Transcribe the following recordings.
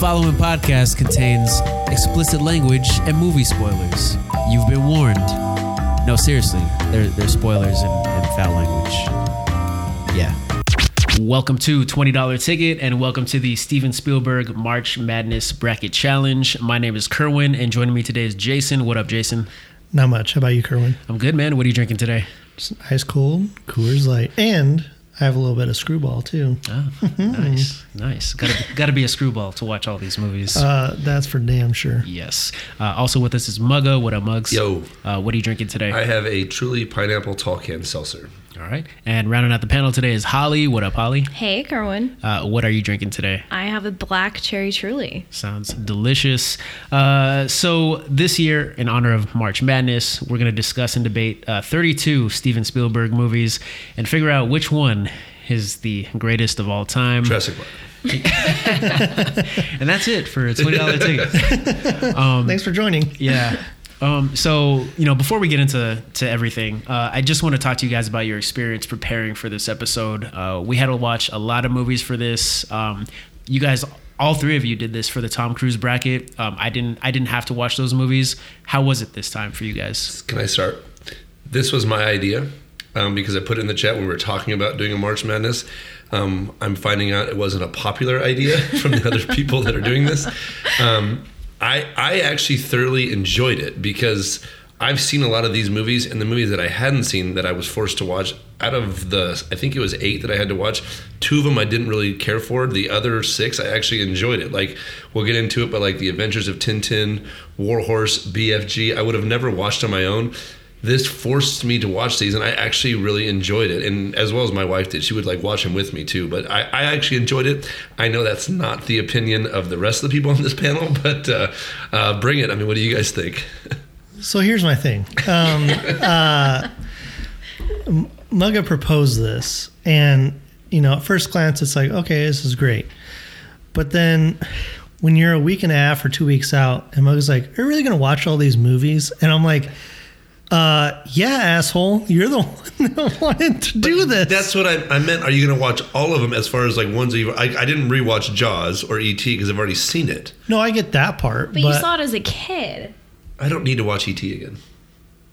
following podcast contains explicit language and movie spoilers. You've been warned. No, seriously, there, there's spoilers and, and foul language. Yeah. Welcome to $20 Ticket and welcome to the Steven Spielberg March Madness Bracket Challenge. My name is Kerwin and joining me today is Jason. What up, Jason? Not much. How about you, Kerwin? I'm good, man. What are you drinking today? Ice cold, Coors Light, and I have a little bit of Screwball too. Oh, nice, nice. Got to got to be a screwball to watch all these movies. Uh, that's for damn sure. yes. Uh, also with us is Mugga. What up, Mugs? Yo. Uh, what are you drinking today? I have a truly pineapple tall can seltzer. All right. And rounding out the panel today is Holly. What up, Holly? Hey, Kerwin. Uh, what are you drinking today? I have a black cherry truly. Sounds delicious. Uh, so, this year, in honor of March Madness, we're going to discuss and debate uh, 32 Steven Spielberg movies and figure out which one is the greatest of all time. Jurassic Park. And that's it for a $20 ticket. Thanks for joining. Yeah. Um, so you know, before we get into to everything, uh, I just want to talk to you guys about your experience preparing for this episode. Uh, we had to watch a lot of movies for this. Um, you guys, all three of you, did this for the Tom Cruise bracket. Um, I didn't. I didn't have to watch those movies. How was it this time for you guys? Can I start? This was my idea um, because I put it in the chat when we were talking about doing a March Madness. Um, I'm finding out it wasn't a popular idea from the other people that are doing this. I, I actually thoroughly enjoyed it because I've seen a lot of these movies, and the movies that I hadn't seen that I was forced to watch, out of the, I think it was eight that I had to watch, two of them I didn't really care for. The other six, I actually enjoyed it. Like, we'll get into it, but like The Adventures of Tintin, Warhorse, BFG, I would have never watched on my own. This forced me to watch these, and I actually really enjoyed it. And as well as my wife did, she would like watch them with me too. But I, I actually enjoyed it. I know that's not the opinion of the rest of the people on this panel, but uh, uh, bring it. I mean, what do you guys think? So here's my thing. Um, uh, Mugga proposed this, and you know, at first glance, it's like, okay, this is great. But then, when you're a week and a half or two weeks out, and Mugga's like, "Are you really gonna watch all these movies?" And I'm like, uh, "Yeah, asshole, you're the one that wanted to do this." That's what I, I meant. Are you going to watch all of them as far as like ones that you? I, I didn't rewatch Jaws or ET because I've already seen it. no, I get that part, But, you saw it as a kid. I don't need to watch ET again.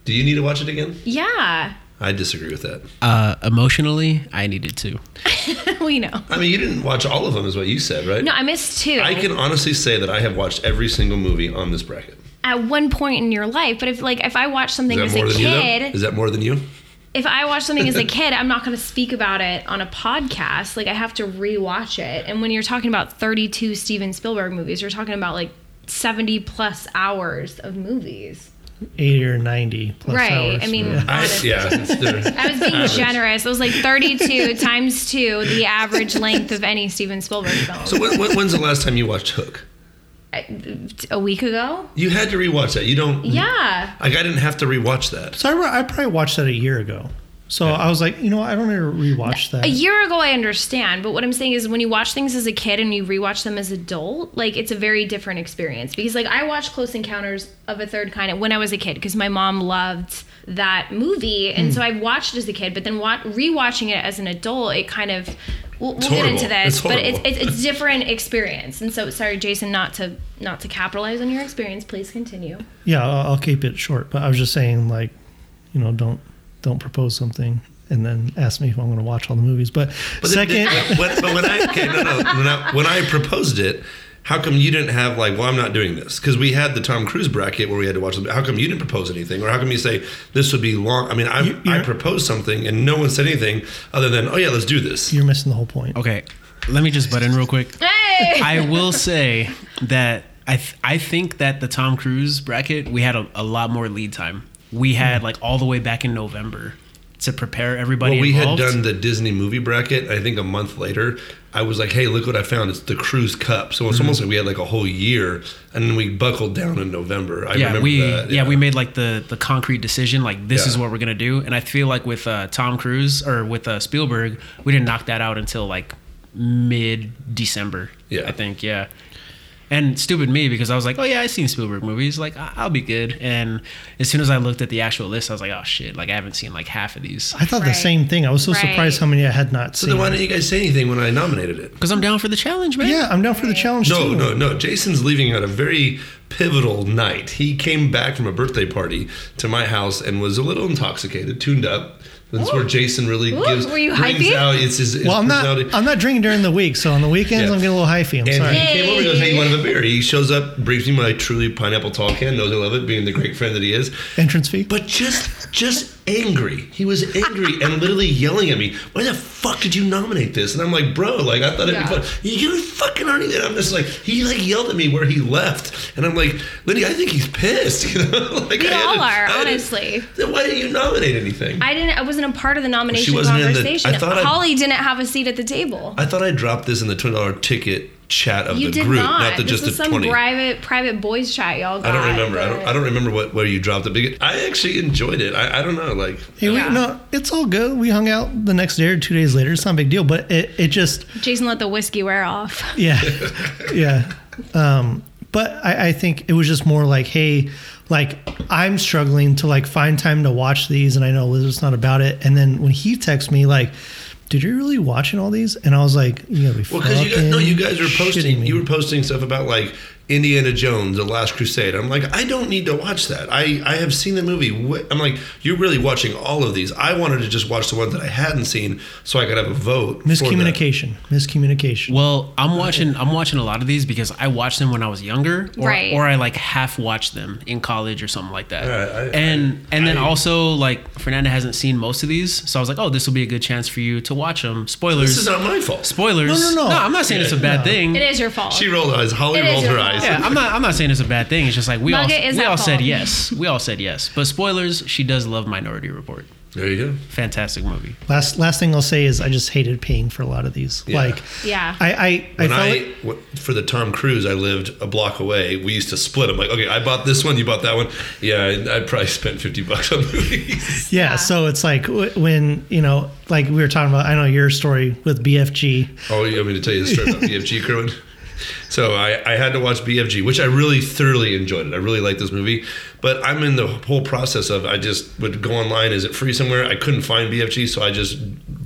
Do you need to watch it again? Yeah. I disagree with that. Uh, emotionally, I needed to. we know. I mean, you didn't watch all of them, is what you said, right? No, I missed two I can honestly say that I have watched every single movie on this bracket. At one point in your life. But if like if I watch something as a than you? kid, Is that more than you? if I watch something as a kid, I'm not going to speak about it on a podcast. Like I have to rewatch it. And when you're talking about 32 Steven Spielberg movies, you're talking about like 70 plus hours of movies. 80 or 90 plus right. hours. I mean, Yeah. I, honestly. yeah. I was being generous. It was like 32 times two, the average length of any Steven Spielberg film. so when, when, when's the last time you watched Hook? A week ago? You had to rewatch that. You don't. Yeah. Like I didn't have to rewatch that. So I, re- I probably watched that a year ago. So I was like, you know, I don't need to rewatch that. A year ago, I understand, but what I'm saying is when you watch things as a kid and you rewatch them as an adult, like it's a very different experience. Because like I watched Close Encounters of a Third Kind when I was a kid because my mom loved that movie, and hmm. so I watched it as a kid. But then wa- rewatching it as an adult, it kind of we'll, we'll get into this, It's but it's, it's it's different experience. And so sorry, Jason, not to not to capitalize on your experience. Please continue. yeah, I'll, I'll keep it short. But I was just saying, like, you know, don't don't propose something and then ask me if I'm going to watch all the movies. But, But then- second, then- when, but when I okay, no, no, when I, when I proposed it, how come you didn't have like, well, I'm not doing this because we had the Tom Cruise bracket where we had to watch them. How come you didn't propose anything, or how come you say this would be long? I mean, I, You- I proposed something and no one said anything other than, oh yeah, let's do this. you're missing the whole point. Okay, let me just butt in real quick. Hey. I will say that I th- I think that the Tom Cruise bracket we had a, a lot more lead time. We had hmm. like all the way back in November to prepare everybody. Well, we had done the Disney movie bracket. I think a month later, I was like, "Hey, look what I found! It's the Cruise Cup." So it's Mm-hmm. almost like we had like a whole year, and then we buckled down in November. I yeah, remember we that. yeah. we made like the the concrete decision like this is what we're gonna do, and I feel like with uh, Tom Cruise or with uh, Spielberg, we didn't knock that out until like mid December. Yeah. I think yeah. And stupid me because I was like, oh yeah, I've seen Spielberg movies. Like I- I'll be good. And as soon as I looked at the actual list, I was like, oh shit, like I haven't seen like half of these. I thought the same thing. I was so Right. surprised how many I had not seen. So seen. then why didn't you guys say anything when I nominated it? Because I'm down for the challenge, man. yeah, I'm down for the challenge too. No, too. no, no. Jason's leaving on a very pivotal night. He came back from a birthday party to my house and was a little intoxicated, tuned up. That's where Jason really Ooh, gives were you brings hypey? out it's his, his Well, I'm not. I'm not drinking during the week, so on the weekends Yeah. I'm getting a little hyphy. I'm and sorry. he came over and goes, "Hey, you want to have a beer?" He shows up, brings me my truly pineapple tall can. Knows I love it, being the great friend that he is. Entrance fee. But just, just angry. He was angry and literally yelling at me. Why the fuck did you nominate this? And I'm like, bro, like I thought it'd Yeah. be fun. You fucking already. And I'm just like, he like yelled at me where he left, and I'm like, Lindy, I think he's pissed. You know, like We I all are, I honestly. then why didn't you nominate anything? I didn't. I wasn't a part of the nomination wasn't in the- conversation. I thought I- Holly didn't have a seat at the table. I thought I dropped this in the twenty dollar ticket chat of you the did group, not. not the this just was the some twenty. private private boys chat y'all I don't remember. I don't. I don't remember what where you dropped it. But I actually enjoyed it. I, I don't know. Like Hey, we, no, it's all good. We hung out the next day or two days later. It's not a big deal, but it, it just, Jason let the whiskey wear off. yeah, yeah. Um, but I, I think it was just more like, hey, like I'm struggling to like find time to watch these, and I know Liz Lizard's not about it. And then when he texts me, like, "Did you really watching all these?" And I was like, "You gotta be Well, because you guys, no, you guys were posting. me. You were posting stuff about like Indiana Jones, The Last Crusade. I'm like, I don't need to watch that. I I have seen the movie. I'm like, you're really watching all of these. I wanted to just watch the ones that I hadn't seen, so I could have a vote. for miscommunication, miscommunication. Well, I'm watching. I'm watching a lot of these because I watched them when I was younger, or, Right. or I like half watched them in college or something like that. Yeah, I- and and then I- also like Fernanda hasn't seen most of these, so I was like, oh, this will be a good chance for you to watch them. Spoilers. This is not my fault. Spoilers. No, no, no. No, I'm not saying it's a bad No. thing. It is your fault. She rolled her eyes. Holly It is rolled her fault. Eyes. Yeah, I'm not. I'm not saying it's a bad thing. It's just like we all Nugget is we at all said yes. We all said yes. But spoilers. She does love Minority Report. There you go. Fantastic movie. Last last thing I'll say is I just hated paying for a lot of these. Yeah. Like, Yeah. I I, I When felt I, like, w- for the Tom Cruise, I lived a block away. We used to split I'm Like, okay, I bought this one, you bought that one. Yeah, I, I probably spent fifty bucks on movies. yeah, So it's like when you know, like we were talking about. I know your story with BFG. Oh, you want me to tell you the story about BFG, Kerwin? So I, I had to watch BFG, which I really thoroughly enjoyed it. I really liked this movie, but I'm in the whole process of I just would go online. Is it free somewhere? I couldn't find BFG, so I just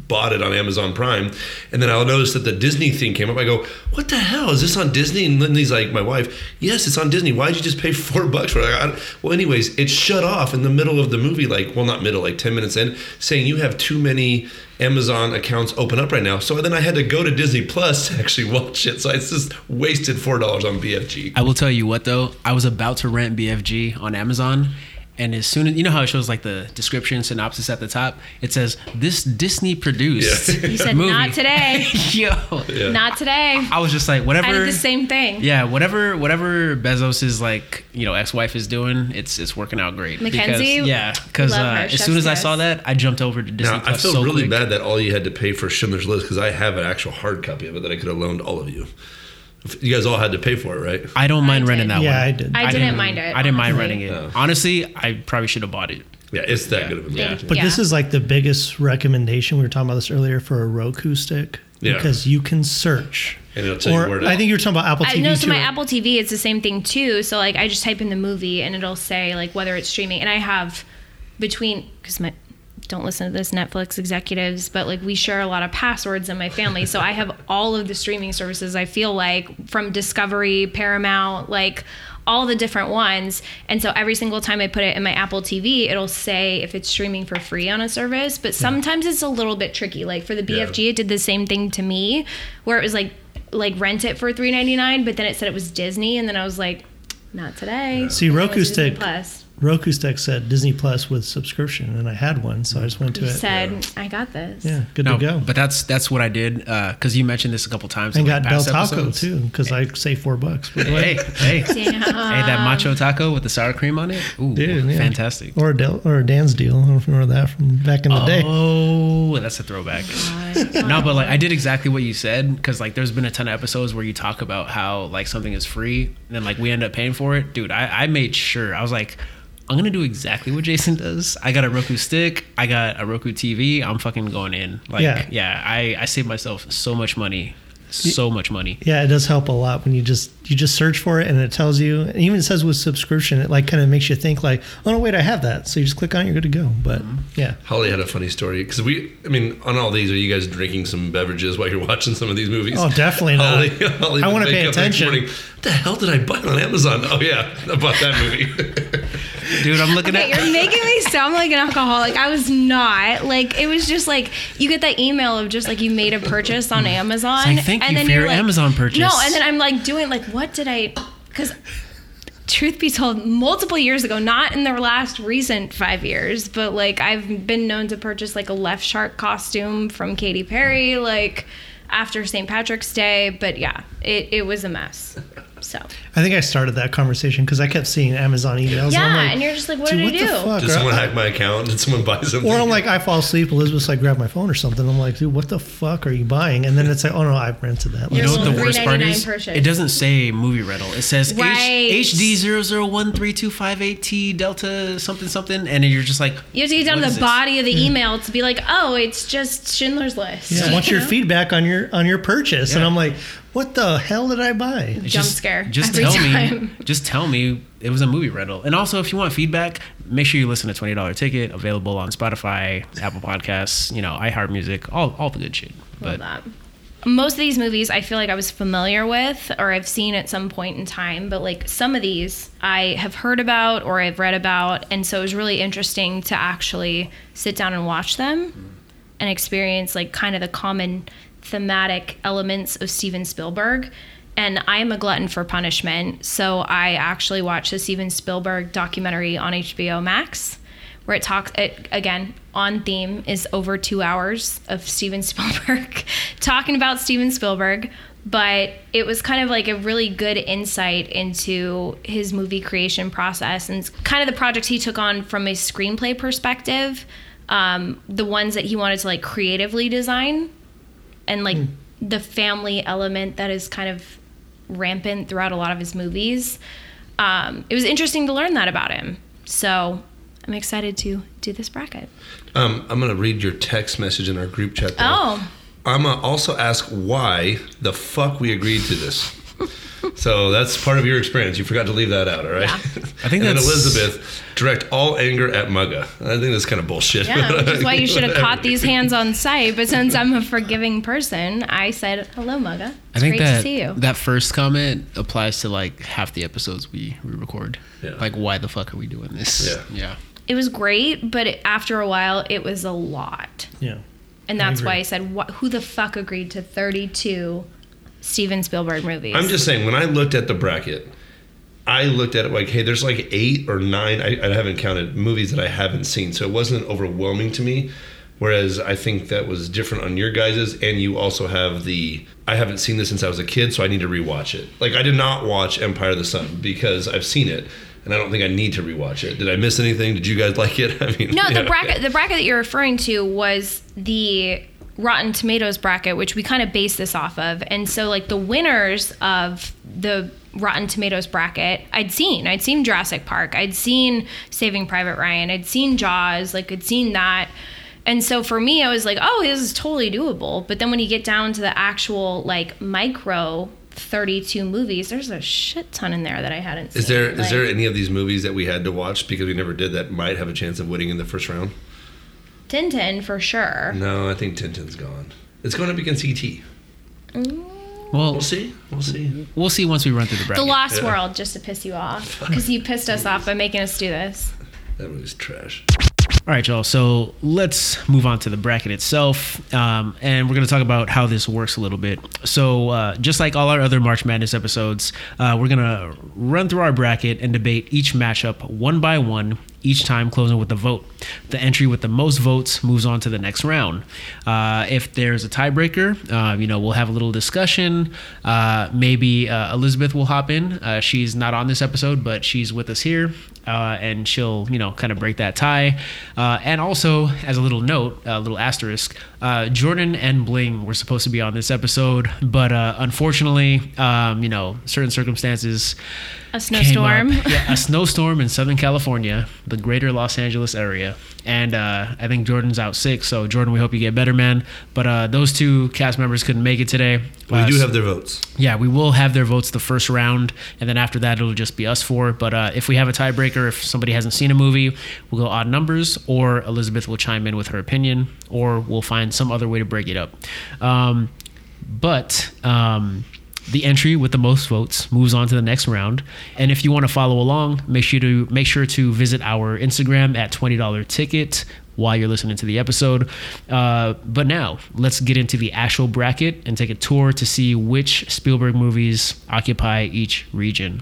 bought it on Amazon Prime. And then I'll notice that the Disney thing came up. I go, "What the hell is this on Disney?" And Lindsay's like, "My wife, yes, it's on Disney. Why'd you just pay four bucks for it?" Well, anyways, it shut off in the middle of the movie, like well, not middle, like ten minutes in, saying you have too many Amazon accounts open up right now. So then I had to go to Disney Plus to actually watch it. So I just wasted four dollars on BFG. I will tell you what though, I was about to rent BFG on Amazon, and as soon as you know how it shows like the description synopsis at the top, it says this Disney produced. Yeah. You said, "Not today." Yo, Yeah. Not today. I was just like, whatever. I did the same thing. Yeah, whatever, whatever Bezos's like, you know, ex-wife is doing, it's it's working out great. Mackenzie? Because, yeah, because uh, as soon as I saw that, I jumped over to Disney Now I feel so really quick. bad that all you had to pay for Schindler's List because I have an actual hard copy of it that I could have loaned all of you. You guys all had to pay for it, right? I don't mind I renting did. that Yeah, one. I did. I didn't mind it, I didn't mind honestly. renting it. Oh. Honestly, I probably should have bought it. Yeah, it's that good of a movie. Thank you. But this is like the biggest recommendation. We were talking about this earlier for a Roku stick Yeah. because you can search. And it'll tell you Or where to. I think you were talking about Apple TV I TV know. So too. my Apple TV, it's the same thing too. So like, I just type in the movie and it'll say like whether it's streaming, and I have between because my don't listen to this Netflix executives, but like we share a lot of passwords in my family. So I have all of the streaming services. I feel like from Discovery, Paramount, like all the different ones. And so every single time I put it in my Apple TV, it'll say if it's streaming for free on a service. But sometimes it's a little bit tricky. Like for the Yeah. BFG, it did the same thing to me, where it was like like rent it for three ninety nine, but then it said it was Disney, and then I was like, not today. See, And then it Roku stick- Plus. Roku stick said Disney Plus with subscription, and I had one, so I just went to You it. said I got this. yeah, good No, to go. but that's that's what I did uh, because you mentioned this a couple times. and got like, Del Taco episodes. too because I saved four bucks. Hey, hey, hey! That macho taco with the sour cream on it, ooh, Dude, yeah. fantastic. Or a Del, or a Dan's deal. I don't know if you remember that from back in the day. Oh, that's a throwback. no, but like I did exactly what you said because like there's been a ton of episodes where you talk about how like something is free and then like we end up paying for it. Dude, I, I made sure I was like, I'm gonna do exactly what Jason does. I got a Roku stick, I got a Roku TV. I'm fucking going in. Like, Yeah. yeah, I I saved myself so much money. so much money. Yeah, it does help a lot when you just you just search for it and it tells you. And even says with subscription, it like kind of makes you think like, oh no, wait, I have that. So you just click on, it, you're good to go. But mm-hmm. yeah, Holly had a funny story because we, I mean, on all these, are you guys drinking some beverages while you're watching some of these movies? Oh, definitely not. Holly, Holly I wanna pay attention. morning, What the hell did I buy on Amazon? Oh yeah, I bought that movie. Dude, I'm looking Okay, at you're making me sound like an alcoholic. I was not. Like it was just like you get that email of just like you made a purchase on Amazon. Like, "Thank you for you're your like- Amazon purchase." No, and then I'm like doing like what did I? Because truth be told, multiple years ago, not in the last recent five years, but like I've been known to purchase like a Left Shark costume from Katy Perry, like after St. Patrick's Day. But yeah, it, it was a mess. So I think I started that conversation because I kept seeing Amazon emails. yeah, and, like, and you're just like, what "Dude, did I do? the fuck? Did someone hack my account? Did someone buy something? Or I'm like, I fall asleep. Elizabeth's like, grab my phone or something. I'm like, dude, what the fuck are you buying? And then it's like, oh no, I've rented that. You know what the worst part is? purchase. It doesn't say movie rental. It says H- Right. HD001325AT Delta something something, and you're just like, You have to get down to is the this? body of the email to be like, oh, it's just Schindler's List. yeah, I want your feedback on your on your purchase, and I'm like, what the hell did I buy? It's Jump just, scare Just every tell time. me. Just tell me it was a movie rental. And also, if you want feedback, make sure you listen to Twenty Dollar Ticket, available on Spotify, Apple Podcasts, you know, iHeartMusic, all all the good shit. Love But that. Most of these movies I feel like I was familiar with or I've seen at some point in time, but like some of these I have heard about or I've read about. And so it was really interesting to actually sit down and watch them and experience like kind of the common thematic elements of Steven Spielberg. And I am a glutton for punishment. So I actually watched the Steven Spielberg documentary on HBO Max where it talks it, again on theme is over two hours of Steven Spielberg talking about Steven Spielberg, but it was kind of like a really good insight into his movie creation process and kind of the projects he took on from a screenplay perspective, um, the ones that he wanted to like creatively design, and like the family element that is kind of rampant throughout a lot of his movies. Um, it was interesting to learn that about him. So I'm excited to do this bracket. Um, I'm gonna read your text message in our group chat. Though. Oh, I'm gonna also ask why the fuck we agreed to this. so that's part of your experience. You forgot to leave that out. All right. Yeah. I think and that's- Elizabeth direct all anger at Mugga. I think that's kind of bullshit. yeah, which is why you should have caught these hands on sight. But since I'm a forgiving person, I said, hello, Mugga. It's I think great that to see you. that first comment applies to like half the episodes we, we record. Yeah. Like, why the fuck are we doing this? Yeah. Yeah. It was great, but it, after a while, it was a lot. Yeah. And that's agree. why I said, what, who the fuck agreed to 32 Steven Spielberg movies? I'm just saying, when I looked at the bracket, I looked at it like, hey, there's like eight or nine, I, I haven't counted movies that I haven't seen. So it wasn't overwhelming to me. Whereas I think that was different on your guys's, and you also have the I haven't seen this since I was a kid, so I need to rewatch it. Like I did not watch Empire of the Sun because I've seen it, and I don't think I need to rewatch it. Did I miss anything? Did you guys like it? I mean, No, yeah, the bracket the bracket that you're referring to was the Rotten Tomatoes bracket, which we kind of base this off of. And so like the winners of the Rotten Tomatoes bracket, I'd seen. I'd seen Jurassic Park. I'd seen Saving Private Ryan. I'd seen Jaws. Like I'd seen that. And so for me, I was like, oh, this is totally doable. But then when you get down to the actual like micro 32 movies, there's a shit ton in there that I hadn't seen. Is there is Like- there any of these movies that we had to watch because we never did that might have a chance of winning in the first round? Tintin for sure. No, I think Tintin's gone. It's going to be against ET. Well, We'll see. We'll see. we'll see once we run through the bracket. The bracket. Lost Yeah. World, just to piss you off, because you pissed us off by making us do this. That movie's trash. All right, y'all. So let's move on to the bracket itself, um, and we're going to talk about how this works a little bit. So, uh, just like all our other March Madness episodes, uh, we're going to run through our bracket and debate each matchup one by one, each time closing with a vote. The entry with the most votes moves on to the next round. Uh, if there's a tiebreaker, uh, you know, we'll have a little discussion. Uh, maybe uh, Elizabeth will hop in. Uh, she's not on this episode, but she's with us here. uh, and she'll you know kind of break that tie. And also, as a little note, a little asterisk, Jordan and Bling were supposed to be on this episode, but unfortunately, um, you know, certain circumstances. A snowstorm. Yeah, a snowstorm in Southern California, the greater Los Angeles area. And uh, I think Jordan's out sick. So, Jordan, we hope you get better, man. But uh, those two cast members couldn't make it today. We Uh, do so- have their votes. yeah, we will have their votes the first round, and then after that, it'll just be us four. But uh, if we have a tiebreaker, if somebody hasn't seen a movie, we'll go odd numbers, or Elizabeth will chime in with her opinion, or we'll find some other way to break it up. Um, but um, the entry with the most votes moves on to the next round. And if you want to follow along, make sure to make sure to visit our Instagram at twenty dollar ticket while you're listening to the episode. Uh, but now let's get into the actual bracket and take a tour to see which Spielberg movies occupy each region.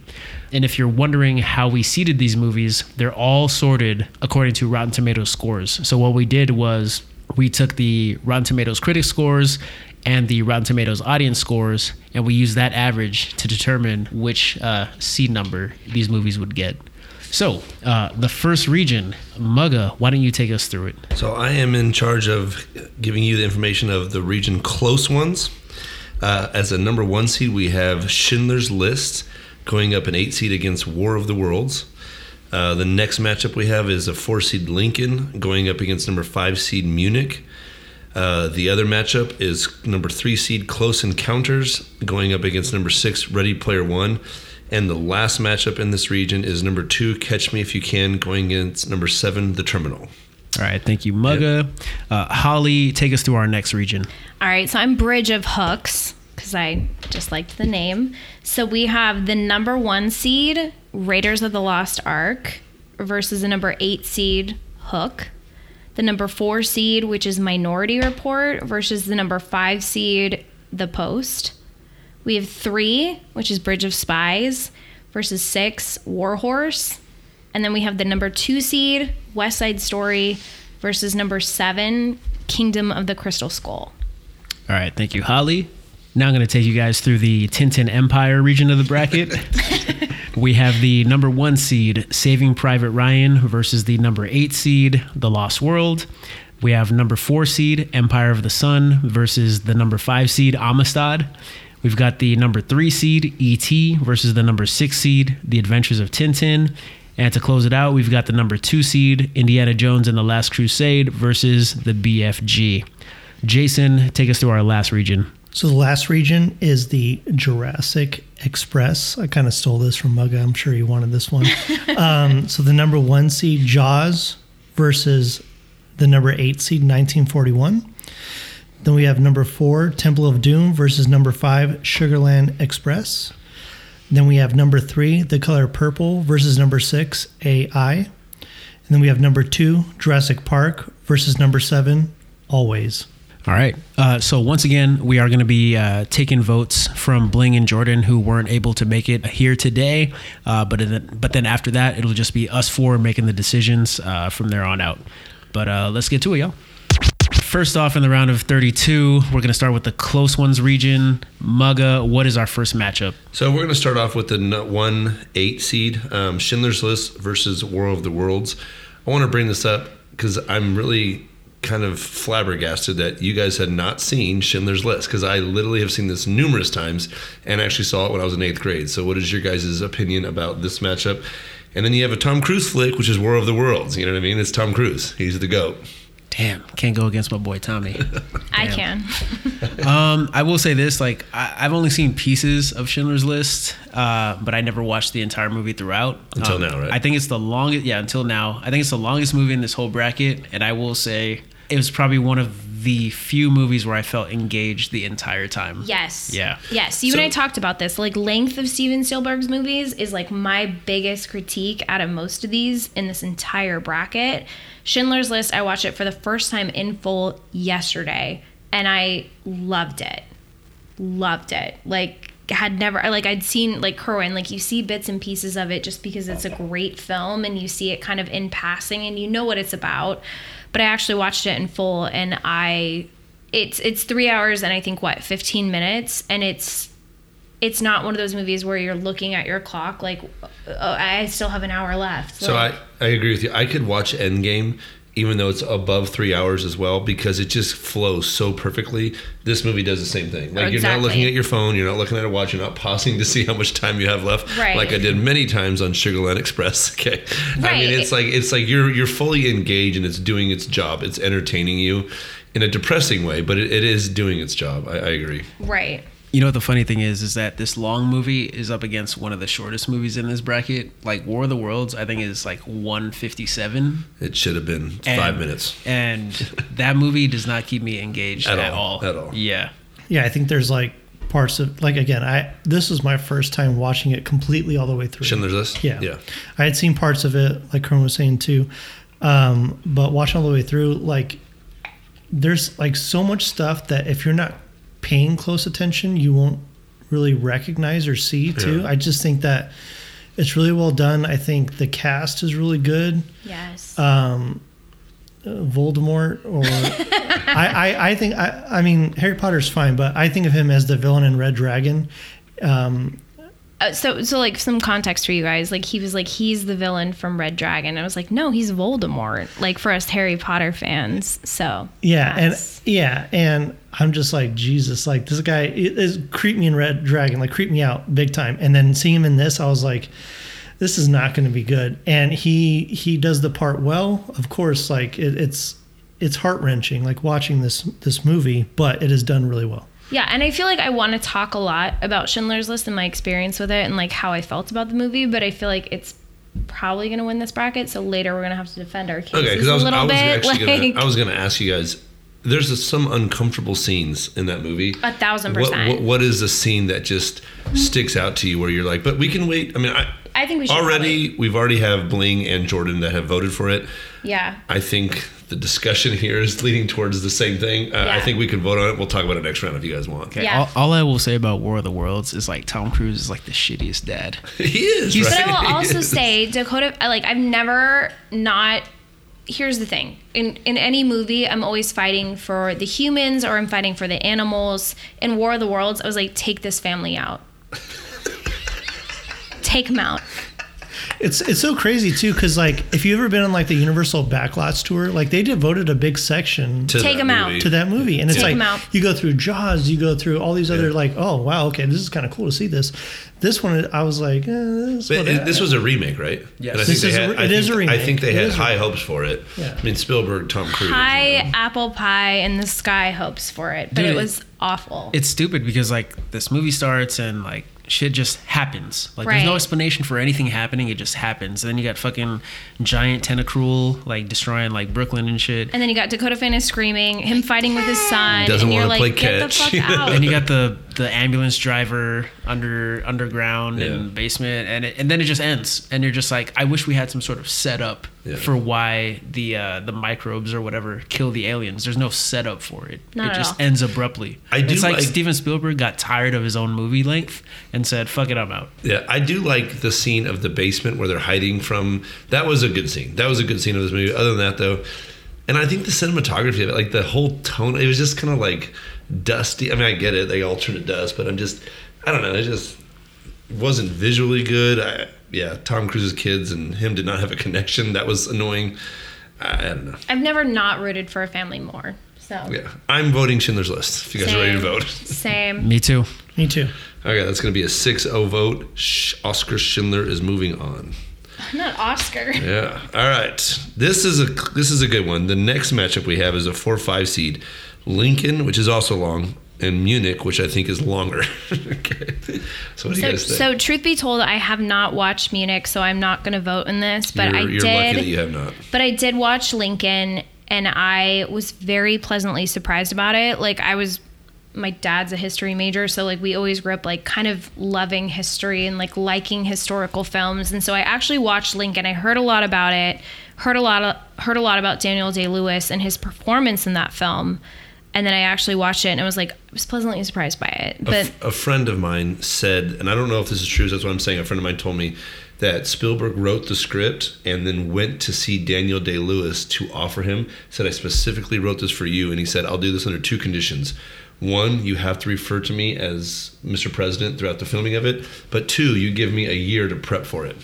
And if you're wondering how we seeded these movies, they're all sorted according to Rotten Tomatoes scores. So what we did was we took the Rotten Tomatoes critic scores and the Rotten Tomatoes audience scores, and we use that average to determine which uh, seed number these movies would get. So, uh, the first region, Mugga, why don't you take us through it? So I am in charge of giving you the information of the region close ones. Uh, as a number one seed, we have Schindler's List going up an eight seed against War of the Worlds. Uh, the next matchup we have is a four seed Lincoln going up against number five seed Munich. Uh, the other matchup is number three seed Close Encounters going up against number six Ready Player One. And the last matchup in this region is number two Catch Me If You Can going against number seven The Terminal. All right, thank you, Mugga. Uh, Holly, take us through our next region. All right, so I'm Bridge of Hooks because I just liked the name. So we have the number one seed, Raiders of the Lost Ark, versus the number eight seed, Hook. The number four seed, which is Minority Report, versus the number five seed, The Post. We have three, which is Bridge of Spies, versus six, Warhorse. And then we have the number two seed, West Side Story, versus number seven, Kingdom of the Crystal Skull. All right, thank you, Holly. Now I'm going to take you guys through the Tintin Empire region of the bracket. we have the number one seed, Saving Private Ryan, versus the number eight seed, The Lost World. We have number four seed, Empire of the Sun, versus the number five seed, Amistad. We've got the number three seed, E.T., versus the number six seed, The Adventures of Tintin. And to close it out, we've got the number two seed, Indiana Jones and the Last Crusade, versus the BFG. Jason, take us through our last region. So the last region is the Jurassic Express. I kind of stole this from Mugga. I'm sure he wanted this one. um, so the number one seed Jaws versus the number eight seed 1941. Then we have number four Temple of Doom versus number five Sugarland Express. Then we have number three The Color Purple versus number six AI. And then we have number two Jurassic Park versus number seven Always. All right. Uh, so once again, we are going to be uh, taking votes from Bling and Jordan, who weren't able to make it here today. Uh, but then, but then after that, it'll just be us four making the decisions uh, from there on out. But uh, let's get to it, y'all. First off, in the round of 32, we're going to start with the close ones region. Mugga, what is our first matchup? So we're going to start off with the one eight seed um, Schindler's List versus War of the Worlds. I want to bring this up because I'm really kind of flabbergasted that you guys had not seen Schindler's List because I literally have seen this numerous times and actually saw it when I was in eighth grade. So what is your guys' opinion about this matchup? And then you have a Tom Cruise flick, which is War of the Worlds. You know what I mean? It's Tom Cruise. He's the goat. Damn, can't go against my boy Tommy. I can. um, I will say this: like I, I've only seen pieces of Schindler's List, uh, but I never watched the entire movie throughout. Until Um, now, right? I think it's the longest. Yeah, until now, I think it's the longest movie in this whole bracket, and I will say it was probably one of the few movies where I felt engaged the entire time. Yes. Yeah. Yes. You So- and I talked about this. Like length of Steven Spielberg's movies is like my biggest critique out of most of these in this entire bracket. Schindler's List, I watched it for the first time in full yesterday and I loved it. Loved it. Like had never like I'd seen like Kerwin, like you see bits and pieces of it just because it's a great film and you see it kind of in passing and you know what it's about. But I actually watched it in full and I it's it's three hours and I think what 15 minutes and it's it's not one of those movies where you're looking at your clock like oh, I still have an hour left. So Like, I, I agree with you. I could watch Endgame even though it's above three hours as well because it just flows so perfectly. This movie does the same thing. Like you're not looking at your phone, you're not looking at a watch, you're not pausing to see how much time you have left. Right. Like I did many times on Sugarland Express. Okay. I mean it's like it's like you're you're fully engaged and it's doing its job. It's entertaining you in a depressing way, but it, it is doing its job. I, I agree. right. You know what the funny thing is is that this long movie is up against one of the shortest movies in this bracket. Like War of the Worlds, I think is like 157. It should have been And- five minutes. And that movie does not keep me engaged At at, all, all. at all. Yeah. Yeah, I think there's like parts of like again, I this was my first time watching it completely all the way through. Schindler's List? Yeah. Yeah. I had seen parts of it, like Kern was saying too. Um, but watching all the way through, like there's like so much stuff that if you're not paying close attention, you won't really recognize or see too. Yeah. I just think that it's really well done. I think the cast is really good. Yes. Um, uh, Voldemort or I, I, I think I, I mean Harry Potter's fine, but I think of him as the villain in Red Dragon. Um, Uh, so so like some context for you guys like he was like he's the villain from red dragon i was like no he's voldemort like for us harry potter fans so Yeah, that's- and yeah, and I'm just like Jesus, like this guy is creep me in Red Dragon, like creep me out big time. And then seeing him in this, I was like, this is not going to be good. And he he does the part well. Of course, like it, it's it's heart wrenching, like watching this this movie, but it is done really well. Yeah and i feel like i want to talk a lot about schindler's list and my experience with it and like how i felt about the movie but i feel like it's probably going to win this bracket so later we're going to have to defend our cases Okay, because I a was, little I was bit actually like gonna, I was gonna ask you guys. There's a, some uncomfortable scenes in that movie. a thousand percent what, what is a scene that just sticks out to you where you're like, but we can wait? I mean, I, i think we should already we've already have Bling and Jordan that have voted for it. yeah I think the discussion here is leading towards the same thing. Uh, I think we can vote on it. We'll talk about it next round if you guys want. Okay. Yeah. All, all I will say about War of the Worlds is like Tom Cruise is like the shittiest dad. he is. He's- right? But I will He also is. say Dakota. I- Like I've never not. Here's the thing: in in any movie, I'm always fighting for the humans or I'm fighting for the animals. In War of the Worlds, I was like, take this family out. take them out. It's it's so crazy too, because like if you've ever been on like the Universal Backlots tour, like they devoted a big section To Take them out. to that movie and it's Take like 'em out. you go through jaws you go through all these other Yeah. like oh wow okay this is kind of cool to see this this one i was like eh, this, But it- this was a remake, right? Yes. And I This think is they a- had, I it is think- a remake. I think they It had high hopes for it. Yeah. I mean, Spielberg, Tom Cruise. High you know. apple pie in the sky hopes for it, but Dude, it it- was awful. It's stupid because like this movie starts and like shit just happens. Like there's no explanation for anything happening. It just happens. And then you got fucking giant tentacruel like destroying like Brooklyn and shit. and then you got Dakota Fanning screaming, him fighting with his son, Doesn't and you're wanna like, play get catch." the fuck out. and you got the the ambulance driver under underground Yeah. and basement and it, and then it just ends and you're just like I wish we had some sort of setup Yeah. for why the uh, the microbes or whatever kill the aliens. There's no setup for it. Not it at just all. ends abruptly. I do it's like, like- Steven Spielberg got tired of his own movie length and said, "Fuck it, I'm out." Yeah, I do like the scene of the basement where they're hiding from. That was a good scene. That was a good scene of this movie. Other than that, though, and I think the cinematography of it, like the whole tone, it was just kind of like dusty. I mean, I get it; they all turn to dust, but I'm just, I don't know, it just wasn't visually good. I, yeah, Tom Cruise's kids and him did not have a connection. That was annoying. I, I don't know. I've never not rooted for a family more. So Yeah, I'm voting Schindler's List. If you guys are ready to vote. Same. Me too. me too Okay, that's going to be a 6-0 vote. Sh- Oscar Schindler is moving on. Not Oscar. Yeah. All right. This is a this is a good one. The next matchup we have is a four five seed, Lincoln, which is also long, and Munich, which I think is longer. okay. So what do you guys think? so truth be told, I have not watched Munich, so I'm not going to vote in this. But you're, I you're did. lucky that you have not. But I did watch Lincoln and I was very pleasantly surprised about it. Like I was my dad's a history major, so like we always grew up like kind of loving history and like liking historical films. And so I actually watched Lincoln. I heard a lot about it, heard a lot of, heard a lot about Daniel Day-Lewis and his performance in that film. And then I actually watched it and I was like I was pleasantly surprised by it. But f- a friend of mine said, and I don't know if this is true. So that's what I'm saying. A friend of mine told me that Spielberg wrote the script and then went to see Daniel Day Lewis to offer him. Said I specifically wrote this for you, and he said I'll do this under two conditions. one, you have to refer to me as Mr. President throughout the filming of it, but two, you give me a year to prep for it.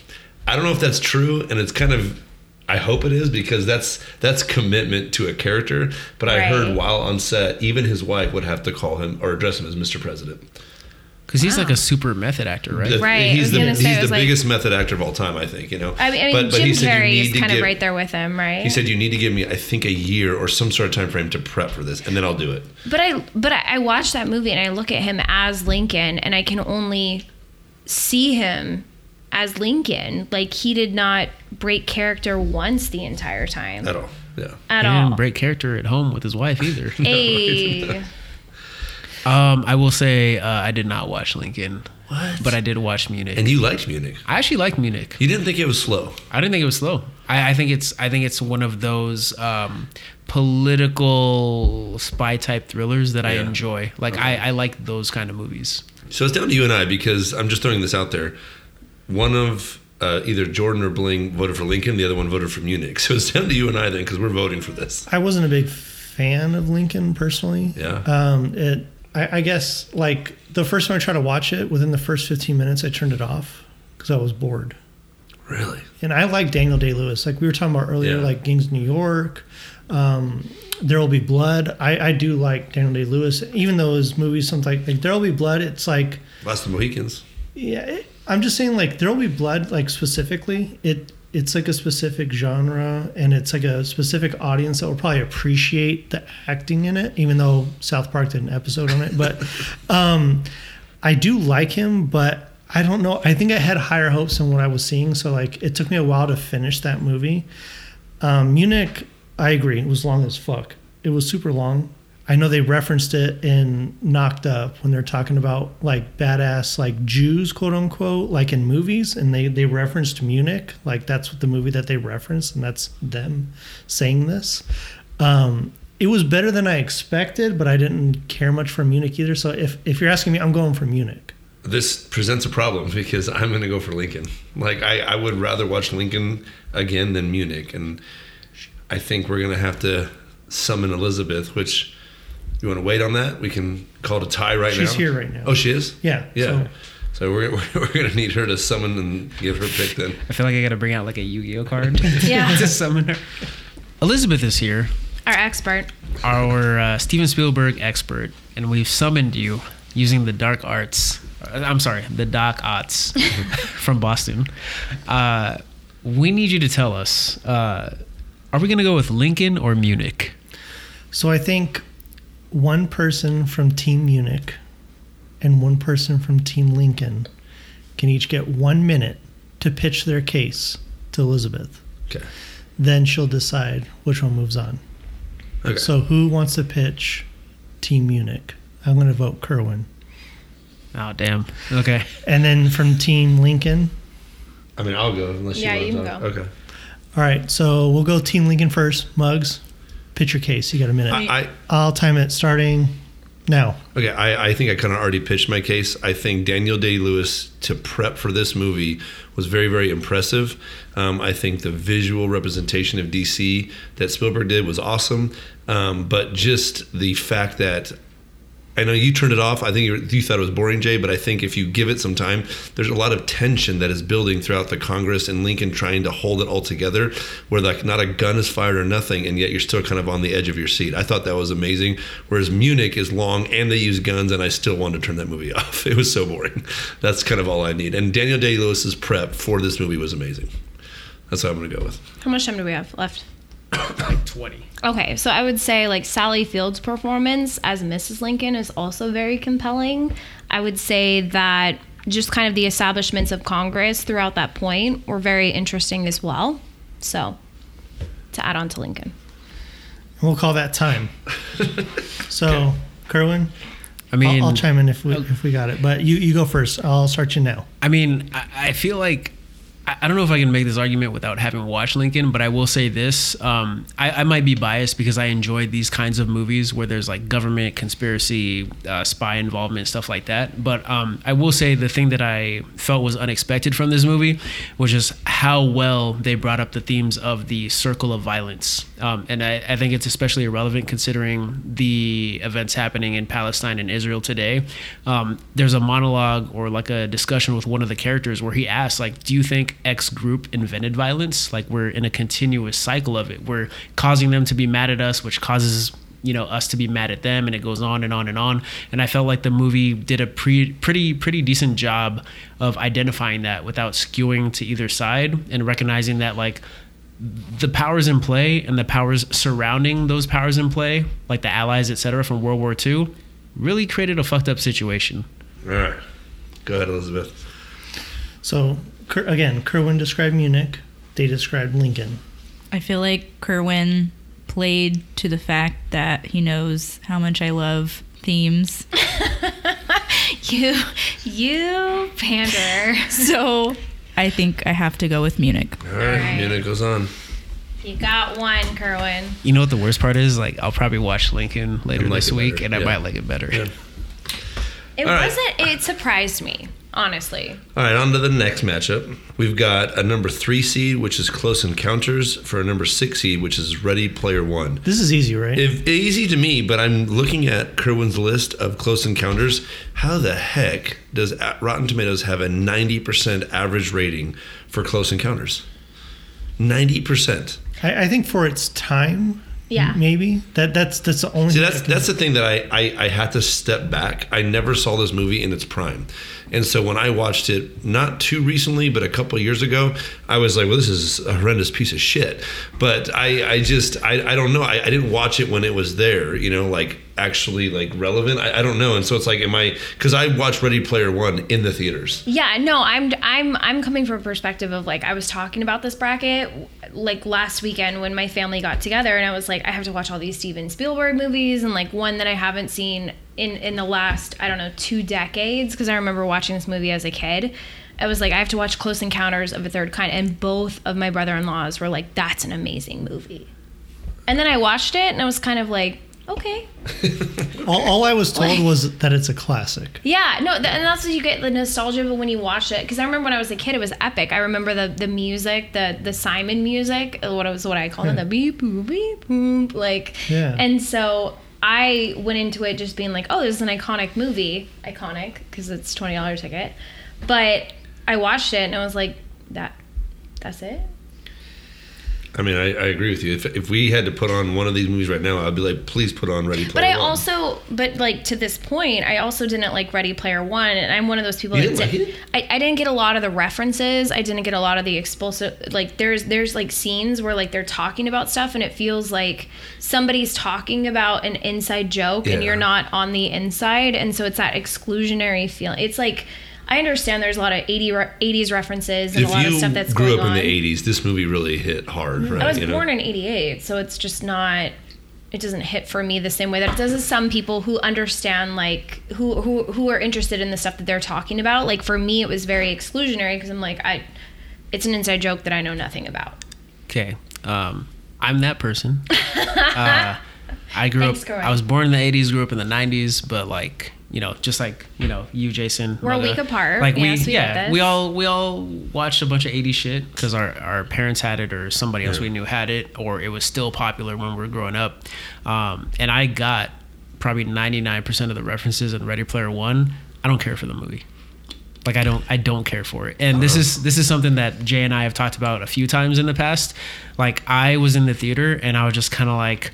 I don't know if that's true, and it's kind of. I hope it is because that's that's commitment to a character. But I heard while on set, even his wife would have to call him or address him as Mr. President. Because he's like a ah. super method actor, right? The- Right, He's the, gonna say, he's I the like- biggest method actor of all time, I think. You know. I mean, I mean But- but Jim he said you Carrey need is to kind of right there with him, right? He said you need to give me, I think, a year or some sort of time frame to prep for this, and then I'll do it. But I but I, I watched that movie and I look at him as Lincoln and I can only see him as Lincoln. Like he did not break character once the entire time At all. Yeah. at he all. didn't break character at home with his wife either. Hey, um, I will say uh, I did not watch Lincoln, What? but I did watch Munich. And you liked Munich. I actually like Munich. You didn't think it was slow. I didn't think it was slow. I, I think it's I think it's one of those um, political spy type thrillers that I enjoy. Like I, I like those kind of movies. So it's down to you and I because I'm just throwing this out there. One of uh, either Jordan or Bling voted for Lincoln, the other one voted for Munich. So it's down to you and I then because we're voting for this. I wasn't a big fan of Lincoln personally. Yeah. Um, it, I, I guess, like the first time I tried to watch it, within the first 15 minutes, I turned it off because I was bored. Really? And I like Daniel Day Lewis. Like we were talking about earlier, Yeah. like Gangs of New York, um, There Will Be Blood. I, I do like Daniel Day Lewis, even though his movies, something like, like There Will Be Blood, it's like, Last of the Mohicans. yeah, it, I'm just saying, like There Will Be Blood, like specifically, it it's like a specific genre and it's like a specific audience that will probably appreciate the acting in it, even though South Park did an episode on it. But um, I do like him, but I don't know. I think I had higher hopes than what I was seeing, so like it took me a while to finish that movie. Um, Munich, I agree, it was long as fuck. It was super long. I know they referenced it in Knocked Up when they're talking about like badass like Jews, quote unquote, like in movies, and they they referenced Munich, like that's what the movie that they referenced, and that's them saying this. Um, it was better than I expected, but I didn't care much for Munich either. So if if you're asking me, I'm going for Munich. This presents a problem because I'm going to go for Lincoln. Like I, I would rather watch Lincoln again than Munich, and I think we're going to have to summon Elizabeth. Which you want to wait on that? We can call it a tie right now. She's here right now. Oh, she is. Yeah. Yeah. So So we're, we're, we're going to need her to summon and give her pick then. I feel like I got to bring out like a Yu-Gi-Oh card Yeah. to summon her. Elizabeth is here, our expert. our uh, Steven Spielberg expert, and we've summoned you using the dark arts. uh, I'm sorry, the doc arts from Boston. Uh, we need you to tell us: uh, Are we going to go with Lincoln or Munich? So I think one person from Team Munich and one person from Team Lincoln can each get one minute to pitch their case to Elizabeth. Okay. Then she'll decide which one moves on. Okay. So who wants to pitch Team Munich? I'm going to vote Kerwin. Oh, damn. Okay. And then from Team Lincoln. I mean, I'll go unless Yeah, you you want can to. go. Okay. All right. So we'll go Team Lincoln first. Muggs, pitch your case. You got a minute. I, I I'll time it starting now. Okay, I, I think I kind of already pitched my case. I think Daniel Day Lewis to prep for this movie was very, very impressive. Um, I think the visual representation of DC that Spielberg did was awesome. Um, but just the fact that I know you turned it off. I think you, you thought it was boring, Jay, but I think if you give it some time, there's a lot of tension that is building throughout the Congress and Lincoln trying to hold it all together, where like not a gun is fired or nothing, and yet you're still kind of on the edge of your seat. I thought that was amazing. Whereas Munich is long and they use guns, and I still wanted to turn that movie off. It was so boring. That's kind of all I need. And Daniel Day Lewis's prep for this movie was amazing. That's what I'm going to go with. How much time do we have left? Like 20. Okay, so I would say like Sally Field's performance as Mrs. Lincoln is also very compelling. I would say that just kind of the establishments of Congress throughout that point were very interesting as well. So, to add on to Lincoln. We'll call that time. So, Kerwin, I mean, I'll, I'll chime in if we uh, if we got it. But you you go first. I'll start you now. I mean, I, I feel like I don't know if I can make this argument without having watched Lincoln, but I will say this: um, I, I might be biased because I enjoy these kinds of movies where there's like government conspiracy, uh, spy involvement, stuff like that. But um, I will say the thing that I felt was unexpected from this movie was just how well they brought up the themes of the circle of violence, um, and I, I think it's especially relevant considering the events happening in Palestine and Israel today. Um, there's a monologue or like a discussion with one of the characters where he asks, like, "Do you think X group invented violence? Like, we're in a continuous cycle of it. We're causing them to be mad at us, which causes." You know us to be mad at them, and it goes on and on and on. And I felt like the movie did a pre- pretty pretty decent job of identifying that without skewing to either side, and recognizing that like the powers in play and the powers surrounding those powers in play, like the allies, etc., from World War II, really created a fucked up situation. All right. Go ahead, Elizabeth. So Ker- again, Kerwin described Munich. They described Lincoln. I feel like Kerwin played to the fact that he knows how much I love themes. You, you pander. So I think I have to go with Munich. All right. right. Munich goes on. You got one, Kerwin. You know what the worst part is? Like, I'll probably watch Lincoln later And like this week, better, and I might like it better. Yeah. It All right. wasn't. It surprised me, honestly. All right, on to the next matchup. We've got a number three seed, which is Close Encounters, for a number six seed, which is Ready Player One. This is easy, right? If, easy to me, but I'm looking at Kerwin's list of Close Encounters. How the heck does uh, Rotten Tomatoes have a 90% average rating for Close Encounters? 90%. I, I think for its time, Yeah. maybe that that's that's the only. See, thing that's I can- that's the thing that I, I I had to step back. I never saw this movie in its prime, and so when I watched it not too recently, but a couple of years ago, I was like, "Well, this is a horrendous piece of shit." But I I just I, I don't know. I, I didn't watch it when it was there. You know, like actually like relevant. I, I don't know. And so it's like, am I? Because I watched Ready Player One in the theaters. Yeah, no, I'm I'm I'm coming from a perspective of like I was talking about this bracket like last weekend when my family got together and I was like I have to watch all these Steven Spielberg movies and like one that I haven't seen in in the last I don't know 2 decades because I remember watching this movie as a kid. I was like I have to watch Close Encounters of a Third Kind and both of my brother-in-laws were like that's an amazing movie. And then I watched it and I was kind of like okay. all, all I was told Like- was that it's a classic. Yeah, no, th- and that's what you get the nostalgia of when you watch it. Because I remember when I was a kid, it was epic. I remember the the music, the the Simon music, uh, what it was, what I call it, the beep boop beep boop, like. Yeah. And so I went into it just being like, oh, this is an iconic movie, iconic because it's twenty dollar ticket. But I watched it and I was like, that, that's it. I mean, I, I agree with you. If, if we had to put on one of these movies right now, I'd be like, please put on Ready Player One But I One. also, but like to this point, I also didn't like Ready Player One, and I'm one of those people You that didn't did, like I, I didn't get a lot of the references. I didn't get a lot of the explosive. Like there's there's like scenes where like they're talking about stuff, and it feels like somebody's talking about an inside joke, and you're not on the inside, and so it's that exclusionary feeling. It's like. I understand there's a lot of 80 re- 80s references and if a lot of stuff that's grew going up in on. the 80s, this movie really hit hard, right? I was You know? born in 88, so it's just not it doesn't hit for me the same way that it does to some people who understand like who who who are interested in the stuff that they're talking about. Like for me it was very exclusionary because I'm like I it's an inside joke that I know nothing about. Okay. Um, I'm that person. uh, I grew Thanks, up. Corey. I was born in the '80s, grew up in the '90s, but like you know, just like you know, you, Jason. We're a week apart. Like Yes, we, we yeah, this. we all we all watched a bunch of '80s shit because our our parents had it or somebody else Yeah. we knew had it, or it was still popular when we were growing up. Um, and I got probably 99% of the references in Ready Player One. I don't care for the movie. Like I don't I don't care for it. And this is this is something that Jay and I have talked about a few times in the past. Like I was in the theater and I was just kind of like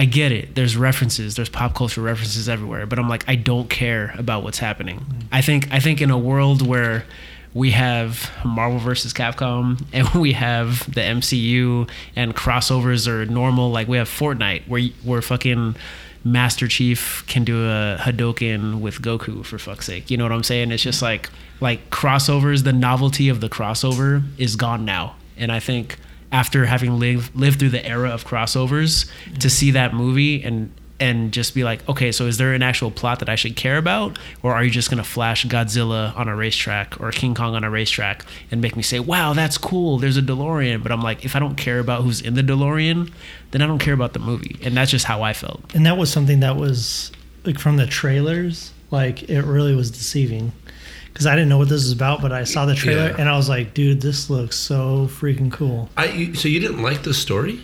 I get it. There's references, there's pop culture references everywhere, but I'm like I don't care about what's happening. Mm-hmm. I think I think in a world where we have Marvel versus Capcom and we have the MCU and crossovers are normal like we have Fortnite where where fucking Master Chief can do a Hadoken with Goku for fuck's sake. You know what I'm saying? It's just like like crossovers, the novelty of the crossover is gone now. And I think after having lived lived through the era of crossovers, to mm-hmm. see that movie and and just be like, okay, so is there an actual plot that I should care about, or are you just gonna flash Godzilla on a racetrack or King Kong on a racetrack and make me say, wow, that's cool. There's a DeLorean, but I'm like, if I don't care about who's in the DeLorean, then I don't care about the movie, and that's just how I felt. And that was something that was like from the trailers, like it really was deceiving. Because I didn't know what this was about, but I saw the trailer Yeah. and I was like, dude, this looks so freaking cool. I you, so you didn't like the story?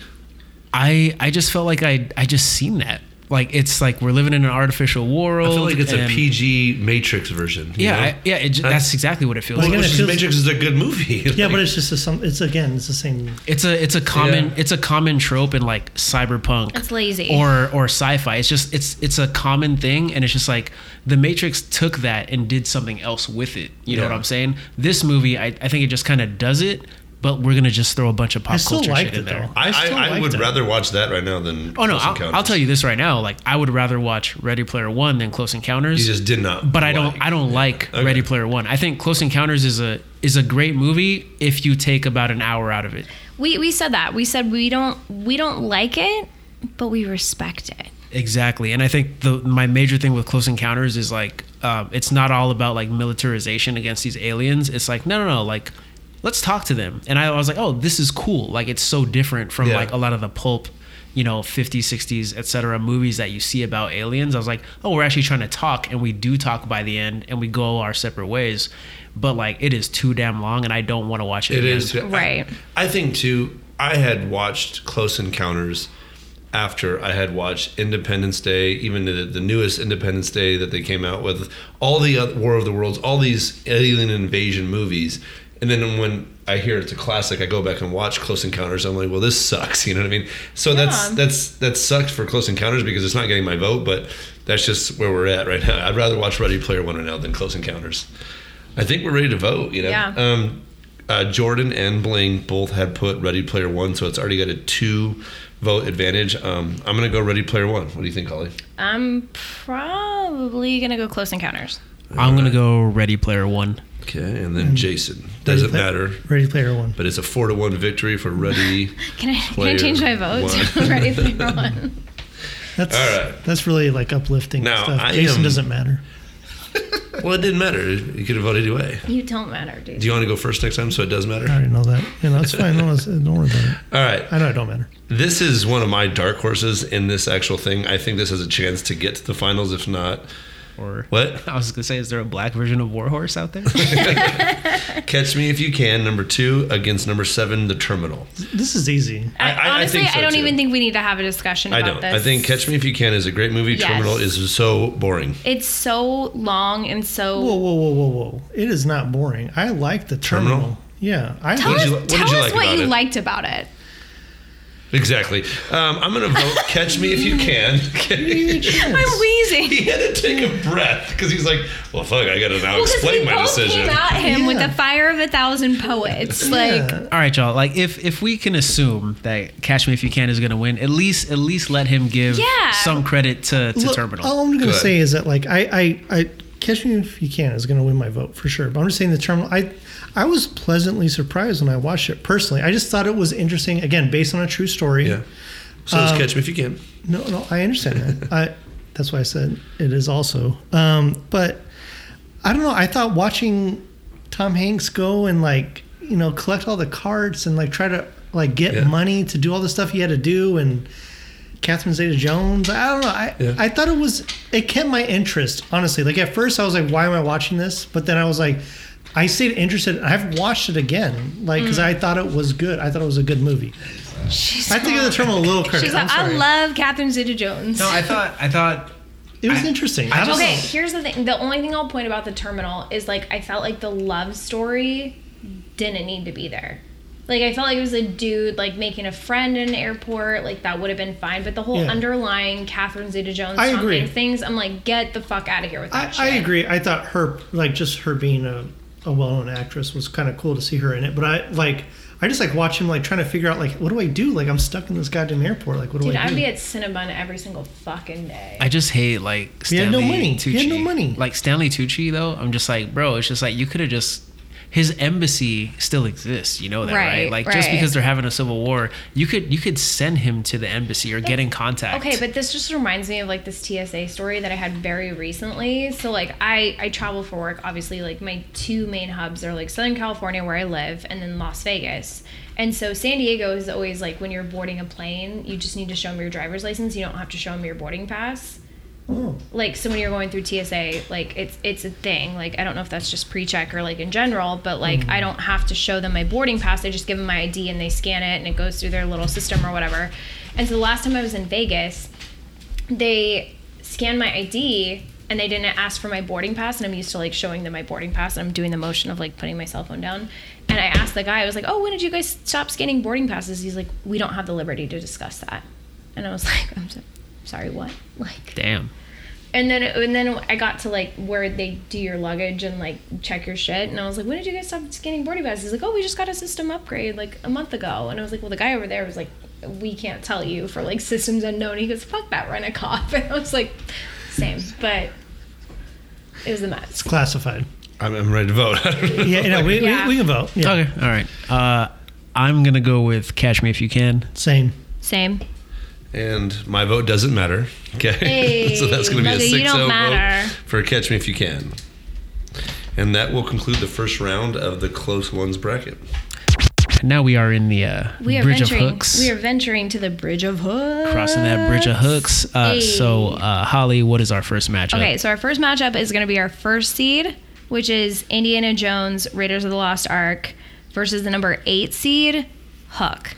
I I just felt like I I just seen that. Like it's like we're living in an artificial world. I feel like it's a PG Matrix version. you Yeah, know? I, yeah, it, That's- that's exactly what it feels Well, like. again, Which it is feels- Matrix is a good movie. Yeah, Like- but it's just a, some. It's again, it's the same. It's a it's a common Yeah. it's a common trope in like cyberpunk. It's lazy. Or or sci-fi. It's just it's it's a common thing and it's just like the Matrix took that and did something else with it. You know what I'm saying? This movie I, I think it just kind of does it, but we're gonna just throw a bunch of pop I still culture liked shit in it there. though. I, I, still I liked would it. rather watch that right now than Oh no, Close I'll, Encounters. I'll tell you this right now. Like I would rather watch Ready Player One than Close Encounters. You just did not. but I don't. I don't like Okay. Ready Player One. I think Close Encounters is a is a great movie if you take about an hour out of it. We we said that. We said we don't we don't like it, but we respect it. Exactly, and I think the my major thing with Close Encounters is like um, it's not all about like militarization against these aliens. It's like no, no, no, like let's talk to them. And I was like, oh, this is cool. Like it's so different from Yeah. like a lot of the pulp, you know, 50s, 60s, etc. movies that you see about aliens. I was like, oh, we're actually trying to talk, and we do talk by the end, and we go our separate ways. But like it is too damn long, and I don't want to watch it. It again. is I- Right. I, think too. I had watched Close Encounters after I had watched Independence Day, even the, the newest Independence Day that they came out with, all the other War of the Worlds, all these alien invasion movies. And then when I hear it's a classic, I go back and watch Close Encounters. I'm like, well, this sucks. You know what I mean? So that's Yeah. that's that sucks for Close Encounters because it's not getting my vote. But that's just where we're at right now. I'd rather watch Ready Player One right now than Close Encounters. I think we're ready to vote. You know. Yeah. Um, uh, Jordan and Blaine both had put Ready Player One, so it's already got a two vote advantage. Um, I'm gonna go Ready Player One. What do you think, Holly? I'm probably gonna go Close Encounters. I'm gonna go Ready Player One. Okay, and then mm. Jason. Doesn't Ready matter, Ready Player One. but it's a four to one victory for Ready. Can I can I change my vote to one. Ready Player One? That's All right. that's really like uplifting Now, stuff. I Jason am- doesn't matter. well, it didn't matter. You could have voted either way. You don't matter, dude. Do you want to go first next time so it does matter? I already know that. You know, it's fine. Don't, don't worry about it. All right. I know it don't matter. This is one of my dark horses in this actual thing. I think this has a chance to get to the finals, if not. Or What? I was gonna say, is there a black version of Warhorse out there? Catch Me If You Can, number two, against number seven, The Terminal. This is easy. I- I, I- I honestly, think I, don't too. even think we need to have a discussion I don't. this. I think Catch Me If You Can is a great movie. Yes. Terminal is so boring. it's so long and so. Whoa, whoa, whoa, whoa, whoa! It is not boring. I like the terminal. Terminal? Yeah, I Tell us, did you li- what tell did you us what you liked about it. Exactly. Um, I'm going to vote Catch Me If You Can. I'm wheezing. he had to take a breath because he's like, well, fuck, I got to now Well, 'cause explain we my both decision. came at him with Yeah. the fire of a thousand poets. Like, Yeah. All right, y'all. Like, if if we can assume that Catch Me If You Can is gonna win, at least at least let him give Yeah. some credit to, to Look, Terminal. All I'm going to say is that like I, I, I catch me if you can is going to win my vote for sure. But I'm just saying the terminal. I, I was pleasantly surprised when I watched it personally. I just thought it was interesting. Again, based on a true story. Yeah. So Um, Catch Me If You Can. No, no, I understand that. I that's why I said it is also. Um, but I don't know. I thought watching Tom Hanks go and like you know collect all the cards and like try to like get Yeah. money to do all the stuff he had to do and Catherine Zeta-Jones. I don't know. I Yeah. I thought it was it kept my interest honestly. Like at first I was like, why am I watching this? But then I was like. I stayed interested. I've watched it again, like because mm. I thought it was good. I thought it was a good movie. she's I think of the terminal a little credit. She's I'm like, I love Catherine Zeta-Jones. no, I thought I thought It was I- interesting. I just- Okay, here's the thing. The only thing I'll point about the terminal is like I felt like the love story didn't need to be there. Like I felt like it was a dude like making a friend in an airport, like that would have been fine. But the whole Yeah. underlying Catherine Zeta-Jones I agree. Things, I'm like, get the fuck out of here with I, that shit. I agree. I thought her, like, just her being a, a well-known actress was kind of cool to see her in it. But I like, I just like watch him like trying to figure out like, what do I do? Like, I'm stuck in this goddamn airport. Like, what do Dude, I do? Dude, I'd be at Cinnabon every single fucking day. I just hate like He had no money. Tucci. He had no money. Like Stanley Tucci though, I'm just like, bro, it's just like you could have just his embassy still exists. You know that, right? Right, Like just because they're having a civil war, you could you could send him to the embassy or get in contact. Okay, but this just reminds me of like this TSA story that I had very recently. So like I I travel for work. Obviously, like my two main hubs are like Southern California where I live, and then Las Vegas. And so San Diego is always like when you're boarding a plane, you just need to show them your driver's license. You don't have to show them your boarding pass. Like so when you're going through TSA, like it's it's a thing. Like I don't know if that's just pre-check or like in general, but like mm. I don't have to show them my boarding pass. I just give them my ID and they scan it and it goes through their little system or whatever. And so the last time I was in Vegas, they scanned my ID and they didn't ask for my boarding pass and I'm used to like showing them my boarding pass and I'm doing the motion of like putting my cell phone down. And I asked the guy, I was like, "Oh, when did you guys stop scanning boarding passes?" He's like, "We don't have the liberty to discuss that." And I was like, "I'm so, sorry, what?" Like Damn. and then and then I got to like where they do your luggage and like check your shit, and I was like, "When did you guys stop scanning boarding passes?" He's like, "Oh, we just got a system upgrade like a month ago." And I was like, "Well, the guy over there was like, we can't tell you for like systems unknown." He goes, "Fuck that, rent a cop." And I was like, "Same," but it was a mess. It's classified. I'm, I'm ready to vote. Yeah, you know, we, Yeah. we, we can vote. Yeah, Okay, all right. Uh, I'm gonna go with Catch Me If You Can. same. Same. And my vote doesn't matter. Okay, Hey, so that's going to be a Mugga, you 6 don't 0 matter. vote for Catch Me If You Can. And that will conclude the first round of the close ones bracket. And now we are in the uh, We are Bridge of venturing. Hooks. We are venturing to the Bridge of Hooks. crossing that bridge of hooks. Uh, Hey. So, uh, Holly, what is our first matchup? Okay, so our first matchup is going to be our first seed, which is Indiana Jones, Raiders of the Lost Ark, versus the number eight seed, Hook.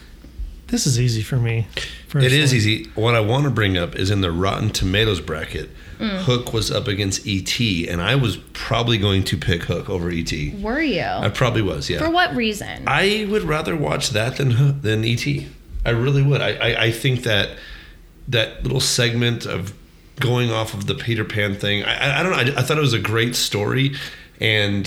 This is easy for me. It is personally. easy. What I want to bring up is in the Rotten Tomatoes bracket, Mm. Hook was up against E.T., and I was probably going to pick Hook over E.T. Were you? I probably was, yeah. For what reason? I would rather watch that than than E.T. I really would. I, I, I think that that little segment of going off of the Peter Pan thing, I, I- I don't know. I, I thought it was a great story, and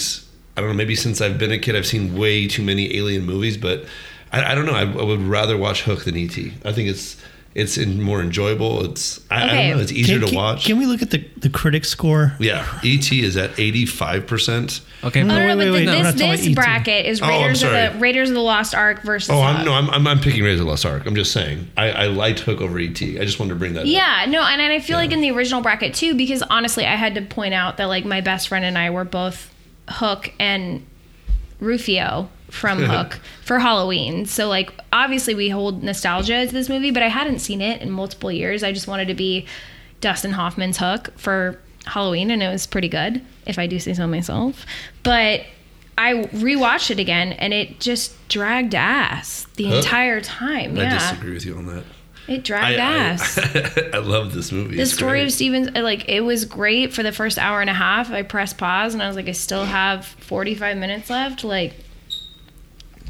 I don't know. Maybe since I've been a kid, I've seen way too many alien movies, but I, I don't know. I, I would rather watch Hook than E.T. I think it's it's in, more enjoyable. It's I, I don't know. It's easier Can, to can- watch. Can we look at the, the critic score? yeah, E.T. is at eighty five percent. Okay. No, Oh, no, wait, but wait, wait, no, we're this this bracket is Oh, I'm Raiders of sorry. the Raiders of the Lost Ark versus. Oh, I'm Hook. no, I'm, I'm, I'm picking Raiders of the Lost Ark. I'm just saying. I, I liked Hook over E.T. I just wanted to bring that up. Yeah, no, and, and I feel like in the original bracket too, because honestly, I had to point out that like my best friend and I were both Hook and Rufio from Hook for Halloween. So like obviously we hold nostalgia to this movie, but I hadn't seen it in multiple years. I just wanted to be Dustin Hoffman's Hook for Halloween, and it was pretty good, if I do say so myself. But I rewatched it again, and it just dragged ass the Hook? entire time. I yeah, disagree with you on that. it dragged I, ass. I, I love this movie. the It's story great. of Stevens, like it was great for the first hour and a half. I pressed pause and I was like, I still have 45 minutes left. Like,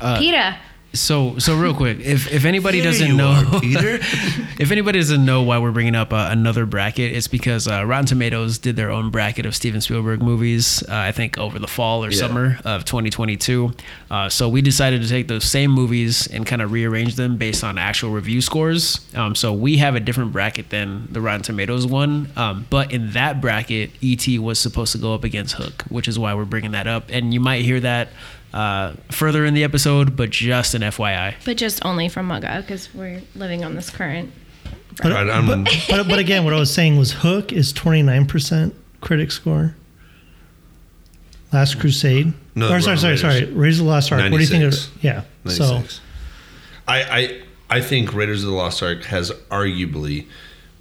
Uh, PETA. So, so real quick, if if anybody There doesn't you know, are, Peter. if anybody doesn't know why we're bringing up uh, another bracket, it's because uh, Rotten Tomatoes did their own bracket of Steven Spielberg movies. Uh, I think over the fall or Yeah. summer of 2022. Uh, so we decided to take those same movies and kind of rearrange them based on actual review scores. Um, so we have a different bracket than the Rotten Tomatoes one. Um, but in that bracket, ET was supposed to go up against Hook, which is why we're bringing that up. And you might hear that. Uh, further in the episode, but just an FYI. But just only from Mugga because we're living on this current. But, Right, I'm- but, but, but again, what I was saying was Hook is 29% critic score. Last Crusade. No, or sorry, sorry, Raiders. sorry. Raise the Lost Ark. What do you think of 96. Yeah. So 96. I, I I think Raiders of the Lost Ark has arguably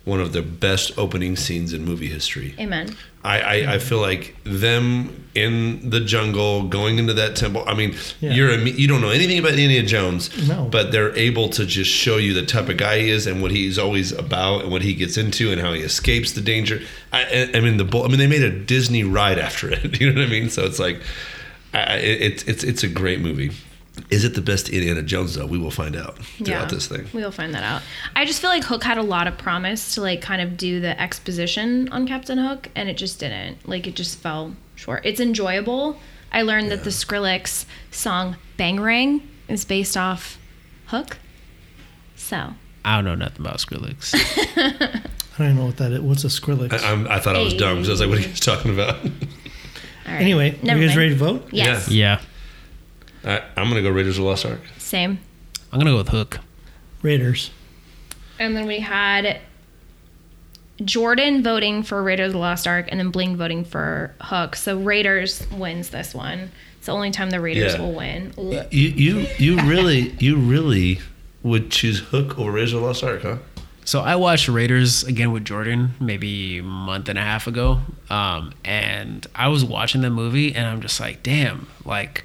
one of the best opening scenes in movie history. Amen. I, I, I feel like them in the jungle going into that temple. I mean, Yeah. you're you don't know anything about Indiana Jones, No. but they're able to just show you the type of guy he is and what he's always about and what he gets into and how he escapes the danger. I, I- I mean, the bull. I mean, they made a Disney ride after it. You know what I mean? So it's like, I, I- it, it's it's it's a great movie. Is it the best Indiana Jones though? We will find out throughout Yeah. this thing. We'll find that out. I just feel like Hook had a lot of promise to like kind of do the exposition on Captain Hook, and it just didn't. Like it just fell short. It's enjoyable. I learned that the Skrillex song "Bangarang" is based off Hook. So I don't know nothing about Skrillex. I don't even know what that is. What's a Skrillex? I, I'm, I thought I was dumb because I was like, "What are you talking about?" all right. anyway, Never are you guys mind. ready to vote? Yes. yeah. I, I'm gonna go Raiders of the Lost Ark. Same. I'm gonna go with Hook. Raiders. And then we had Jordan voting for Raiders of the Lost Ark and then Bling voting for Hook. So Raiders wins this one. It's the only time the Raiders Yeah. will win. Ugh. You you you really you really would choose Hook over Raiders of the Lost Ark, huh? So I watched Raiders again with Jordan maybe a month and a half ago, um, and I was watching the movie and I'm just like, damn, like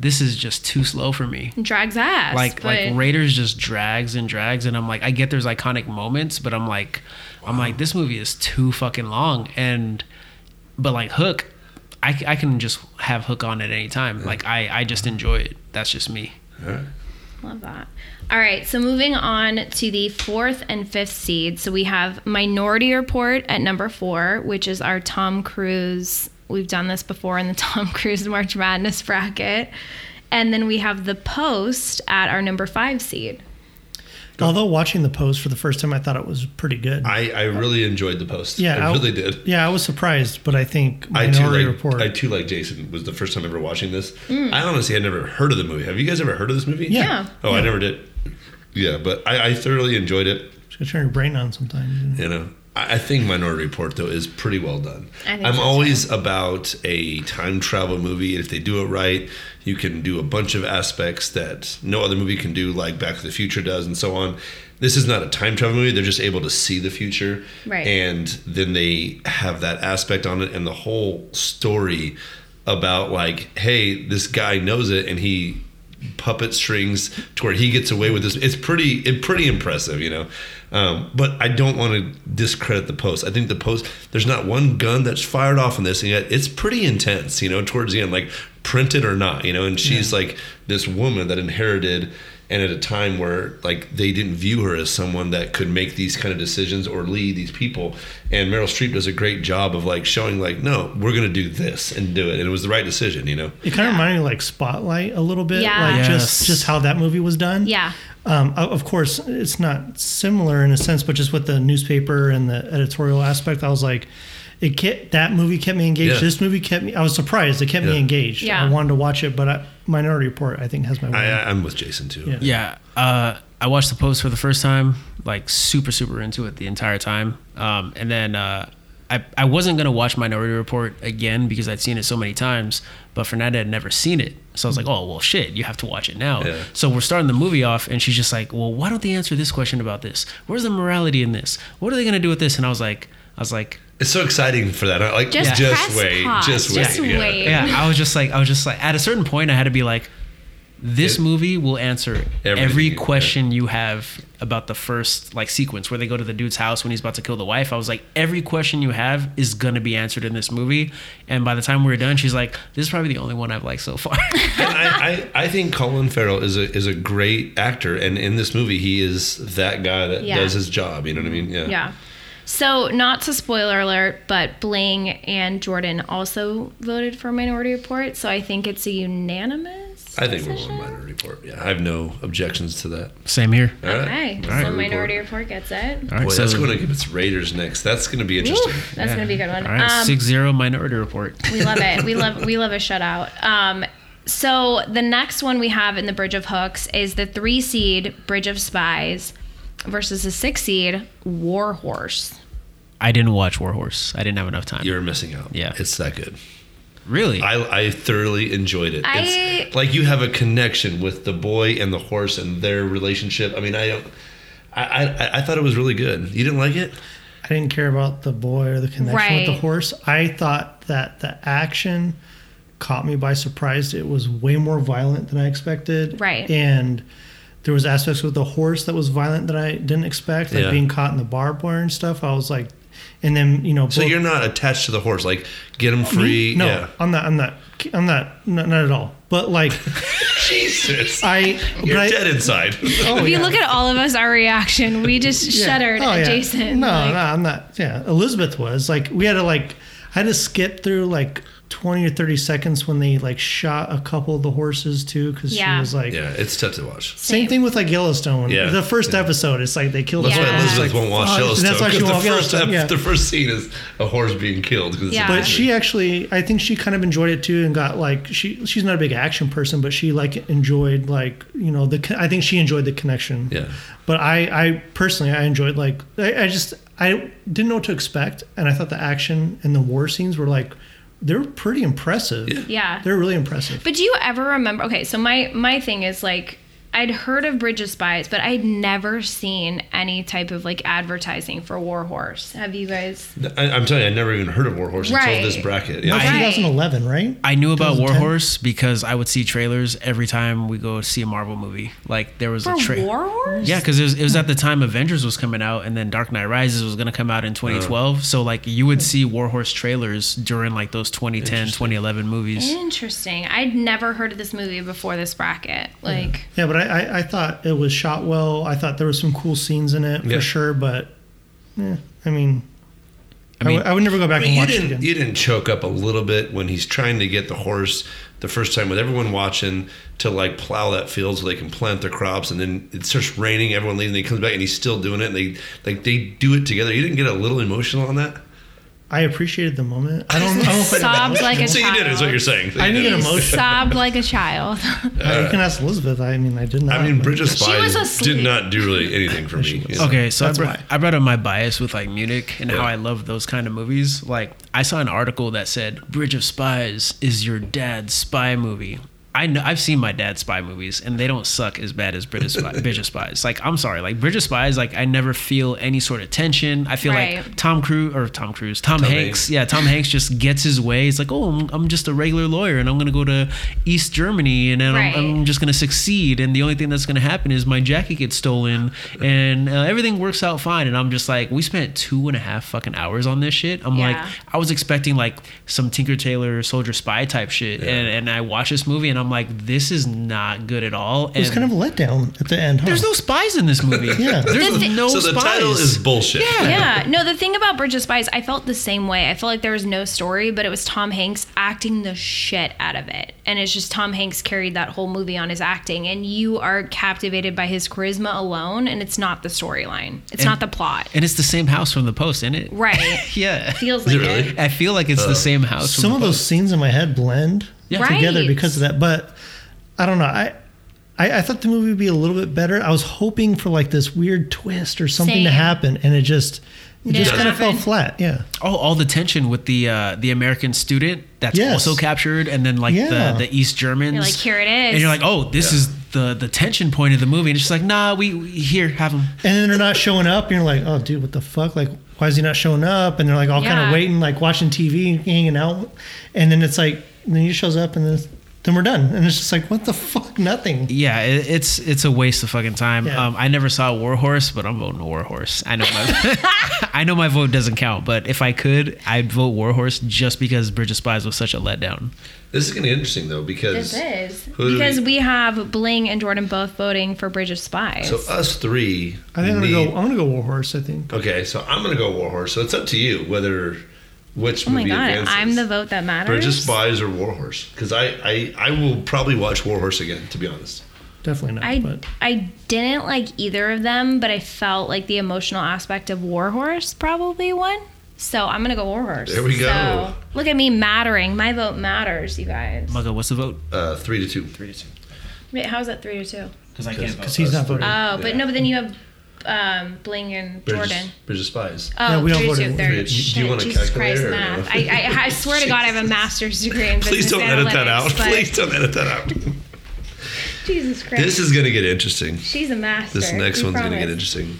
this is just too slow for me. Drags ass. like but like Raiders just drags and drags, and I'm like, I get there's iconic moments, but I'm like, I'm like, this movie is too fucking long, and but like Hook, I, I can just have Hook on at any time. Like I I just enjoy it. That's just me. Love that. All right, so moving on to the fourth and fifth seed. So we have Minority Report at number four, which is our Tom Cruise. We've done this before in the Tom Cruise March Madness bracket. And then we have The Post at our number five seed. Although watching the post for the first time, I thought it was pretty good. I, I really enjoyed the post. yeah, I really did. Yeah, I was surprised, but I think I too Minority like Report. I too like Jason. Was the first time ever watching this. Mm. I honestly had never heard of the movie. Have you guys ever heard of this movie? Yeah. Yeah. Oh, I never did. Yeah, but I, I thoroughly enjoyed it. Just gotta turn your brain on sometimes. you know. You know, I, think Minority Report though is pretty well done. I'm so, always about a time travel movie. and If they do it right, you can do a bunch of aspects that no other movie can do, like Back to the Future does, and so on. This is not a time travel movie. They're just able to see the future, Right. And then they have that aspect on it, and the whole story about like, hey, this guy knows it, and he puppet strings to where he gets away with this. It's pretty, it pretty impressive, you know. Um, but I don't want to discredit the post. I think the post, there's not one gun that's fired off in this, and yet it's pretty intense, you know, towards the end, like printed or not, you know. And she's like this woman that inherited, and at a time where like they didn't view her as someone that could make these kind of decisions or lead these people. And Meryl Streep does a great job of like showing, like, no, we're gonna do this and do it, and it was the right decision, you know. It kind of reminded me of like Spotlight a little bit, Yeah. like Yes. just just how that movie was done. Yeah. Um, of course, it's not similar in a sense, but just with the newspaper and the editorial aspect, I was like, it kept that movie kept me engaged. Yeah. This movie kept me. I was surprised it kept me engaged. Yeah. I wanted to watch it, but I, Minority Report I think has my. I, I- I'm with Jason too. Yeah. Yeah, uh, I watched the post for the first time, like super, super into it the entire time. Um, and then uh, I, I wasn't gonna watch Minority Report again because I'd seen it so many times, but Fernanda had never seen it, so I was like, oh well, shit, you have to watch it now. Yeah. So we're starting the movie off, and she's just like, well, why don't they answer this question about this? Where's the morality in this? What are they gonna do with this? And I was like, I was like, It's so exciting for that. Like Just just, press wait, pause. just wait. Just yeah. wait. yeah, I was just like, I was just like, at a certain point, I had to be like, this It- movie will answer every Everything, question you have about the first like sequence where they go to the dude's house when he's about to kill the wife. I was like, every question you have is gonna be answered in this movie. And by the time we were done, she's like, this is probably the only one I've liked so far. And I, I, I think Colin Farrell is a is a great actor, and in this movie, he is that guy that Yeah. does his job. You know what I mean? Yeah. Yeah. So, not to spoiler alert, but Bling and Jordan also voted for Minority Report. So, I think it's a unanimous. I think we're decision? going Minority Report. Yeah, I have no objections to that. Same here. All right. Okay. All right, so, Minority Report gets it. All right, Boy, so that's going to give its Raiders next. That's going to be interesting. That's Yeah. gonna be a good one. All right, Um, six zero Minority Report. we love it. We love we love a shutout. Um, so the next one we have in the Bridge of Hooks is the three seed Bridge of Spies versus the six seed War Horse. I didn't watch War Horse. I didn't have enough time. You're missing out. Yeah. it's that good. Really? I, I thoroughly enjoyed it. I- It's like you have a connection with the boy and the horse and their relationship. I mean, I don't. I, I, I thought it was really good. You didn't like it? I didn't care about the boy or the connection with the horse. I thought that the action caught me by surprise. It was way more violent than I expected. Right. And there was aspects with the horse that was violent that I didn't expect, like Yeah. being caught in the barbed wire and stuff. I was like, and then you know, So both- you're not attached to the horse. Like, get him oh, free. no, Yeah. I'm not. I'm not. I'm not. Not, not at all. But like, Jesus. I. You're but I- dead inside. Oh, if you yeah. look at all of us, our reaction, we just Yeah. shuddered Oh, at yeah. Jason. No, Like, no, I'm not. Yeah, Elizabeth was like we had to like I had to skip through like 20 or 30 seconds when they like shot a couple of the horses too because Yeah. she was like Yeah, it's tough to watch. same Same. thing with like Yellowstone. Yeah. The first Yeah. episode, it's like they killed That's the why Yeah. horse. Elizabeth Like, won't watch fuck. Yellowstone. That's why she 'cause won't the first, Yellowstone. Yeah. the first scene is a horse being killed Yeah. But she actually, I think she kind of enjoyed it too, and got like she she's not a big action person, but she like enjoyed like you know the I think she enjoyed the connection. Yeah. But I I personally I enjoyed like I, I just I didn't know what to expect, and I thought the action and the war scenes were like they're pretty impressive. Yeah. Yeah. They're really impressive. But do you ever remember? Okay, so my my thing is like I'd heard of Bridge of Spies, but I'd never seen any type of like advertising for Warhorse. Have you guys? I, I'm telling you, I never even heard of Warhorse Right. until this bracket. Yeah. No, Right. 2011, right? I knew about 2010? Warhorse because I would see trailers every time we go see a Marvel movie. Like there was For a trailer. War Horse? Yeah, because it was, it was at the time Avengers was coming out, and then Dark Knight Rises was going to come out in uh-huh. 2012. So like you would see Warhorse trailers during like those 2010, 2011 movies. Interesting. I'd never heard of this movie before this bracket. Like, Yeah, but I, I, I thought it was shot well. I thought there was some cool scenes in it for sure. But yeah, I mean, I, I mean, would- would never go back I mean, and watch it didn't again. you didn't choke up a little bit when he's trying to get the horse the first time with everyone watching to like plow that field so they can plant their crops and then it starts raining everyone leaves and he comes back and he's still doing it and they like they do it together you didn't get a little emotional on that I appreciated the moment. I don't, I don't know if sobbed like a so you did is what you're saying So I you didn't did. get emotional. Sobbed like a child. Uh, you can ask Elizabeth. I mean, I did not. I mean Bridge of She Spies asleep. did not do really anything for me you know? Okay, so I That's brought, why. I brought up my bias with like Munich and Yeah. how I love those kind of movies. Like I saw an article that said Bridge of Spies is your dad's spy movie. I know I've seen my dad's spy movies and they don't suck as bad as British of, Spy, Bridge of Spies. Like I'm sorry, like Bridge of Spies, like I never feel any sort of tension. I feel Right. like Tom Cruise or Tom Cruise, Tom, Tom Hanks, Hanks. yeah, Tom Hanks just gets his way. He's like, oh, I'm, I'm just a regular lawyer and I'm gonna go to East Germany and then Right. I'm, I'm just gonna succeed. And the only thing that's gonna happen is my jacket gets stolen and uh, everything works out fine. And I'm just like, we spent two and a half fucking hours on this shit. I'm Yeah. like, I was expecting like some Tinker Tailor Soldier Spy type shit, and and I watch this movie and I'm like, this is not good at all. it was kind of a letdown at the end. Huh? there's no spies in this movie. Yeah. there's The thi- no so the spies. title is bullshit Yeah. yeah. No, the thing about Bridge of Spies, I felt the same way. I felt like there was no story, but it was Tom Hanks acting the shit out of it. And it's just Tom Hanks carried that whole movie on his acting. And you are captivated by his charisma alone. And it's not the storyline, it's And- not the plot. and it's the same house from the post, isn't it? Right. Yeah. Feels Is like it really? it. I feel like it's the uh, same house. from Some the of those scenes in my head blend Yeah. together Right. because of that. But I don't know. I, I I thought the movie would be a little bit better. I was hoping for like this weird twist or something to happen, and it just it just kind of fell flat. Yeah. Oh, all the tension with the uh, the American student that's Yes. also captured, and then like Yeah. the, the East Germans. You're like, here it is. and you're like, oh, this Yeah. is the the tension point of the movie, and it's just like, nah, we, we here have them. And then they're not showing up, and you're like, oh, dude, what the fuck? Like, why is he not showing up? And they're like all kind of waiting, like watching TV, hanging out. And then it's like, then he shows up, and then, then we're done. And it's just like, what the fuck? Nothing. Yeah, it, it's it's a waste of fucking time. Yeah. Um, I never saw War Horse, but I'm voting War Horse. I know my I know my vote doesn't count, but if I could, I'd vote War Horse just because Bridge of Spies was such a letdown. this is gonna be interesting though because This is. Because we- we have Bling and Jordan both voting for Bridge of Spies. so us three I think I'm gonna go. I'm gonna go Warhorse. I think. okay so I'm gonna go Warhorse so it's up to you whether which oh my movie god, advances. I'm the vote that matters. Bridge of Spies or Warhorse because I, I I will probably watch Warhorse again to be honest. Definitely not. I but I didn't like either of them, but I felt like the emotional aspect of Warhorse probably won. So I'm gonna go Warhorse. There we go. So, look at me mattering. My vote matters, you guys. Mugga, what's the vote? Uh, three to two. Three to two. Wait, how's that three to two? Because I can't vote. because he's not voting. Oh, but Yeah. no, but then you have um, Bling and Bridge, Jordan. Bridge of Spies. Oh, Yeah, we all three to voted two. Warhorse. There. Do you- do you Shit, want a Jesus Christ, calculator or math. no? I, I, I swear to God, I have a master's degree in this. Please business don't edit that out. but Please don't edit that out. Jesus Christ. this is gonna get interesting. She's a master. This next we one's gonna get interesting.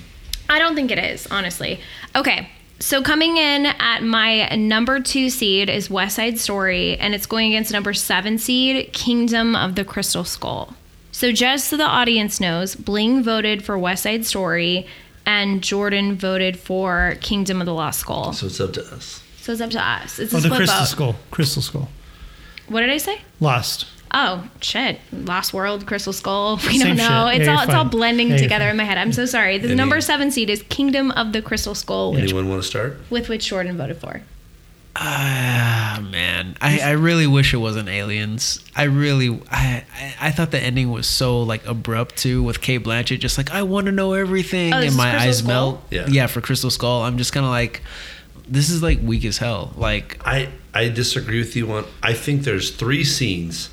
I don't think it is, honestly. Okay. So coming in at my number two seed is West Side Story, and it's going against number seven seed, Kingdom of the Crystal Skull. So just so the audience knows, Bling voted for West Side Story, and Jordan voted for Kingdom of the Lost Skull. So it's up to us. So it's up to us. It's a oh, the split Crystal vote. Skull. Crystal Skull. What did I say? Lost. Oh shit! Lost World, Crystal Skull. We Same don't know. shit. It's Yeah, all you're it's all blending Yeah, together fine. in my head. I'm so sorry. The Any- number seven seed is Kingdom of the Crystal Skull, which Anyone want to start? with which Jordan voted for. Ah man, I, I really wish it wasn't aliens. I really I, I I thought the ending was so like abrupt too with Cate Blanchett just like I want to know everything Oh, and my Crystal eyes Skull? melt. Yeah. yeah, for Crystal Skull, I'm just kind of like this is like weak as hell. Like I I disagree with you on. I think there's three scenes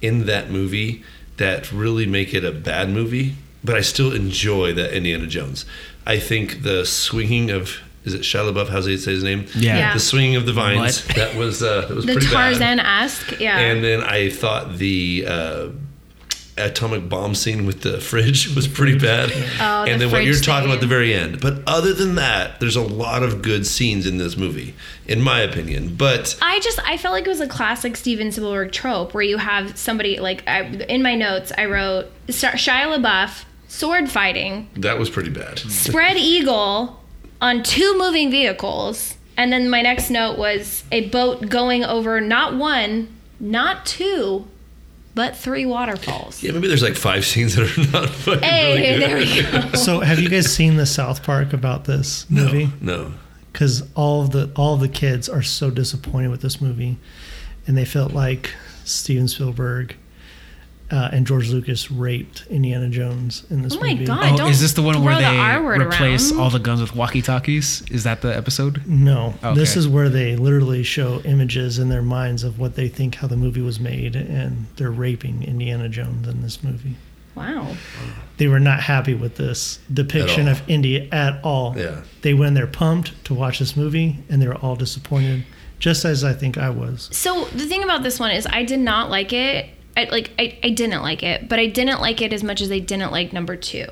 in that movie that really make it a bad movie, but I still enjoy that Indiana Jones. I think the swinging of is it Shia LaBeouf? How's he say his name? Yeah. Yeah. The swinging of the vines. What? That was uh, that was The pretty bad. The tarzan esque, yeah. And then I thought the uh, atomic bomb scene with the fridge was pretty bad. Oh, the and then what you're fridge talking about at the very end. But other than that, there's a lot of good scenes in this movie, in my opinion. But I just I felt like it was a classic Steven Spielberg trope where you have somebody like I, in my notes I wrote Star- Shia LaBeouf sword fighting that was pretty bad. spread eagle on two moving vehicles and then my next note was a boat going over not one not two but three waterfalls. Yeah, maybe there's like five scenes that are not fucking Hey, really there good. we go. So, have you guys seen the South Park about this movie? No. Because all of the all of the kids are so disappointed with this movie, and they felt like Steven Spielberg uh, and George Lucas raped Indiana Jones in this movie. Oh my movie. God. oh, don't is this the one where throw the they replace around. all the guns with walkie-talkies? Is that the episode? No, this is where they literally show images in their minds of what they think how the movie was made, and they're raping Indiana Jones in this movie. Wow. They were not happy with this depiction of Indy at all. Yeah. They went there pumped to watch this movie, and they were all disappointed, just as I think I was. So the thing about this one is I did not like it. I like I, I didn't like it, but I didn't like it as much as I didn't like number two.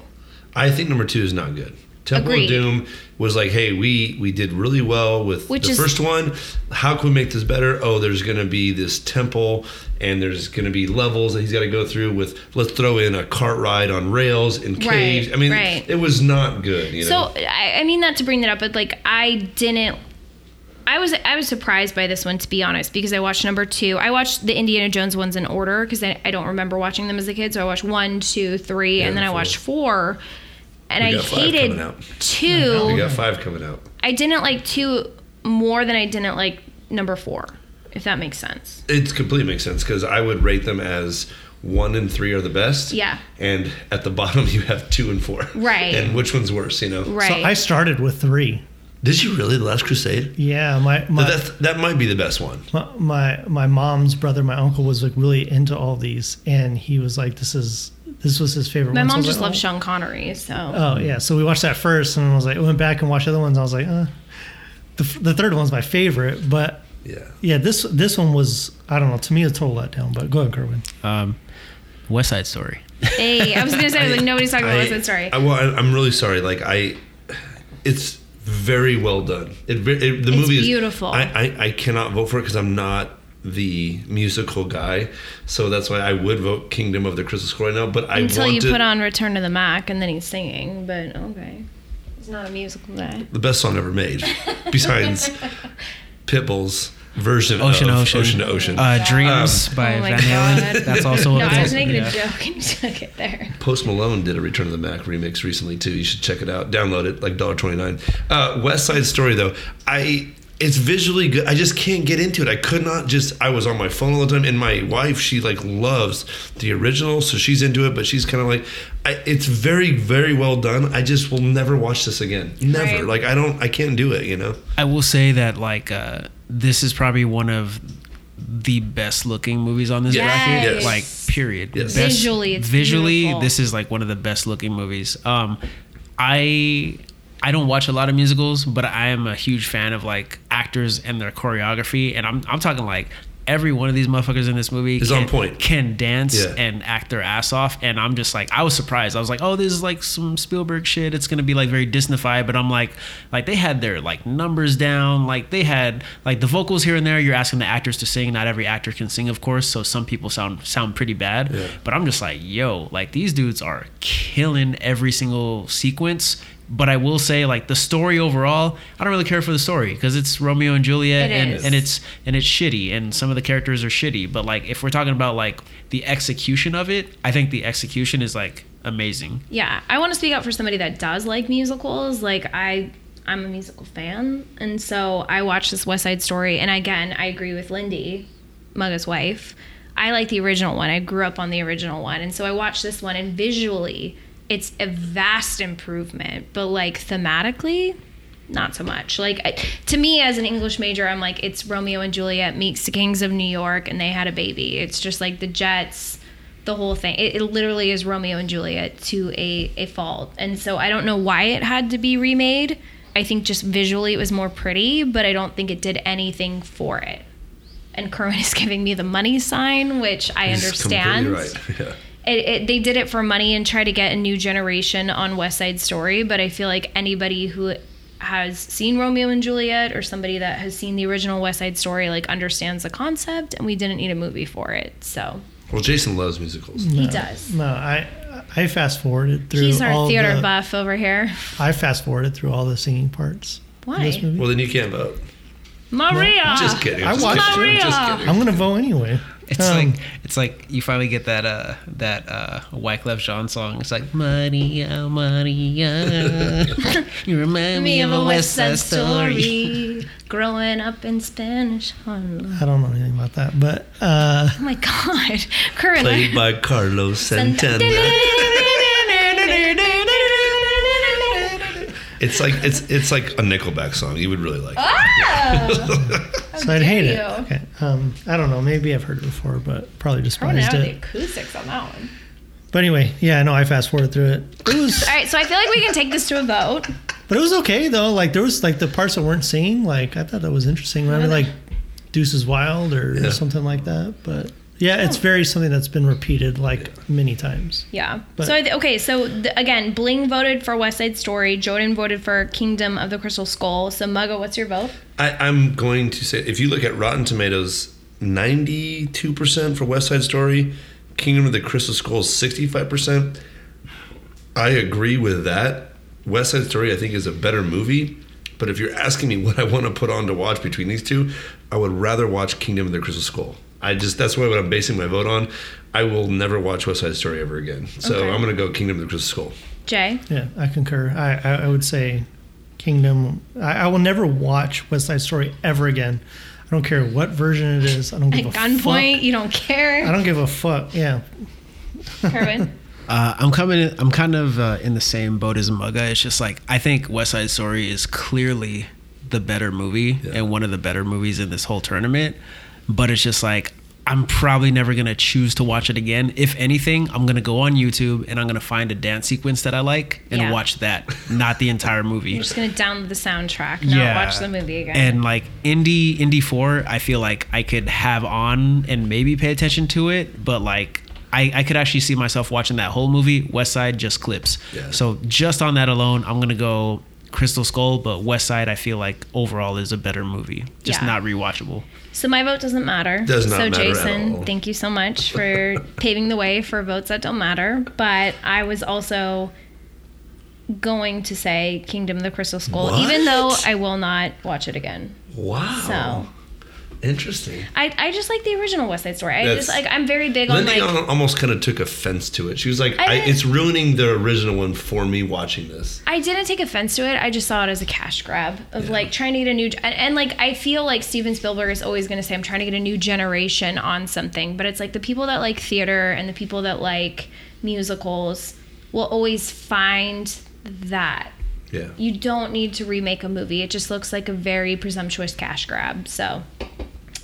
I think number two is not good. Temple Agreed. of Doom was like, hey, we we did really well with Which the is- first one. How can we make this better? Oh, there's going to be this temple, and there's going to be levels that he's got to go through. With let's throw in a cart ride on rails and caves. Right, I mean, right. it was not good. You know. So I, I mean not to bring that up, but like I didn't. I was I was surprised by this one to be honest because I watched number two. I watched the Indiana Jones ones in order because I, I don't remember watching them as a kid. So I watched one, two, three, Yeah, and then I watched four. And We I five hated coming out. two. we got five coming out. I didn't like two more than I didn't like number four, if that makes sense. It completely makes sense because I would rate them as one and three are the best. Yeah. And at the bottom you have two and four. Right. And which one's worse? You know. Right. So I started with three. Did you really the Last Crusade? Yeah, my my, that that might be the best one. my my my mom's brother, my uncle was like really into all these, and he was like, "This is this was his favorite." My one. Mom was just like, loves oh. Sean Connery, so Oh yeah, so we watched that first, and I was like, went back and watched other ones. I was like, uh, the the third one's my favorite, but Yeah. yeah, this this one was I don't know. To me, a total letdown. But go ahead, Kerwin. Um, West Side Story. hey, I was gonna say like nobody's talking about West Side Story. I, well, I, I'm really sorry. Like I, it's very well done. It, it the It's movie is beautiful. I, I I cannot vote for it because I'm not the musical guy. So that's why I would vote Kingdom of the Crystal Skull right now. But I Until you put on Return to the Mack and then he's singing, but okay. He's not a musical guy. the best song ever made, besides Pitbull's version Ocean of Ocean. Ocean to Ocean. Uh, Dreams by Oh Van Halen. That's also what No, it's I was making yeah. a joke and you took it there. Post Malone did a Return of the Mack remix recently too. You should check it out. Download it, like $1.29. Uh, West Side Story though, I it's visually good. I just can't get into it. I could not just. I was on my phone all the time, and my wife she like loves the original, so she's into it. But she's kind of like, I, it's very very well done. I just will never watch this again. Never. Right. Like I don't. I can't do it. You know. I will say that like uh, this is probably one of the best looking movies on this Yes. bracket. Yes. Like period. Yes. Best- Visually, it's visually beautiful. this is like one of the best looking movies. Um, I I don't watch a lot of musicals, but I am a huge fan of like actors and their choreography, and I'm I'm talking like. Every one of these motherfuckers in this movie Is can, on point. can dance Yeah. and act their ass off, and I'm just like I was surprised. I was like, oh, this is like some Spielberg shit. It's gonna be like very Disneyfied, but I'm like, like they had their like numbers down. Like they had like the vocals here and there. You're asking the actors to sing. Not every actor can sing, of course. So some people sound sound pretty bad. Yeah. But I'm just like, yo, like these dudes are killing every single sequence. But I will say, like the story overall, I don't really care for the story because it's Romeo and Juliet, It and is. and it's and it's shitty, and some of the characters are shitty. But like if we're talking about like the execution of it, I think the execution is like amazing. Yeah, I want to speak out for somebody that does like musicals. Like I, I'm a musical fan, and so I watched this West Side Story, and again, I agree with Lindy, Mugga's wife. I like the original one. I grew up on the original one, and so I watched this one, and visually, it's a vast improvement, but like thematically, not so much. Like I- to me, as an English major, I'm like, it's Romeo and Juliet meets the Kings of New York, and they had a baby. It's just like the Jets, the whole thing. It, it literally is Romeo and Juliet to a a fault, and so I don't know why it had to be remade. I think just visually it was more pretty, but I don't think it did anything for it. And Kerwin is giving me the money sign, which I He's understand completely right. Yeah. It, it, they did it for money and try to get a new generation on West Side Story. But I feel like anybody who has seen Romeo and Juliet or somebody that has seen the original West Side Story like understands the concept, and we didn't need a movie for it. So Well, Jason loves musicals. he does. No, I I fast forwarded through He's our all theater the, buff over here. I fast forwarded through all the singing parts. Why? This movie. Well, then you can't vote. Maria. Just kidding. I just watched kidding, it. Just Maria. kidding. I'm gonna vote anyway. It's Um, like it's like you finally get that uh that uh Wyclef Jean song. It's like Maria, Maria, you remind me of a West Side Story. Growing up in Spanish Harlem. I don't know anything about that, but uh, Oh my God, Kerwin. Played by Carlos Santana. It's like it's it's like a Nickelback song. You would really like. it. so I'd hate it. Okay, um, I don't know. Maybe I've heard it before, but probably Throwing despised out the it. acoustics on that one. But anyway, yeah, no, I fast forwarded through it. It was, All right, so I feel like we can take this to a vote. but it was okay though. Like there was like the parts that weren't singing. Like I thought that was interesting. Remember like Deuces Wild or Yeah. something like that. But yeah, it's very something that's been repeated like many times. Yeah. But- so th- okay, so th- again, Bling voted for West Side Story. Jordan voted for Kingdom of the Crystal Skull. So Mugga, what's your vote? I, I'm going to say if you look at Rotten Tomatoes, 92 percent for West Side Story, Kingdom of the Crystal Skull, 65 percent. I agree with that. West Side Story, I think, is a better movie. But if you're asking me what I want to put on to watch between these two, I would rather watch Kingdom of the Crystal Skull. I just that's what I'm basing my vote on. I will never watch West Side Story ever again. So Okay. I'm going to go Kingdom of the Crystal Skull. Jay. Yeah, I concur. I I, I would say Kingdom. I, I will never watch West Side Story ever again. I don't care what version it is. I don't At give a gunpoint, fuck. you don't care. I don't give a fuck. Yeah, Kerwin. Uh, I'm coming. I'm kind of uh, in the same boat as Mugga. It's just like I think West Side Story is clearly the better movie Yeah. and one of the better movies in this whole tournament. But it's just like I'm probably never gonna choose to watch it again. If anything, I'm gonna go on YouTube and I'm gonna find a dance sequence that I like and Yeah. watch that, not the entire movie. You're just gonna download the soundtrack, not watch the movie again. And like Indy Indy Four, I feel like I could have on and maybe pay attention to it, but like I, I could actually see myself watching that whole movie. West Side just clips. Yeah. So just on that alone, I'm gonna go Crystal Skull, but West Side I feel like overall is a better movie. Just Yeah. not rewatchable. So my vote doesn't matter. Does not so matter at Jason, all. thank you so much for paving the way for votes that don't matter. But I was also going to say Kingdom of the Crystal Skull, even though I will not watch it again. Wow. So Interesting. I, I just like the original West Side Story. I That's- just like I'm very big on Lindy like al- almost kind of took offense to it. She was like, I I "It's ruining the original one for me watching this." I didn't take offense to it. I just saw it as a cash grab of Yeah. like trying to get a new and, and like I feel like Steven Spielberg is always going to say I'm trying to get a new generation on something, but it's like the people that like theater and the people that like musicals will always find that Yeah. you don't need to remake a movie. It just looks like a very presumptuous cash grab. So,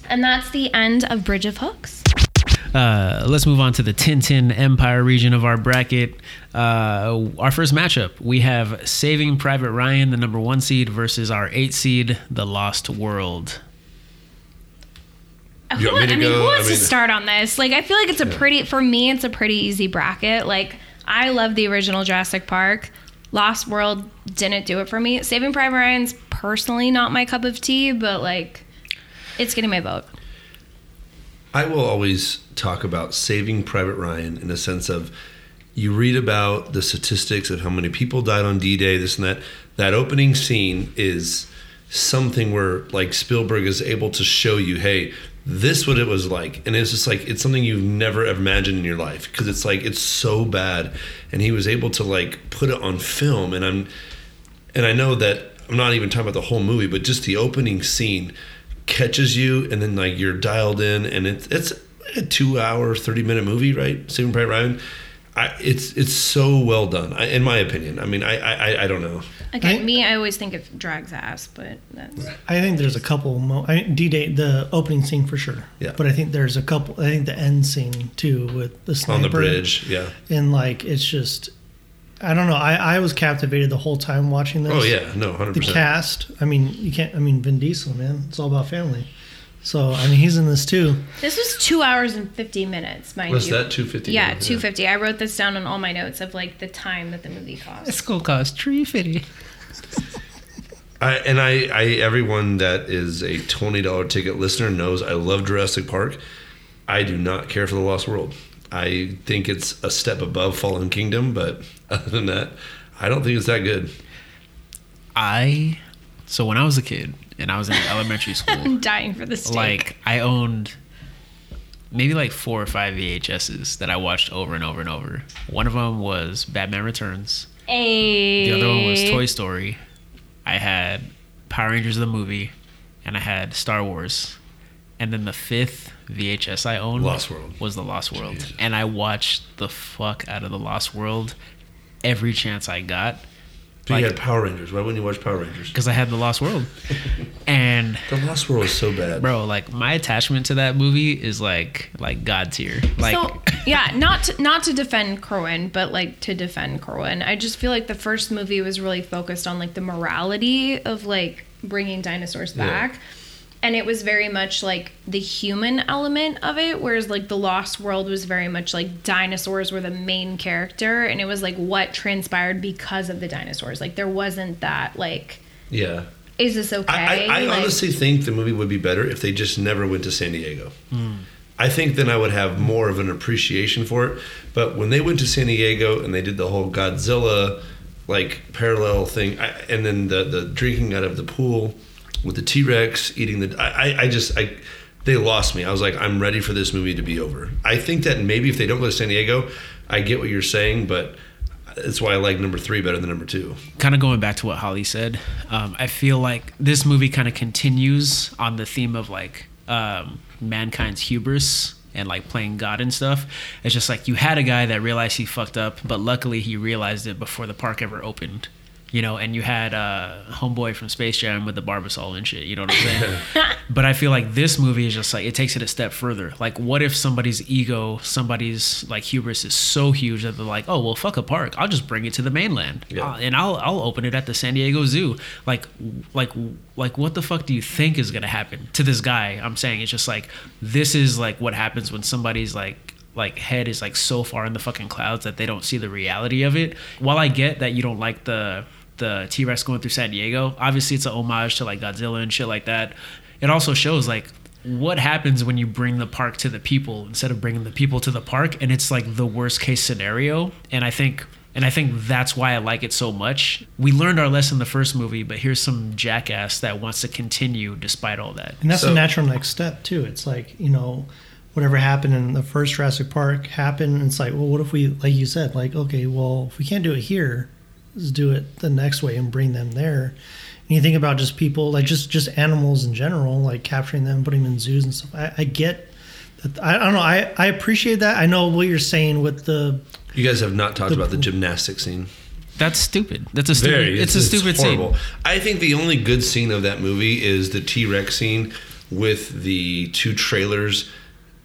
and that's the end of Bridge of Hooks. Uh, let's move on to the Tintin Empire region of our bracket. Uh, our first matchup, we have Saving Private Ryan, the number one seed, versus our eight seed, The Lost World. You Who, want me to I mean, go? who wants I mean- to start on this? Like, I feel like it's a pretty, for me, it's a pretty easy bracket. Like, I love the original Jurassic Park. Lost World didn't do it for me. Saving Private Ryan's personally not my cup of tea, but like, it's getting my vote. I will always talk about Saving Private Ryan in a sense of you read about the statistics of how many people died on D-Day, this and that. That opening scene is something where like Spielberg is able to show you, hey, this what it was like, and it's just like it's something you've never imagined in your life because it's like it's so bad, and he was able to like put it on film, and I'm and I know that I'm not even talking about the whole movie, but just the opening scene catches you, and then like you're dialed in, and it's it's a two hour, thirty minute movie, right? Saving Private Ryan. I, it's it's so well done, I, in my opinion. I mean, I I, I don't know. Again, I- me, I always think it drags ass, but that's I think there's a couple. Mo- I, D-Day, the opening scene for sure. Yeah. But I think there's a couple. I think the end scene too with the sniper On the bridge, yeah. and like it's just. I don't know. I, I was captivated the whole time watching this. Oh yeah, no, hundred The cast. I mean, you can't. I mean, Vin Diesel, man. It's all about family. So I mean, he's in this too. this was two hours and fifty minutes, mind Was you. that two fifty? Yeah, two fifty. I wrote this down on all my notes of like the time that the movie cost. School cost three fifty. I, and I, I, everyone that is a twenty dollar ticket listener knows I love Jurassic Park. I do not care for the Lost World. I think it's a step above Fallen Kingdom, but other than that, I don't think it's that good. I so when I was a kid and I was in elementary school, I'm dying for the steak. like I owned maybe like four or five VHSs that I watched over and over and over. One of them was Batman Returns. a The other one was Toy Story. I had Power Rangers the movie, and I had Star Wars. And then the fifth VHS I owned Lost World. was the Lost World, Jesus. and I watched the fuck out of the Lost World every chance I got But Like- you had Power Rangers. Why wouldn't you watch Power Rangers? because I had the Lost World. and The Lost World is so bad. bro, like my attachment to that movie is like like god tier. Like so yeah, not to, not to defend Kerwin, but like to defend Kerwin. I just feel like the first movie was really focused on like the morality of like bringing dinosaurs Yeah. Back. And it was very much like the human element of it, whereas like the Lost World was very much like dinosaurs were the main character, and it was like what transpired because of the dinosaurs. Like there wasn't that like, Yeah. is this okay? I, I, I Like- honestly think the movie would be better if they just never went to San Diego. Hmm. I think then I would have more of an appreciation for it. But when they went to San Diego and they did the whole Godzilla like parallel thing, I, and then the the drinking out of the pool with the T Rex eating the, I, I- just I they lost me. I was like, I'm ready for this movie to be over. I think that maybe if they don't go to San Diego, I get what you're saying, but. That's why I like number three better than number two. kind of going back to what Holly said, um, I feel like this movie kind of continues on the theme of like um, mankind's hubris and like playing God and stuff. It's just like you had a guy that realized he fucked up, but luckily he realized it before the park ever opened. You know, and you had uh, homeboy from Space Jam with the Barbasol and shit. You know what I'm saying? but I feel like this movie is just like it takes it a step further. Like, what if somebody's ego, somebody's like hubris is so huge that they're like, oh well, fuck a park. I'll just bring it to the mainland, Yeah. Uh, and I'll I'll open it at the San Diego Zoo. Like, like, like, what the fuck do you think is gonna happen to this guy? I'm saying it's just like this is like what happens when somebody's like like head is like so far in the fucking clouds that they don't see the reality of it. While I get that you don't like the the T Rex going through San Diego, obviously it's a homage to like Godzilla and shit like that. It also shows like what happens when you bring the park to the people instead of bringing the people to the park, and it's like the worst case scenario. And I think. And I think that's why I like it so much. We learned our lesson the first movie, but here's some jackass that wants to continue despite all that. And that's So- the natural next step too. It's like you know, whatever happened in the first Jurassic Park happened. And it's like, well, what if we, like you said, like okay, well, if we can't do it here, let's do it the next way and bring them there. And you think about just people, like just just animals in general, like capturing them, putting them in zoos and stuff. I, I get that. I, I don't know. I I appreciate that. I know what you're saying with the You guys have not talked about the gymnastic scene. That's stupid. That's a stupid. it's, a stupid scene. I think the only good scene of that movie is the T Rex scene with the two trailers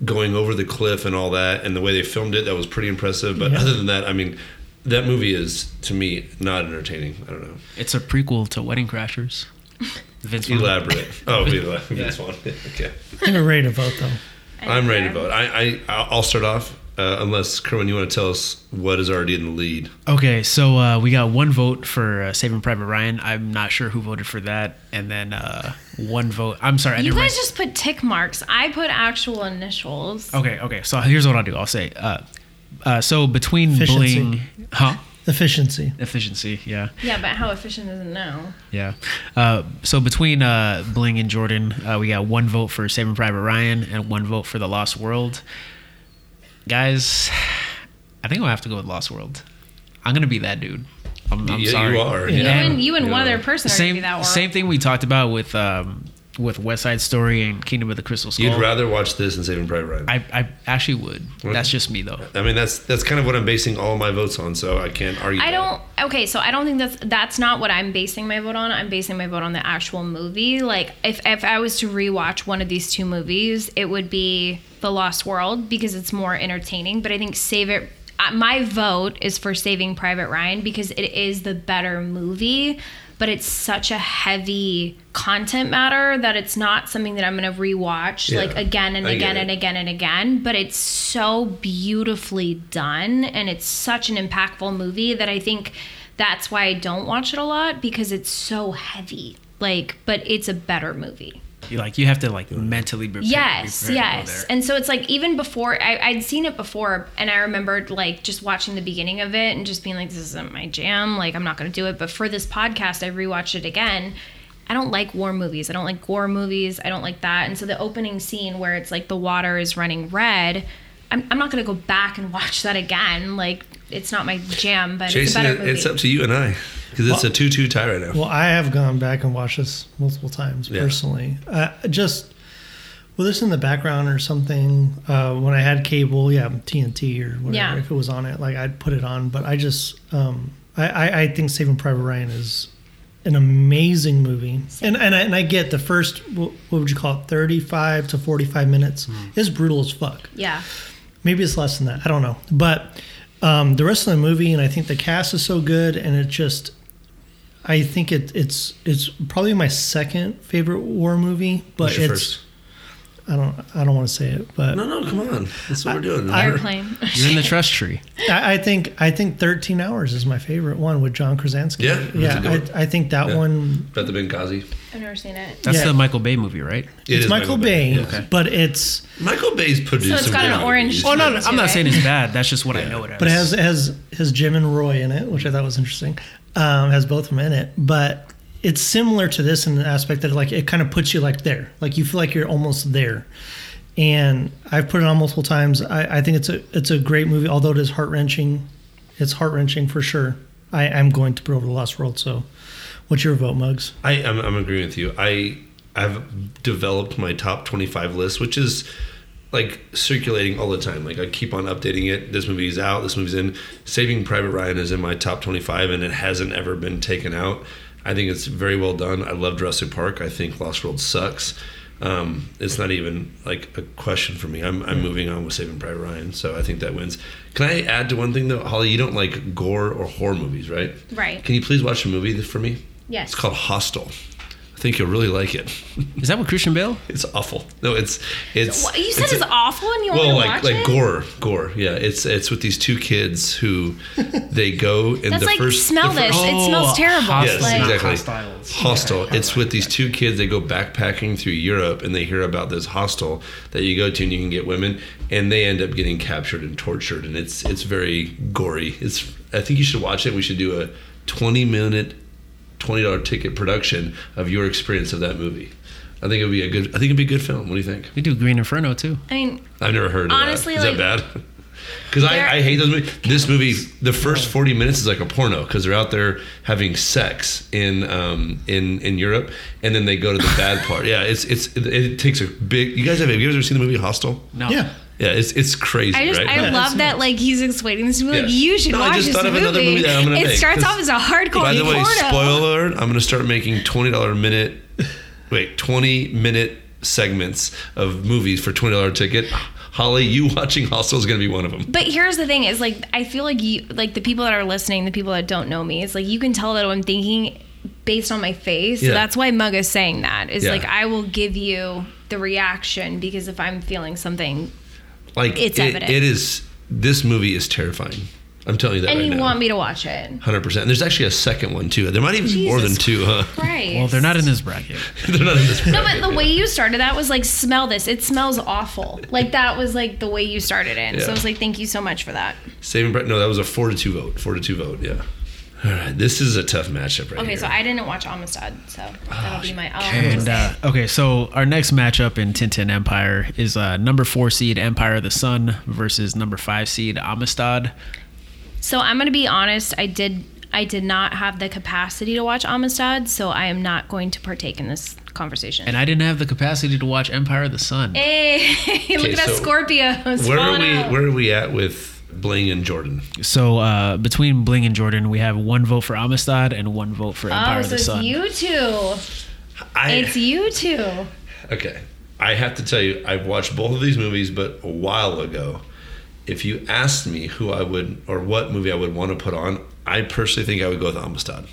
going over the cliff and all that, and the way they filmed it. That was pretty impressive. But Yeah. other than that, I mean, that movie is to me not entertaining. I don't know. It's a prequel to Wedding Crashers. Vince Elaborate. Oh, elaborate. That's one. Okay. i'm we're ready to vote though. I'm ready to vote. I, I I'll start off. Uh, unless Kerwin, you want to tell us what is already in the lead? Okay, so uh, we got one vote for uh, Saving Private Ryan. I'm not sure who voted for that, and then uh, one vote. I'm sorry, I You guys write- just put tick marks. I put actual initials. Okay, okay. So here's what I'll do. I'll say. Uh, uh, so between Efficiency. Bling, huh? Efficiency. Efficiency, yeah, Yeah, but how efficient is it now? yeah. Uh, so between uh, Bling and Jordan, uh, we got one vote for Saving Private Ryan and one vote for The Lost World. Guys, I think I'll have to go with Lost World. I'm gonna be that dude. I'm, I'm Yeah, sorry. you are. You and you and You one other person are gonna be Same that same thing we talked about with um, with West Side Story and Kingdom of the Crystal Skull. You'd rather watch this than Saving Private Ryan. I, I actually would. That's just me though. I mean, that's that's kind of what I'm basing all my votes on, so I can't argue. I don't. Okay, so I don't think that's that's not what I'm basing my vote on. I'm basing my vote on the actual movie. Like, if if I was to rewatch one of these two movies, it would be The Lost World because it's more entertaining. But I think Save It. uh, My vote is for Saving Private Ryan because it is the better movie. But it's such a heavy content matter that it's not something that I'm going to rewatch Yeah, like again and again and again and again. But it's so beautifully done and it's such an impactful movie that I think that's why I don't watch it a lot because it's so heavy. Like, but it's a better movie. You like you have to like mentally prepare. Yes, prepare yes. there. And so it's like even before I, I'd seen it before, and I remembered like just watching the beginning of it and just being like, "This isn't my jam. Like I'm not going to do it." But for this podcast, I rewatched it again. I don't like war movies. I don't like gore movies. I don't like that. And so the opening scene where it's like the water is running red, I'm, I'm not going to go back and watch that again. Like it's not my jam, but it's a Jason, better movie. it's up to you and I because it's a two-two tie right now. Well, I have gone back and watched this multiple times Yeah. personally. Uh, just whether this in the background or something. Uh, when I had cable, yeah, TNT or whatever, Yeah. if it was on it, like I'd put it on. But I just, um, I, I, I think Saving Private Ryan is an amazing movie, and and I, and I get the first, what what would you call it, thirty-five to forty-five minutes is brutal as fuck. yeah. Maybe it's less than that. I don't know. But um, the rest of the movie, and I think the cast is so good, and it just, I think it, it's it's probably my second favorite war movie. But What's your it's first? I don't I don't want to say it, but No, no, come on. That's what we're doing. Airplane. You're in the trust tree. I, I think I think Thirteen Hours is my favorite one with John Krasinski. Yeah, that's a yeah. good one. I, I think that Yeah. one. About the Benghazi. I've never seen it. That's Yeah. the Michael Bay movie, right? It it's is Michael Bay, yes. Okay. but it's Michael Bay's produced. So it's some got good an orange movies. Oh no, no I'm not saying it's bad. That's just what I know it as. but it has it has has Jim and Roy in it, which I thought was interesting. Um, has both of them in it, but it's similar to this in the aspect that like it kind of puts you like there, like you feel like you're almost there. And I've put it on multiple times. I, I think it's a it's a great movie, although it is heart wrenching. It's heart wrenching for sure. I am going to put over the Lost World. So, what's your vote, Mugs? I, I'm, I'm agreeing with you. I I've developed my top 25 list, which is like circulating all the time. Like I keep on updating it. This movie's out. This movie's in. Saving Private Ryan is in my top 25, and it hasn't ever been taken out. I think it's very well done. I love Jurassic Park. I think Lost World sucks. Um, it's not even like a question for me. I'm, I'm moving on with Saving Private Ryan, so I think that wins. Can I add to one thing though, Holly? You don't like gore or horror movies, right? Right. Can you please watch a movie for me? Yes. It's called Hostel. I think you'll really like it. Is that with Christian Bale? It's awful. No, it's it's. What, you said it's, a- awful and you want well, me to like watch like it? gore, gore. Yeah, it's it's with these two kids who they go in That's the like first. smell the this. first- it oh, smells terrible. Hostel. Yes, like, exactly. hostile, Hostel. yeah, It's with these two kids. They go backpacking through Europe, and they hear about this hostel that you go to, and you can get women, and they end up getting captured and tortured, and it's it's very gory. It's. I think you should watch it. We should do a twenty minute, twenty dollar ticket production of your experience of that movie. I think it would be a good. I think it'd be a good film. What do you think? We do Green Inferno too. I mean, I've never heard of Honestly, that. Is like- that bad? Because I, I hate those movies. This movie, the first forty minutes is like a porno because they're out there having sex in um, in in Europe, and then they go to the bad part. Yeah, it's it's it, it takes a big. You guys have have you guys ever seen the movie Hostel? No. Yeah. Yeah, it's it's crazy, I just right? I Yeah. love that like he's explaining this to me like Yeah. you should No, I watch just this thought of movie. another movie that I'm gonna it make, starts off as a hardcore By the way, porno. spoiler alert! I'm going to start making twenty dollar minute, wait, twenty minute segments of movies for twenty dollar ticket. Holly, you watching Hostel is going to be one of them. But here's the thing: is like I feel like you, like the people that are listening, the people that don't know me, it's like you can tell that I'm thinking based on my face. Yeah. So that's why Mug is saying that. Is Yeah. like I will give you the reaction because if I'm feeling something, Like It's it- evident. it is. This movie is terrifying. I'm telling you that and right you now. want me to watch it, Hundred percent. There's actually a second one too. There might even be more than two, huh? right? Well, they're not in this bracket. they're not in this. Bracket. No, but the yeah. way you started that was like, smell this. It smells awful. Like that was like the way you started it. So Yeah. I was like, thank you so much for that. Saving Brett. No, that was a four to two vote. Four to two vote. Yeah. All right. This is a tough matchup right Okay, here. so I didn't watch Amistad, so that'll be my. Oh, And uh, okay, so our next matchup in Tintin Empire is uh, number four seed Empire of the Sun versus number five seed Amistad. So I'm gonna be honest. I did. I did not have the capacity to watch Amistad, so I am not going to partake in this conversation. And I didn't have the capacity to watch Empire of the Sun. hey, look Okay, at that so Scorpios. Where are falling we? out. Where are we at with Bling and Jordan? So uh, between Bling and Jordan, we have one vote for Amistad and one vote for Empire Oh, of so the it's Sun. you two. I, It's you two. Okay. I have to tell you, I've watched both of these movies, but a while ago. If you asked me who I would or what movie I would want to put on, I personally think I would go with Amistad.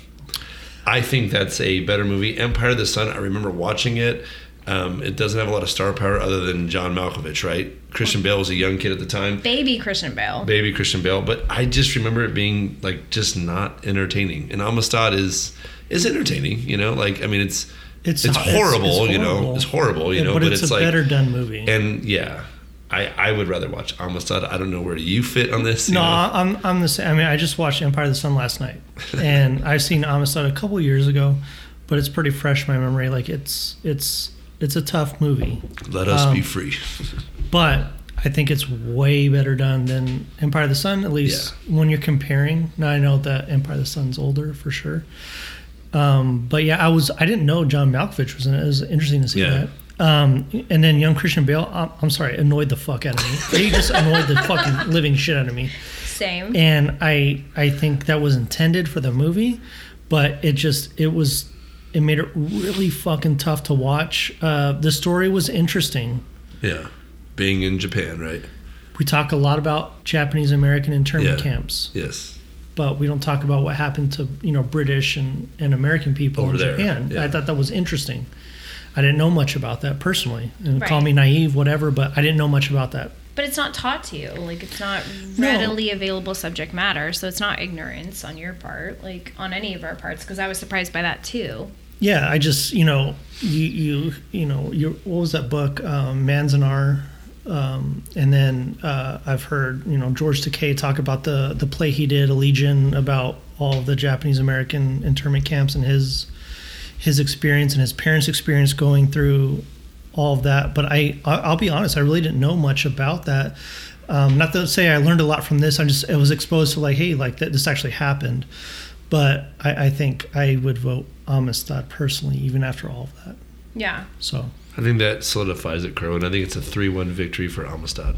I think that's a better movie. Empire of the Sun, I remember watching it. Um, it doesn't have a lot of star power other than John Malkovich, right? Christian Bale was a young kid at the time, Baby Christian Bale. baby Christian Bale, but I just remember it being like just not entertaining. And Amistad is is entertaining, you know. Like I mean, it's It's it's, not- it's- horrible, it's you know. It's horrible, you Yeah, know. but, But, it's, it's, a like better done movie. and yeah, I I would rather watch Amistad. I don't know where you fit on this. no, know. I'm I'm the same. I mean, I just watched Empire of the Sun last night, and I've seen Amistad a couple years ago, but it's pretty fresh in my memory. Like it's it's it's a tough movie, Let us um, be free. but I think it's way better done than Empire of the Sun. At least when you're comparing. Now I know that Empire of the Sun's older for sure. Um, but yeah, I was I didn't know John Malkovich was in it. It was interesting to see Yeah. that. Um, and then young Christian Bale, I'm, I'm sorry, annoyed the fuck out of me. He just annoyed the fucking living shit out of me. Same. And I I think that was intended for the movie, but it just it was it made it really fucking tough to watch. Uh, the story was interesting. yeah, being in Japan, right? We talk a lot about Japanese American internment Yeah. camps, Yes. but we don't talk about what happened to you know British and, and American people Over in there, Japan. yeah. I thought that was interesting. I didn't know much about that personally, and call me naive, whatever, but I didn't know much about that. But it's not taught to you. Like it's not No. readily available subject matter, so it's not ignorance on your part, like on any of our parts. Because I was surprised by that too. Yeah, I just you know you you you know you what was that book um, Manzanar, um, and then uh, I've heard you know George Takei talk about the the play he did Allegiant about all the Japanese American internment camps and his his experience and his parents' experience going through all of that. But I I- I'll be honest, I really didn't know much about that. Um, not to say I learned a lot from this. I just I was exposed to like, hey, like that this actually happened. But I, I think I would vote Amistad personally, even after all of that. Yeah. So I think that solidifies it, Kerwin. I think it's a three-one victory for Amistad.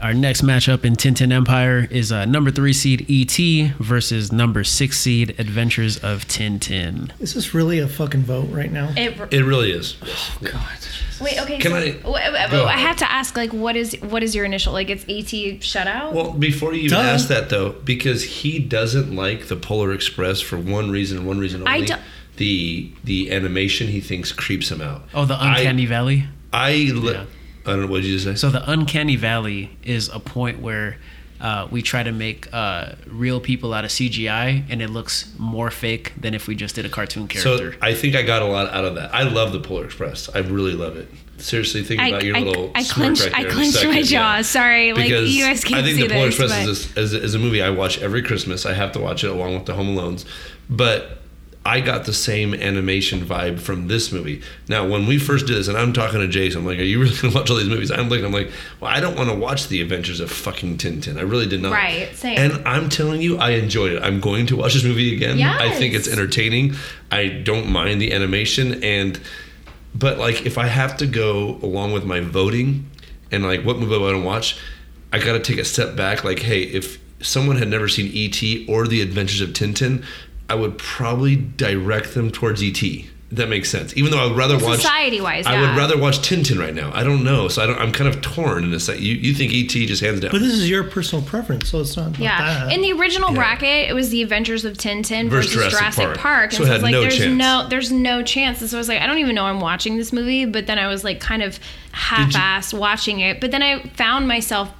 Our next matchup in Tintin Empire is uh, number three seed ET versus number six seed Adventures of Tintin. is this really a fucking vote right now? It, It really is. Oh, God. Wait. Okay. Can so, I- w- w- Go I have to ask, like, what is what is your initial? Like, it's AT shutout. Well, before you even Duh. ask that though, because he doesn't like the Polar Express for one reason, and one reason I only. don't- The the animation he thinks creeps him out. Oh, the Uncanny Valley. I Yeah. I don't know what did you just say. So the Uncanny Valley is a point where uh, we try to make uh, real people out of CGI, and it looks more fake than if we just did a cartoon character. So I think I got a lot out of that. I love the Polar Express. I really love it. Seriously, think I, about your I, little. I smirk clenched, right I there in a clenched my jaw. yeah. Sorry, like Because you guys can't I think see the Polar this, Express but is, is, is a movie I watch every Christmas. I have to watch it along with the Home Alones, but I got the same animation vibe from this movie. Now, when we first did this, and I'm talking to Jason, I'm like, "Are you really gonna watch all these movies?" I'm looking, I'm like, "Well, I don't want to watch the Adventures of fucking Tintin. I really did not." Right, same. And I'm telling you, I enjoyed it. I'm going to watch this movie again. I think it's entertaining. I don't mind the animation and but like if I have to go along with my voting and like what movie I want to watch, I got to take a step back like hey, if someone had never seen ET or The Adventures of Tintin, I would probably direct them towards ET. That makes sense. Even though I would rather watch Society-wise, I would rather watch Tintin right now. I don't know, so I don't. I'm kind of torn in this. You you think ET just hands down? But this is your personal preference, so it's not about Yeah. that. In the original Yeah. bracket, it was the Adventures of Tintin Versus versus, Jurassic Jurassic, Park. Park. So And it so, had it's like no there's chance. no there's no chance. And so I was like, I don't even know I'm watching this movie, but then I was like kind of half assed watching it. But then I found myself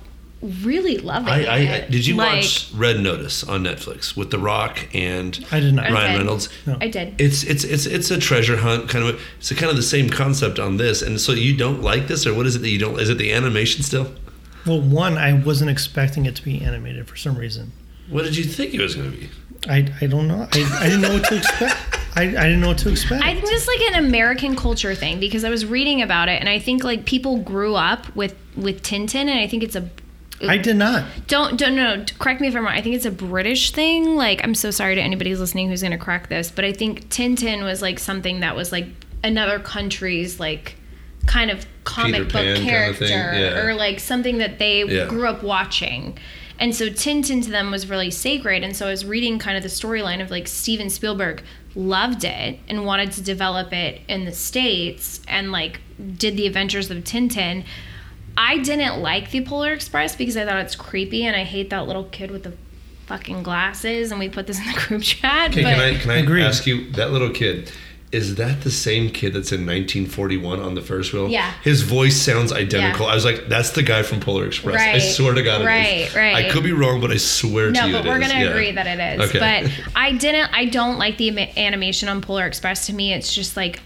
really loving I, I, I it. did you Like, watch Red Notice on Netflix with The Rock and I did not. Ryan I did. Reynolds? No. I did. It's it's it's it's a treasure hunt kind of. It's a kind of the same concept on this, and so you don't like this, or what is it that you don't? Is it the animation still? Well, one, I wasn't expecting it to be animated for some reason. What did you think it was going to be? I, I don't know. I, I didn't know what to expect. I, I didn't know what to expect. I think it's like an American culture thing because I was reading about it and I think like people grew up with with Tintin and I think it's a I did not. Don't don't no. Correct me if I'm wrong. I think it's a British thing. Like I'm so sorry to anybody who's listening who's gonna crack this, but I think Tintin was like something that was like another country's like kind of comic book Pan kind of character yeah. or like something that they Yeah. grew up watching. And so Tintin to them was really sacred. And so I was reading kind of the storyline of like Steven Spielberg loved it and wanted to develop it in the States and like did the adventures of Tintin. I didn't like the Polar Express because I thought it's creepy and I hate that little kid with the fucking glasses. And we put this in the group chat. Okay, but can I can I Agreed. ask you that little kid? Is that the same kid that's in 1941 on the first wheel? Yeah. His voice sounds identical. Yeah. I was like, that's the guy from Polar Express. I swear to God, it is. right, right. I could be wrong, but I swear no, to you, No, but it we're gonna Yeah. agree that it is. Okay. But I didn't. I don't like the animation on Polar Express. To me, it's just like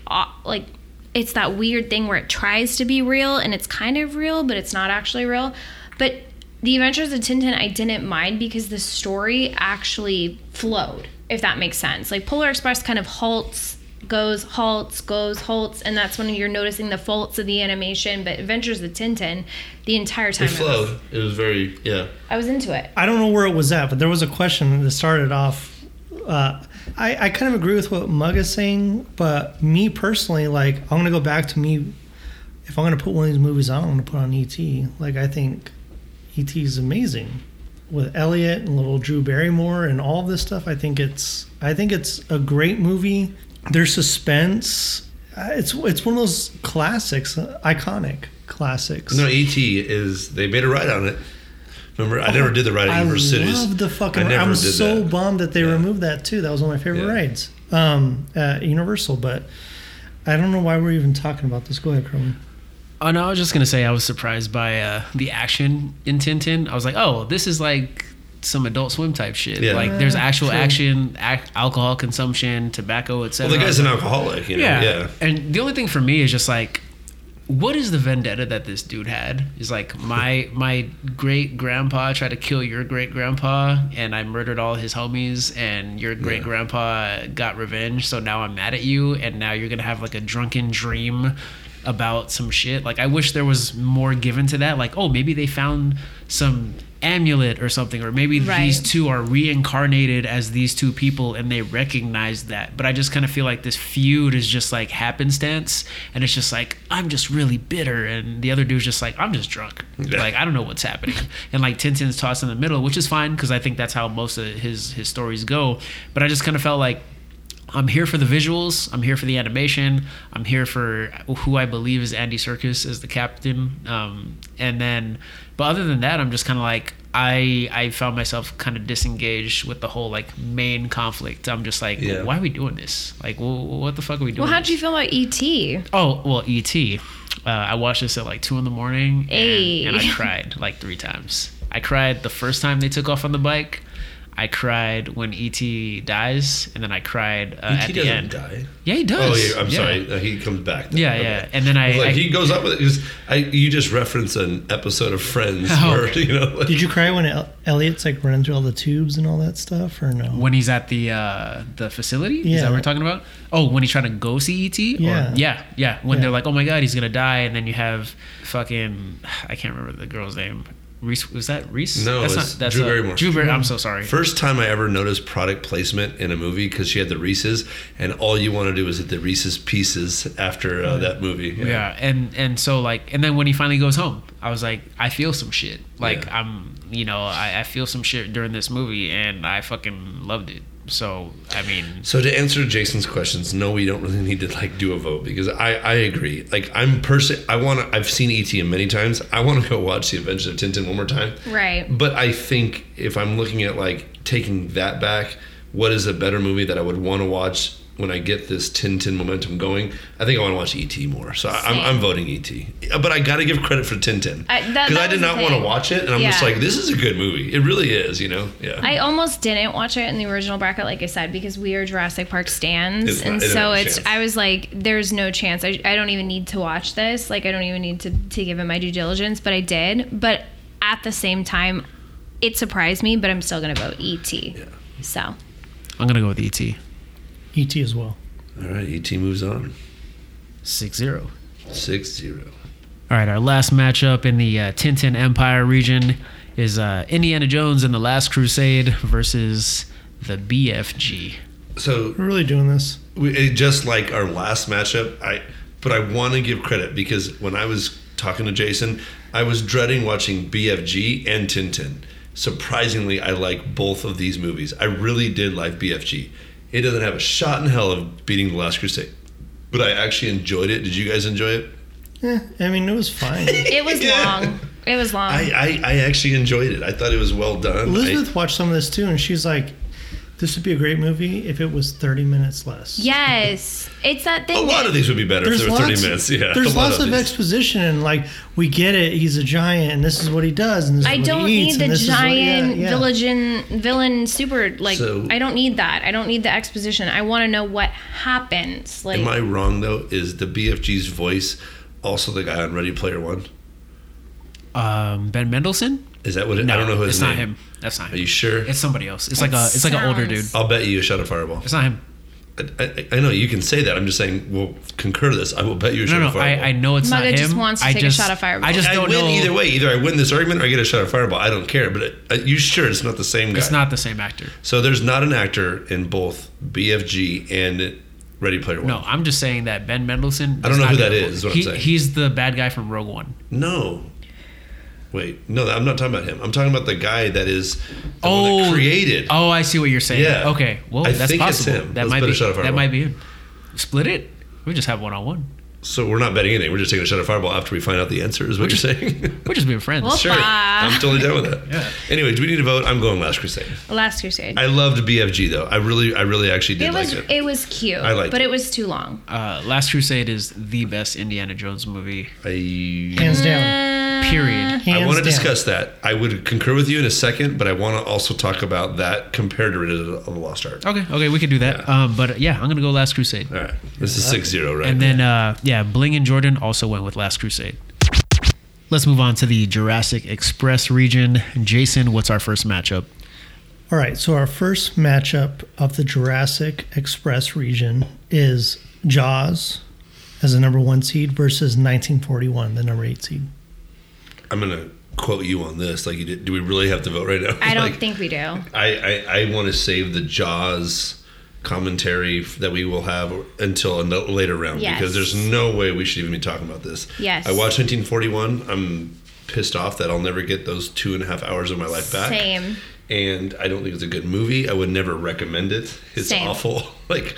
like it's that weird thing where it tries to be real and it's kind of real, but it's not actually real. But the Adventures of Tintin, I didn't mind because the story actually flowed. If that makes sense, like Polar Express kind of halts. Goes, halts, goes, halts, and that's when you're noticing the faults of the animation. But Adventures of Tintin, the entire time it I was- flowed. It was very yeah. I was into it. I don't know where it was at, but there was a question that started off. Uh, I, I kind of agree with what Mug is saying, but me personally, like, I'm to go back to me. If I'm to put one of these movies on, I'm to put on E.T. Like, I think E.T. is amazing with Elliot and little Drew Barrymore and all this stuff. I think it's I think it's a great movie. There's suspense. Uh, It's it's one of those classics, uh, iconic classics. No, ET is. They made a ride on it. Remember, I never did the ride at I Universal Cities. love the fucking. I never I'm did so that. bummed that they Yeah. removed that too. That was one of my favorite Yeah. rides um, at Universal. But I don't know why we're even talking about this. Go ahead, Kerwin. Oh no, I was just gonna say I was surprised by uh, the action in Tintin. I was like, oh, this is like some Adult Swim type shit. Yeah. Like there's actual true. action, ac- alcohol consumption, tobacco, etc. Well, the guy's an alcoholic. You know? yeah. Yeah. And the only thing for me is just like, what is the vendetta that this dude had? Is like my my great grandpa tried to kill your great grandpa, and I murdered all his homies, and your great grandpa got revenge. So now I'm mad at you, and now you're gonna have like a drunken dream about some shit. Like I wish there was more given to that. Like oh maybe they found some amulet or something or maybe Right. these two are reincarnated as these two people and they recognize that but i just kind of feel like this feud is just like happenstance and it's just like i'm just really bitter and the other dude's just like i'm just drunk Yeah. like i don't know what's happening and like tintin's tossed in the middle which is fine because i think that's how most of his his stories go but i just kind of felt like I'm here for the visuals. I'm here for the animation. I'm here for who I believe is Andy Serkis as the captain. Um, and then, but other than that, I'm just kind of like I I found myself kind of disengaged with the whole like main conflict. I'm just like, Yeah. why are we doing this? Like, wh- what the fuck are we doing? Well, how'd this? you feel about ET? Oh well, ET. Uh, I watched this at like two in the morning, and, and I cried like three times. I cried the first time they took off on the bike. I cried when ET dies, and then I cried uh, ET at the end. die. Yeah, he does. Oh, yeah, I'm Yeah. sorry. Uh, he comes back. then. Yeah, yeah. And then I- was like, I- he goes up with it. 'cause I, you just reference an episode of Friends Oh. where you know. Like, Did you cry when El- Elliot's like running through all the tubes and all that stuff, or no? When he's at the uh, the facility, is that what we're talking about? Oh, when he's trying to go see ET. Or- Yeah. yeah, yeah. When Yeah. they're like, "Oh my god, he's gonna die," and then you have fucking I can't remember the girl's name. Reese was that Reese? No, that's not. That's Drew Barrymore. Drew Barrymore. I'm so sorry. First time I ever noticed product placement in a movie because she had the Reese's, and all you want to do is hit the Reese's Pieces after uh, that movie. Yeah. and and so like, and then when he finally goes home, I was like, I feel some shit. Like Yeah. I'm, you know, I, I feel some shit during this movie, and I fucking loved it. So I mean, So to answer Jason's questions, no, we don't really need to like do a vote because I, I agree. Like I'm person, I want to. I've seen ET many times. I want to go watch The Adventures of Tintin one more time. Right. But I think if I'm looking at like taking that back, what is a better movie that I would want to watch when I get this Tintin momentum going? I think I want to watch ET more. So I'm, I'm voting ET. But I got to give credit for Tintin I- that- because I that did not want to watch it, and I'm just like, this is a good movie. It really is. You know? Yeah. I almost didn't watch it in the original bracket, like I said, because we are Jurassic Park stands, It's not- and it didn't so it's. chance. I was like, "There's no chance. I, I don't even need to watch this. Like, I don't even need to to give it my due diligence." But I did. But at the same time, it surprised me. But I'm still gonna vote ET. Yeah. So I'm gonna go with ET. ET as well. All right. ET moves on. Six zero. Six zero. All right, our last matchup in the uh, Tintin Empire region is uh, Indiana Jones and the Last Crusade versus the BFG. So We're really doing this. we, just like our last matchup, I but I want to give credit because when I was talking to Jason, I was dreading watching BFG and Tintin. Surprisingly, I like both of these movies. I really did like BFG. It doesn't have a shot in hell of beating The Last Crusade, but I actually enjoyed it. Did you guys enjoy it? Eh, I mean, it was fine. It was Yeah. long. It was long. I, I, I actually enjoyed it. I thought it was well done. Elizabeth watched some of this too, and she's like, "This would be a great movie if it was 30 minutes less." yes, it's that thing. a lot of these would be better if There's there were 30 minutes. Yeah, there's a lot lots of, these. exposition, and like we get it. He's a giant, and this is what he does, and this is I what don't he eats, need the this is what- yeah, giant yeah. villain villain super like So- I don't need that. I don't need the exposition. I want to know what happens. Like Am I wrong though? Is the BFG's voice also the guy on Ready Player One? Um, ben Mendelsohn? Is that what it? I don't know who his it's name. not him. That's not Are you sure? It's somebody else. It's It like a it's like an older dude. I'll bet you a shot of fireball. It's not him. I, I, I know you can say that. I'm just saying we'll concur to this. I will bet you a shot No, of no, I, fireball. I know it's not Mugga him. just wants to I take a just, shot of Fireball. I just I don't win know. either way. Either I win this argument or I get a shot of fireball. I don't care. But uh, you sure it's not the same guy? It's not the same actor. So there's not an actor in both BFG and Ready Player One. No, I'm just saying that Ben Mendelsohn. I don't know not who that is, is, voice. is what I'm He- saying. He's the bad guy from Rogue One. No. Wait, no, I'm not talking about him. I'm talking about the guy that is the one Oh, that created. Oh, I see what you're saying. Yeah. Okay, well, I that's think it's possible. him. That Let's might bet a be. shot of That fireball. might be him. Split it. We just have one on one. So we're not betting anything. We're just taking a shot of fireball after we find out the answer. Is what you're saying? We're just being friends. Well, sure, Bah. I'm totally down with that. Yeah. Anyway, do we need to vote? I'm going Last Crusade. Last Crusade. I loved BFG though. I really, I really actually did it was like it. it was cute, I liked but it. it was too long. Uh, Last Crusade is the best Indiana Jones movie. I, hands down. Period. Hands I want to down. discuss that. I would concur with you in a second, but I want to also talk about that compared to Raiders of the Lost Ark. Okay, okay, we can do that. Yeah. Um, but uh, yeah, I'm gonna go Last Crusade. All right, this is 6-0, right? And then uh, yeah, Bling and Jordan also went with Last Crusade. Let's move on to the Jurassic Express region. Jason, what's our first matchup? All right, so our first matchup of the Jurassic Express region is Jaws as the number one seed versus 1941, the number eight seed. I'm gonna quote you on this. Like, you did, do we really have to vote right now? I don't Like, think we do. I, I, I want to save the Jaws commentary that we will have until a later round Yes. because there's no way we should even be talking about this. Yes. I watched 1941. I'm pissed off that I'll never get those two and a half hours of my life back. Same. And I don't think it's a good movie. I would never recommend it. It's Same. awful. Like,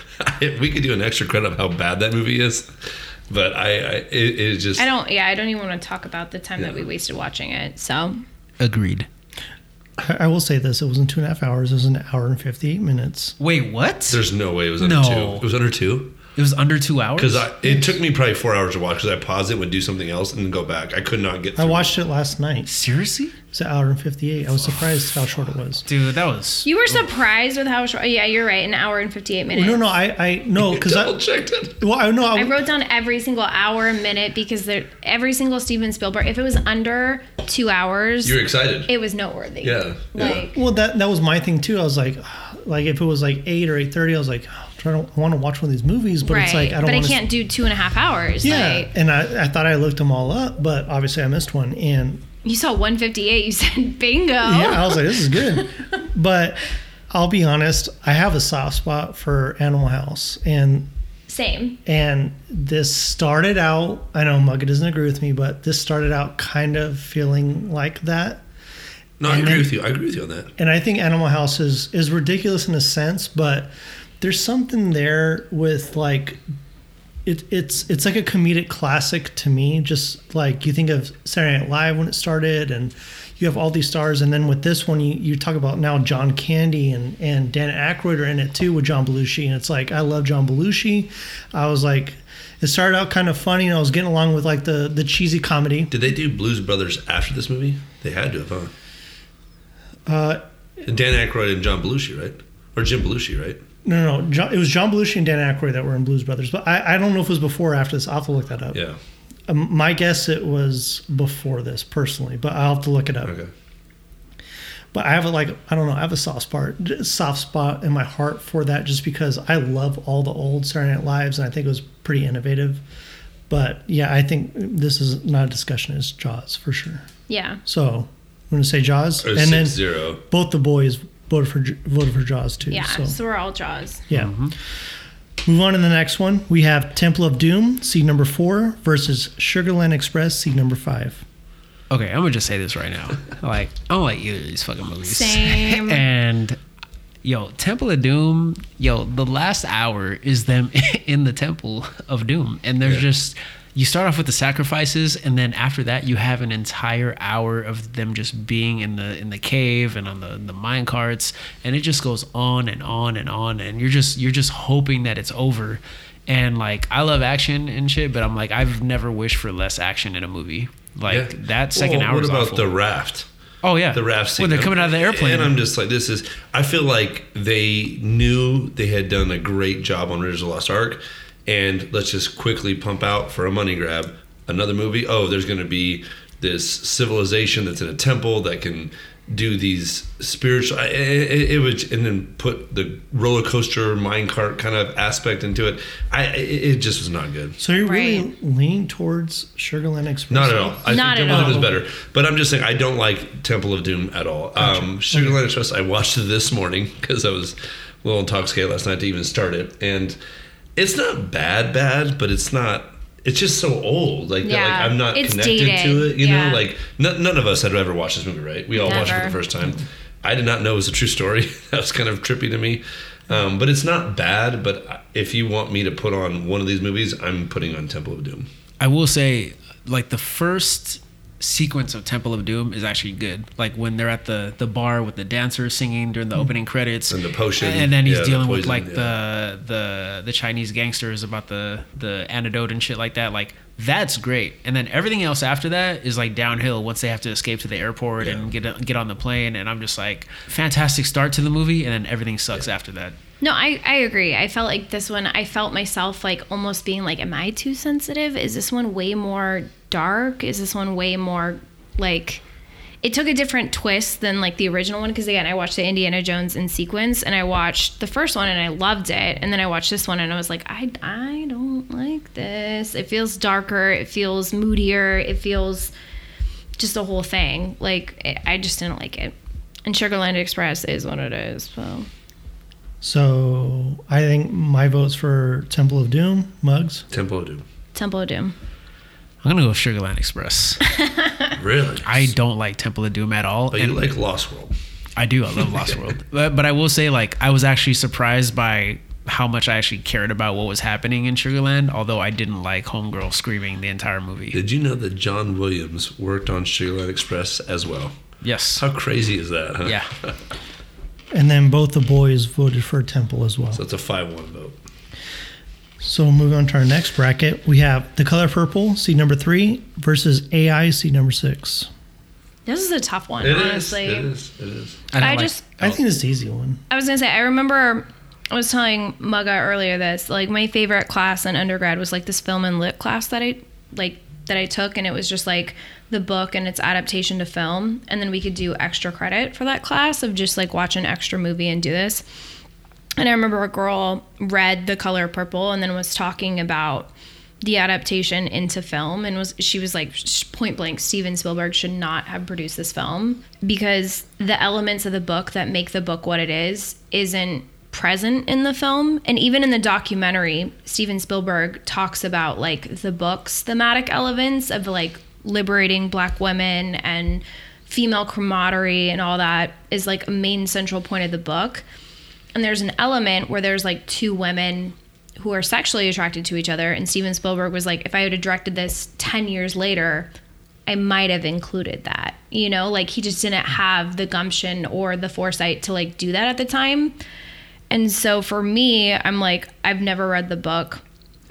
we could do an extra credit of how bad that movie is, but I, I it, it just I don't. Yeah, I don't even want to talk about the time that we wasted watching it. So Agreed. I, I will say this: it wasn't two and a half hours; it was an hour and fifty-eight minutes. Wait, what? There's no way it was under No. two. It was under two. It was under two hours. Because it took me probably four hours to watch because I paused it, would do something else, and then go back. I could not get. I Through. watched it last night. seriously, It's an hour and fifty-eight. I was surprised how short it was. dude, that was. you were surprised with how short. Yeah, you're right. An hour and fifty eight minutes. No, no, I, I no, because double I, checked it. well, I know, I, I wrote down every single hour and minute because there every single Steven Spielberg. If it was under two hours, You're excited. it was noteworthy. Yeah, yeah. Like well, that that was my thing too. I was like, like if it was like eight or eight thirty, I was like, oh, I don't want to watch one of these movies, but right. it's like I don't. but I wanna, can't do two and a half hours. Yeah, Like, and I, I thought I looked them all up, but obviously I missed one, and you saw one fifty eight. You said bingo. yeah, I was like, this is good. but I'll be honest, I have a soft spot for Animal House, and Same. and this started out. I know Mugga doesn't agree with me, but this started out kind of feeling like that. No, I agree then- with you. I agree with you on that. and I think Animal House is is ridiculous in a sense, but there's something there with like it, it's it's like a comedic classic to me. Just like you think of Saturday Night Live when it started, and you have all these stars, and then with this one, you, you talk about now John Candy and and Dan Aykroyd are in it too with John Belushi, and it's like I love John Belushi. I was like. It started out kind of funny, and I was getting along with like the the cheesy comedy. Did they do Blues Brothers after this movie? They had to have, huh? Uh, Dan Aykroyd and John Belushi, right? Or Jim Belushi, right? No, no, no. John, it was John Belushi and Dan Aykroyd that were in Blues Brothers, but I, I don't know if it was before or after this. I'll have to look that up. Yeah. Um, my guess it was before this personally, but I'll have to look it up. Okay. But I have a like I don't know. I have a soft spot, soft spot in my heart for that, just because I love all the old Saturday Night Lives, and I think it was pretty innovative. But yeah, I think this is not a discussion. It's Jaws for sure. Yeah. So I'm going to say Jaws, Or and six then zero. both the boys voted for voted for Jaws too. Yeah, so, so we're all Jaws. yeah. Mm-hmm. Move on to the next one. We have Temple of Doom, seed number four, versus Sugarland Express, seed number five. Okay, I'm gonna just say this right now. Like, I don't like either of these fucking movies. Same. and yo, Temple of Doom, yo, the last hour is them in the Temple of Doom, and there's Yeah. just you start off with the sacrifices, and then after that, you have an entire hour of them just being in the in the cave and on the the mine carts, and it just goes on and on and on, and you're just you're just hoping that it's over. And like I love action and shit, but I'm like I've never wished for less action in a movie. Like Yeah. that second Well, hour. what about awful. the raft? Oh yeah, the raft scene. when they're coming out of the airplane. And I'm just like, this is. I feel like they knew they had done a great job on Raiders of the Lost Ark, and let's just quickly pump out for a money grab another movie. Oh, there's going to be this civilization that's in a temple that can do these spiritual. It, it, it would, and then put the roller coaster minecart kind of aspect into it. I it, it just was not good. So you're really leaning towards Sugarland Express? Not at all. I Not think at Temple of Doom all. is better. But I'm just saying I don't like Temple of Doom at all. Um, Sugarland Express I watched it this morning because I was a little intoxicated last night to even start it, and it's not bad, bad, but it's not. It's just so old. Like, that, Yeah, like I'm not it's connected dated. to it. You Yeah. know, like n- none of us had ever watched this movie, right? We all watched it for the first time. I did not know it was a true story. that was kind of trippy to me. Um, but it's not bad. But if you want me to put on one of these movies, I'm putting on Temple of Doom. I will say, like the first sequence of Temple of Doom is actually good. Like when they're at the the bar with the dancers singing during the mm. opening credits, And the potion, and then he's yeah, the dealing with like yeah. the the the Chinese gangsters about the the antidote and shit like that. Like that's great. And then everything else after that is like downhill once they have to escape to the airport and get get on the plane. And I'm just like, fantastic start to the movie, and then everything sucks after that. No, I, I agree. I felt like this one, I felt myself like almost being like, am I too sensitive? Is this one way more dark? Is this one way more like. It took a different twist than like the original one because again, I watched the Indiana Jones in sequence and I watched the first one and I loved it, and then I watched this one and I was like, I I don't like this. It feels darker. It feels moodier. It feels just the whole thing. Like it, I just didn't like it. And Sugarland Express is what it is. So So I think my vote's for Temple of Doom, Mugs. Temple of Doom. Temple of Doom. I'm gonna go with Sugarland Express. Really? I don't like Temple of Doom at all. But and- you like Lost World. I do. I love Lost World. But, but I will say, like, I was actually surprised by how much I actually cared about what was happening in Sugarland, although I didn't like Homegirl screaming the entire movie. Did you know that John Williams worked on Sugarland Express as well? Yes. How crazy is that, huh? Yeah. And then both the boys voted for Temple as well. So it's a 5 1 vote. So moving on to our next bracket, we have The Color Purple, seed number three, versus AI, seed number six. This is a tough one, It is. honestly. It is. It is. don't I like- just- I think it's the easy one. I was gonna say I remember I was telling Mugga earlier this like my favorite class in undergrad was like this film and lit class that I like that I took and it was just like the book and its adaptation to film and then we could do extra credit for that class of just like watch an extra movie and do this. And I remember a girl read The Color Purple and then was talking about the adaptation into film and was she was like point blank Steven Spielberg should not have produced this film because the elements of the book that make the book what it is isn't present in the film. And even in the documentary Steven Spielberg talks about like the book's thematic elements of like liberating black women and female camaraderie and all that is like a main central point of the book and there's an element where there's like two women who are sexually attracted to each other. And steven spielberg was like if i would have directed this 10 years later i might have included that you know? Like he just didn't have the gumption or the foresight to like do that at the time. And so for me i'm like i've never read the book.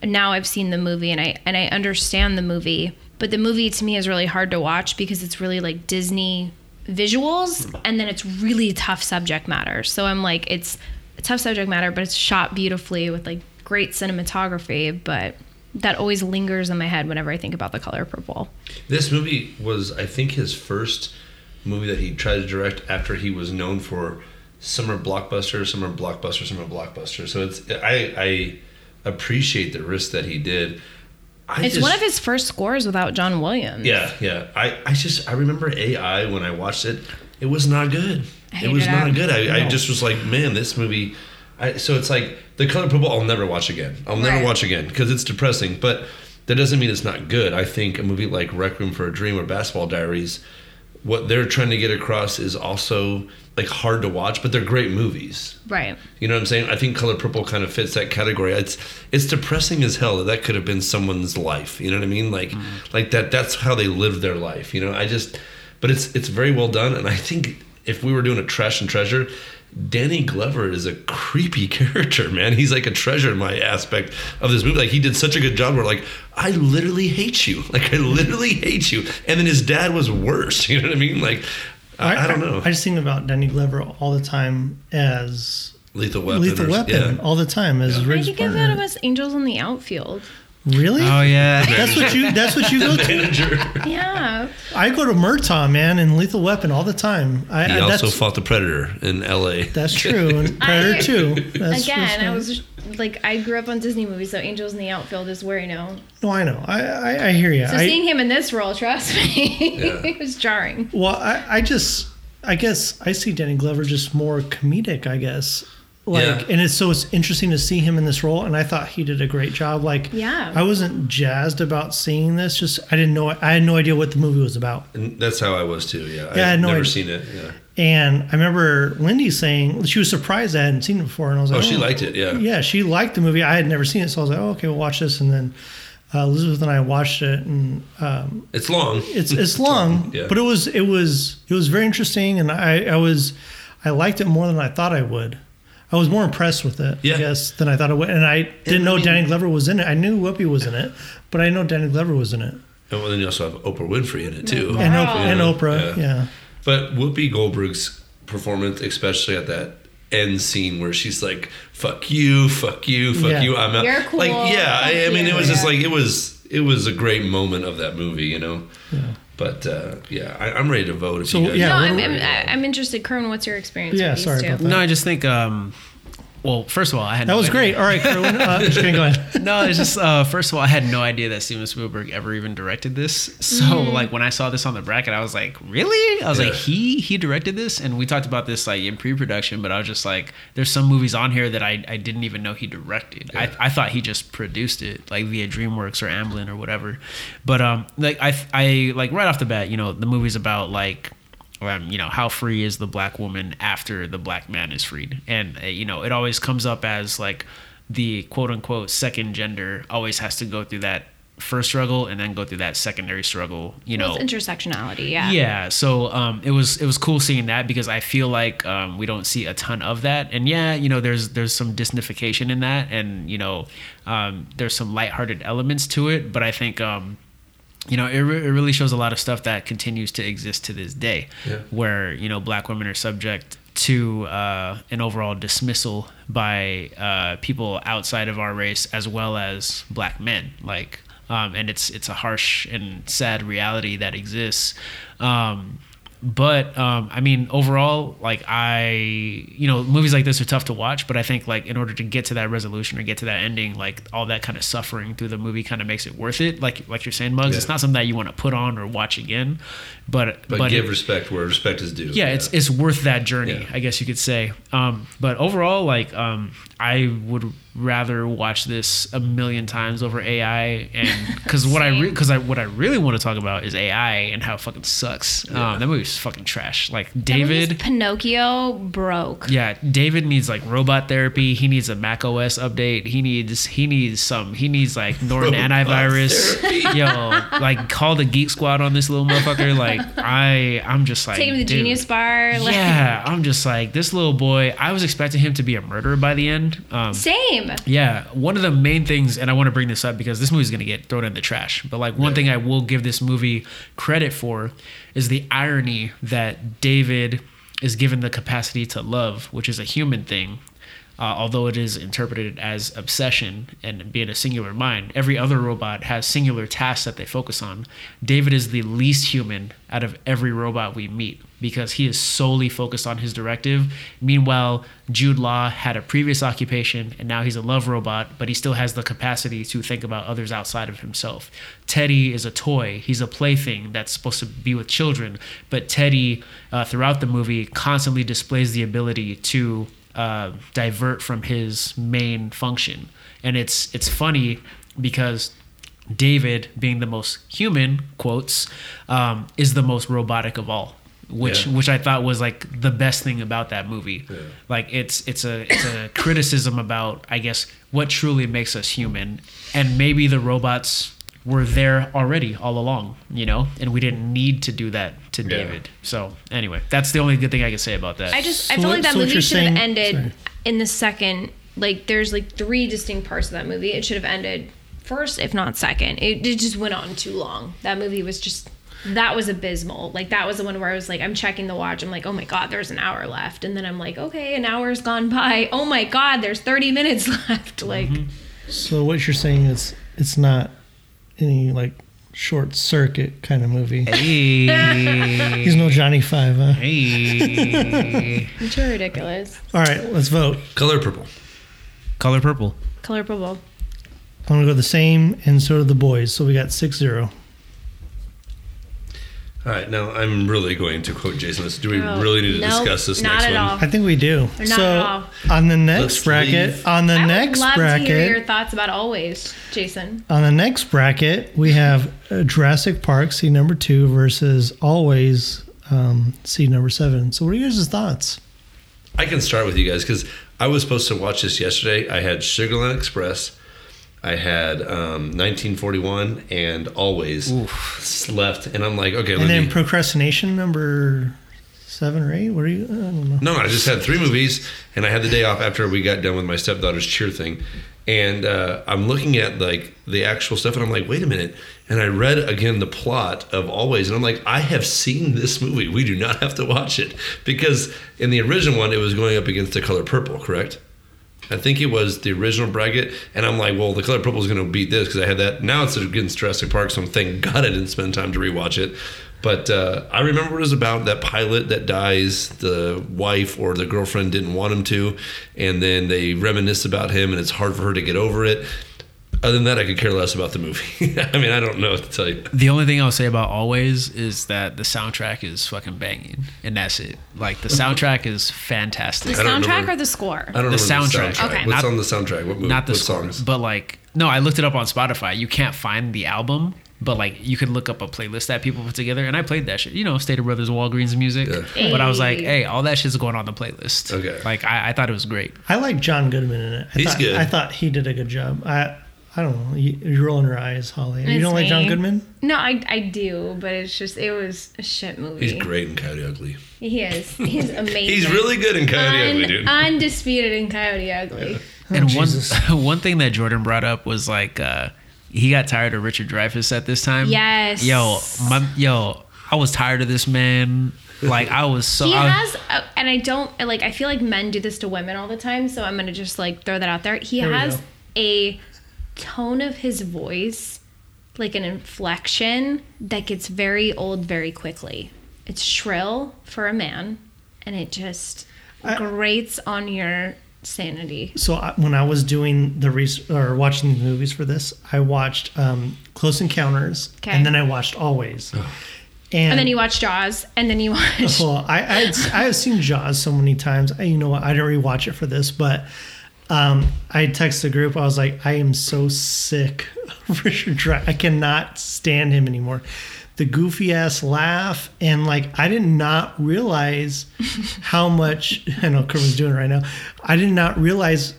Now i've seen the movie and i and i understand the movie. But the movie to me is really hard to watch because it's really like disney visuals and then it's really tough subject matter. So i'm like it's tough subject matter but it's shot beautifully with like great cinematography but that always lingers in my head whenever i think about the color purple This movie was, I think, his first movie that he tried to direct after he was known for summer blockbuster, summer blockbuster, summer blockbuster. So it's I I appreciate the risk that he did. I It's just- one of his first scores without John Williams. Yeah, yeah. I, I just I remember AI when I watched it. It was not good. I It was hated not good. I, I just was like, man, this movie. I, so it's like the color purple. I'll never watch again. I'll never Right. watch again because it's depressing. But that doesn't mean it's not good. I think a movie like Requiem for a Dream or Basketball Diaries, what they're trying to get across is also like hard to watch, but they're great movies. Right. You know what I'm saying? I think Color Purple kind of fits that category. It's it's depressing as hell that that could have been someone's life. You know what I mean? Like mm. like that that's how they lived their life. You know, I just but it's it's very well done and I think if we were doing a trash and treasure, Danny Glover is a creepy character, man. He's like a treasure in my aspect of this movie. Like he did such a good job where like I literally hate you. Like I literally hate you. And then his dad was worse. You know what I mean? Like I, I don't know. I, just think about Danny Glover all the time as Lethal Weapon. Lethal Weapon yeah. all the time as Yeah. I Riggs think about partner. him as Angels in the Outfield. Really? Oh yeah. That's what you. That's what you go to. Manager. Yeah. I go to Murtaugh, man, and Lethal Weapon all the time. I, He I, also fought the Predator in L.A. that's true. And Predator I- too. That's Again, I was like, I grew up on Disney movies, so Angels in the Outfield is where I know. No, I know. I I, I hear you. So I, seeing him in this role, trust me, it was jarring. well, I, I just I guess I see Danny Glover just more comedic. I guess. Like, Yeah. and it's so it's interesting to see him in this role, and I thought he did a great job. Like, Yeah. I wasn't jazzed about seeing this. Just I didn't know. I had no idea what the movie was about. And that's how I was too. Yeah, Yeah, I had no never idea. seen it. Yeah. And I remember Lindy saying she was surprised I hadn't seen it before, and I was like Oh, like, she liked it. Yeah. Yeah, she liked the movie. I had never seen it, so I was like, oh, okay, we'll watch this. And then uh, Elizabeth and I watched it, and um, It's long. it's it's long, Yeah. but it was it was it was very interesting, and I I was I liked it more than I thought I would. I was more impressed with it, Yeah. I guess, than I thought it would. And I didn't I know mean- Danny Glover was in it. I knew Whoopi was in it, but I didn't know Danny Glover was in it. And well, then you also have Oprah Winfrey in it too. And, Wow. Oprah, and Yeah, Oprah, yeah. yeah. But Whoopi Goldberg's performance, especially at that end scene where she's like, "Fuck you, fuck you, fuck Yeah. you, I'm out." You're cool, Like, yeah, I, I mean, you, it was just like it was. It was a great moment of that movie, you know. But uh, yeah, I, I'm ready to vote. If So, you guys yeah, no, I'm, I'm. I'm interested. Kern, what's your experience? Yeah, with these sorry two? about that. No, I just think. um Well, first of all, I had That no was idea- great. All right, Kerwin. Uh, just kidding, go ahead. no, it's just uh, first of all, I had no idea that Steven Spielberg ever even directed this. So Mm. like when I saw this on the bracket, I was like, really? I was like, he he directed this, and we talked about this like in pre-production, but I was just like, there's some movies on here that I, I didn't even know he directed. Yeah. I, I thought he just produced it like via DreamWorks or Amblin or whatever. But um, like I I like right off the bat, you know, the movie's about like um, you know how free is the black woman after the black man is freed and uh, you know it always comes up as like the quote unquote second gender always has to go through that first struggle and then go through that secondary struggle you know Well, intersectionality. Yeah. yeah so um it was it was cool seeing that because i feel like um we don't see a ton of that and yeah you know there's there's some disnification in that and you know um there's some lighthearted elements to it but i think um you know, it, re- it really shows a lot of stuff that continues to exist to this day, Yeah. where you know black women are subject to uh, an overall dismissal by uh, people outside of our race as well as black men. Like, um, and it's it's a harsh and sad reality that exists. Um, but um, I mean, overall, like I, you know, movies like this are tough to watch. But I think like in order to get to that resolution or get to that ending, like all that kind of suffering through the movie kind of makes it worth it. Like like you're saying, Mugs, Yeah. it's not something that you want to put on or watch again. But but, give it- respect where respect is due. yeah, it's it's worth that journey, Yeah. I guess you could say. Um, but overall, like um, I would rather watch this a million times over AI, and because what I because I what I really want to talk about is AI and how it fucking sucks. Yeah. Um, that movie's fucking trash. Like David. Pinocchio broke. Yeah, David needs like robot therapy. He needs a Mac OS update. He needs he needs some. He needs like Norton antivirus. Yo, like call the Geek Squad on this little motherfucker. Like I, I'm just like Take him to the dude. Genius Bar. Like, Yeah, I'm just like this little boy. I was expecting him to be a murderer by the end. Um, Same. Yeah, one of the main things, and I want to bring this up because this movie's gonna get thrown in the trash. But like one Yeah. thing I will give this movie credit for is the irony that David is given the capacity to love, which is a human thing. Uh, although it is interpreted as obsession and being a singular mind, every other robot has singular tasks that they focus on. David is the least human out of every robot we meet because he is solely focused on his directive. Meanwhile, Jude Law had a previous occupation and now he's a love robot, but he still has the capacity to think about others outside of himself. Teddy is a toy, he's a plaything that's supposed to be with children, but Teddy, uh, throughout the movie, constantly displays the ability to uh, divert from his main function. And it's it's funny because David, being the most human quotes, um, is the most robotic of all. Which, Yeah. which I thought was like the best thing about that movie. Like it's it's a it's a criticism about I guess what truly makes us human, and maybe the robots were there already all along, you know, and we didn't need to do that to Yeah. David. So anyway, that's the only good thing I can say about that. I just I So feel what- like that so movie you're should have ended sorry. in the second. Like there's like three distinct parts of that movie. It should have ended first, if not second. It, it just went on too long. That movie was just that was abysmal. Like that was the one where I was like, I'm checking the watch. I'm like, oh my god, there's an hour left, and then I'm like, okay, an hour's gone by. Oh my god, there's 30 minutes left. Like mm-hmm. So what you're saying is it's not any like short circuit kind of movie. hey, He's no Johnny Five. Huh? hey, it's too ridiculous. All right, let's vote. Color purple. color purple. Color purple. I'm gonna go the same, and so do the boys. So we got six zero. All right, now I'm really going to quote Jason. This- Do we No. really need to Nope, discuss this not next at one? all. I think we do. Not so at all. on the next Let's bracket, leave. on the I next would love bracket, to hear your thoughts about always, Jason. on the next bracket, we have uh, Jurassic Park, seed number two, versus Always, um, seed number seven. So what are your guys' thoughts? I can start with you guys because I was supposed to watch this yesterday. I had Sugarland Express, I had um, 1941, and Always left, and I'm like, okay, And then me. procrastination number seven or eight. What are you? I don't know. no, no, I just had three movies, and I had the day off after we got done with my stepdaughter's cheer thing, and uh, I'm looking at like the actual stuff, and I'm like, wait a minute. And I read again the plot of Always, and I'm like, I have seen this movie. We do not have to watch it because in the original one, it was going up against The Color Purple, correct? I think it was the original bracket, and I'm like, well, The Color Purple is going to beat this because I had that. Now it's against Jurassic Park, so I'm thank God I didn't spend time to rewatch it. But uh, I remember what it was about that pilot that dies, the wife or the girlfriend didn't want him to, and then they reminisce about him, and it's hard for her to get over it. Other than that, I could care less about the movie. I mean, I don't know what to tell you. The only thing I'll say about Always is that the soundtrack is fucking banging, and that's it. Like the soundtrack is fantastic. The soundtrack remember. or the score? I don't The remember soundtrack. The soundtrack. Okay. What's Not- on the soundtrack? What movie? Not the what score, songs? but like no, I looked it up on Spotify. You can't find the album, but like you could look up a playlist that people put together, and I played that shit. You know, State of Brothers, Walgreens music. Yeah. But I was like, Hey. hey, all that shit's going on the playlist. Okay. Like I, I thought it was great. I like John Goodman in it. I He's thought, good. I thought he did a good job. I I don't know. You, you're rolling your eyes, Holly. you don't like John. Goodman? No, I, I do, but it's just it was a shit movie. He's great in Coyote Ugly. He is. He's amazing. He's really good in Coyote Ugly, dude. undisputed in Coyote Ugly. and one Jesus. one thing that Jordan brought up was like uh, he got tired of Richard Dreyfuss at this time. Yes. Yo, my yo, I was tired of this man. Like I was so. He I- has, uh, and I don't like. I feel like men do this to women all the time, so I'm gonna just like throw that out there. He There has a tone of his voice, like an inflection that gets very old very quickly. It's shrill for a man, and it just I- grates on your sanity. So I, when I was doing the res- or watching the movies for this, I watched um, Close Encounters, Okay. and then I watched Always. And, And then you watch Jaws, and then you watch. Well, I I, had, I have seen Jaws so many times. I, you know what? I didn't rewatch it for this, but um, I texted the group. I was like, I am so sick of Richard. I cannot stand him anymore. The goofy ass laugh and like I did not realize how much I know Kerwin's doing it right now. I did not realize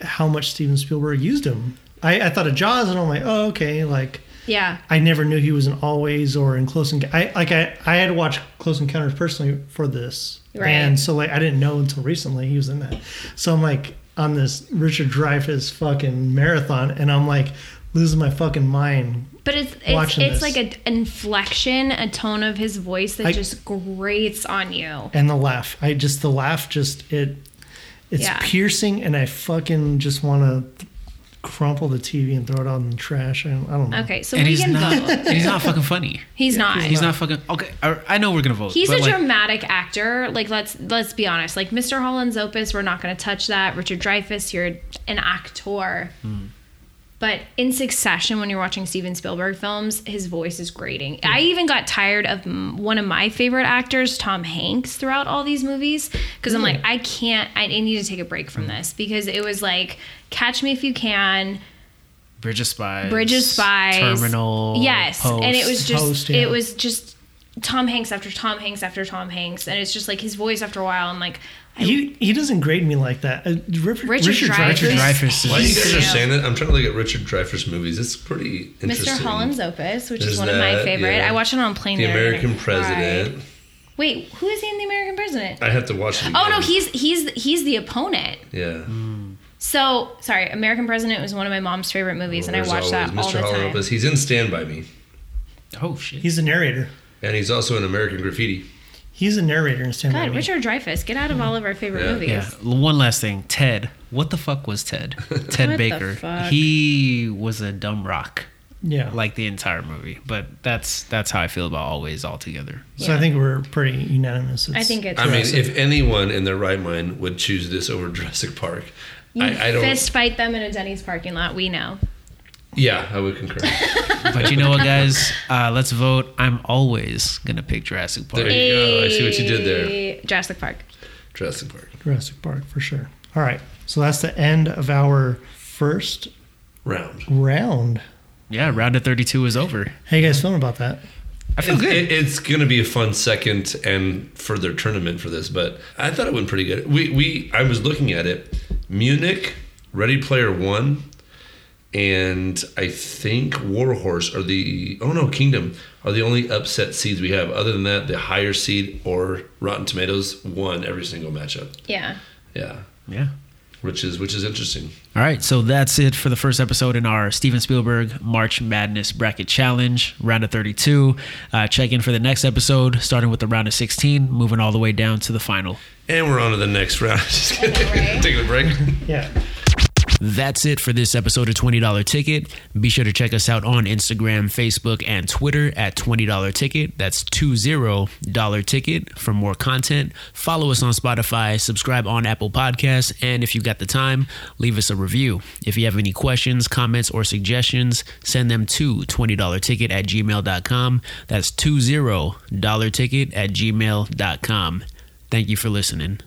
how much Steven Spielberg used him. I, I thought of Jaws and I'm like, oh okay, like Yeah. I never knew he was in Always or in Close Encounter. I like I I had to watch Close Encounters personally for this, Right. and so like I didn't know until recently he was in that. So I'm like on this Richard Dreyfuss fucking marathon, and I'm like losing my fucking mind. But it's it's, it's this. like an inflection, a tone of his voice that I- just grates on you. And the laugh, I just the laugh, just it It's Yeah. piercing, and I fucking just want to crumple the TV and throw it out in the trash. I, I don't know. Okay, so and we he's can not. vote. and he's not fucking funny. He's not. He's not fucking. Okay, I, I know we're gonna vote. He's but a like, dramatic actor. Like let's let's be honest. Like Mr. Holland's Opus, we're not going to touch that. Richard Dreyfuss, you're an actor. Hmm. But in succession, when you're watching Steven Spielberg films, his voice is grating. I even got tired of mm, one of my favorite actors, Tom Hanks, throughout all these movies because I'm like, I can't. I need to take a break Hmm. from this because it was like, Catch Me If You Can, Bridge of Spies. Bridge of Spies, Terminal. Yes, Post. and it was just Post, yeah. it was just Tom Hanks after Tom Hanks after Tom Hanks, and it's just like his voice after a while. I'm like, He he doesn't grate me like that. Uh, Richard, Richard Richard Dreyfuss. Richard Dreyfuss. Dreyfuss. While you guys are saying that, I'm trying to look at Richard Dreyfuss movies. It's pretty interesting. Mr. Holland's Opus, which There's is one of my that, favorite. yeah. I watched it on plane. The the other American and I. President. Wait, who is he in the American President? I have to watch it. Oh again. no, he's he's he's the opponent. yeah. So sorry, American President was one of my mom's favorite movies, and I There's watched that always all Mr. the Holland time. Opus. He's in Stand by Me, Oh shit. He's the narrator. and he's also in American Graffiti. He's a narrator in Stand By God, Me. Richard Dreyfuss, get out of all of our favorite Yeah. movies. Yeah. One last thing. Ted. What the fuck was Ted? Ted What the Baker. fuck? He was a dumb rock, Yeah. like the entire movie. But that's that's how I feel about Always Altogether. so I think we're pretty unanimous. I think it's. I mean, Jurassic. if anyone in their right mind would choose this over Jurassic Park, you I, I don't. fist fight them in a Denny's parking lot. We know. Yeah, I would concur. But you know what, guys? Uh, let's vote. I'm always gonna pick Jurassic Park. There you go. I see what you did there. Hey, Jurassic Park. Jurassic Park Jurassic Park for sure. All right. So that's the end of our first round. round. Yeah, round of 32 is over. How you guys feeling about that? I feel It- good. it- it's going to be a fun second and further tournament for this, but I thought it went pretty good. We we I was looking at it. Munich, Ready Player One, and I think Warhorse are the oh no Kingdom are the only upset seeds we have. Other than that, the higher seed or Rotten Tomatoes won every single matchup. Yeah. Yeah, yeah. which is which is interesting. All right, so that's it for the first episode in our Steven Spielberg March Madness Bracket Challenge, round of 32. Uh, check in for the next episode, starting with the round of 16, moving all the way down to the final. And we're on to the next round. Just kidding. Taking a break. Yeah. That's it for this episode of $20 Ticket. Be sure to check us out on Instagram, Facebook, and Twitter at $20 Ticket. That's $20 Ticket for more content. Follow us on Spotify, subscribe on Apple Podcasts, and if you've got the time, leave us a review. If you have any questions, comments, or suggestions, send them to $20ticket at gmail.com. That's $20 ticket at gmail.com. Thank you for listening.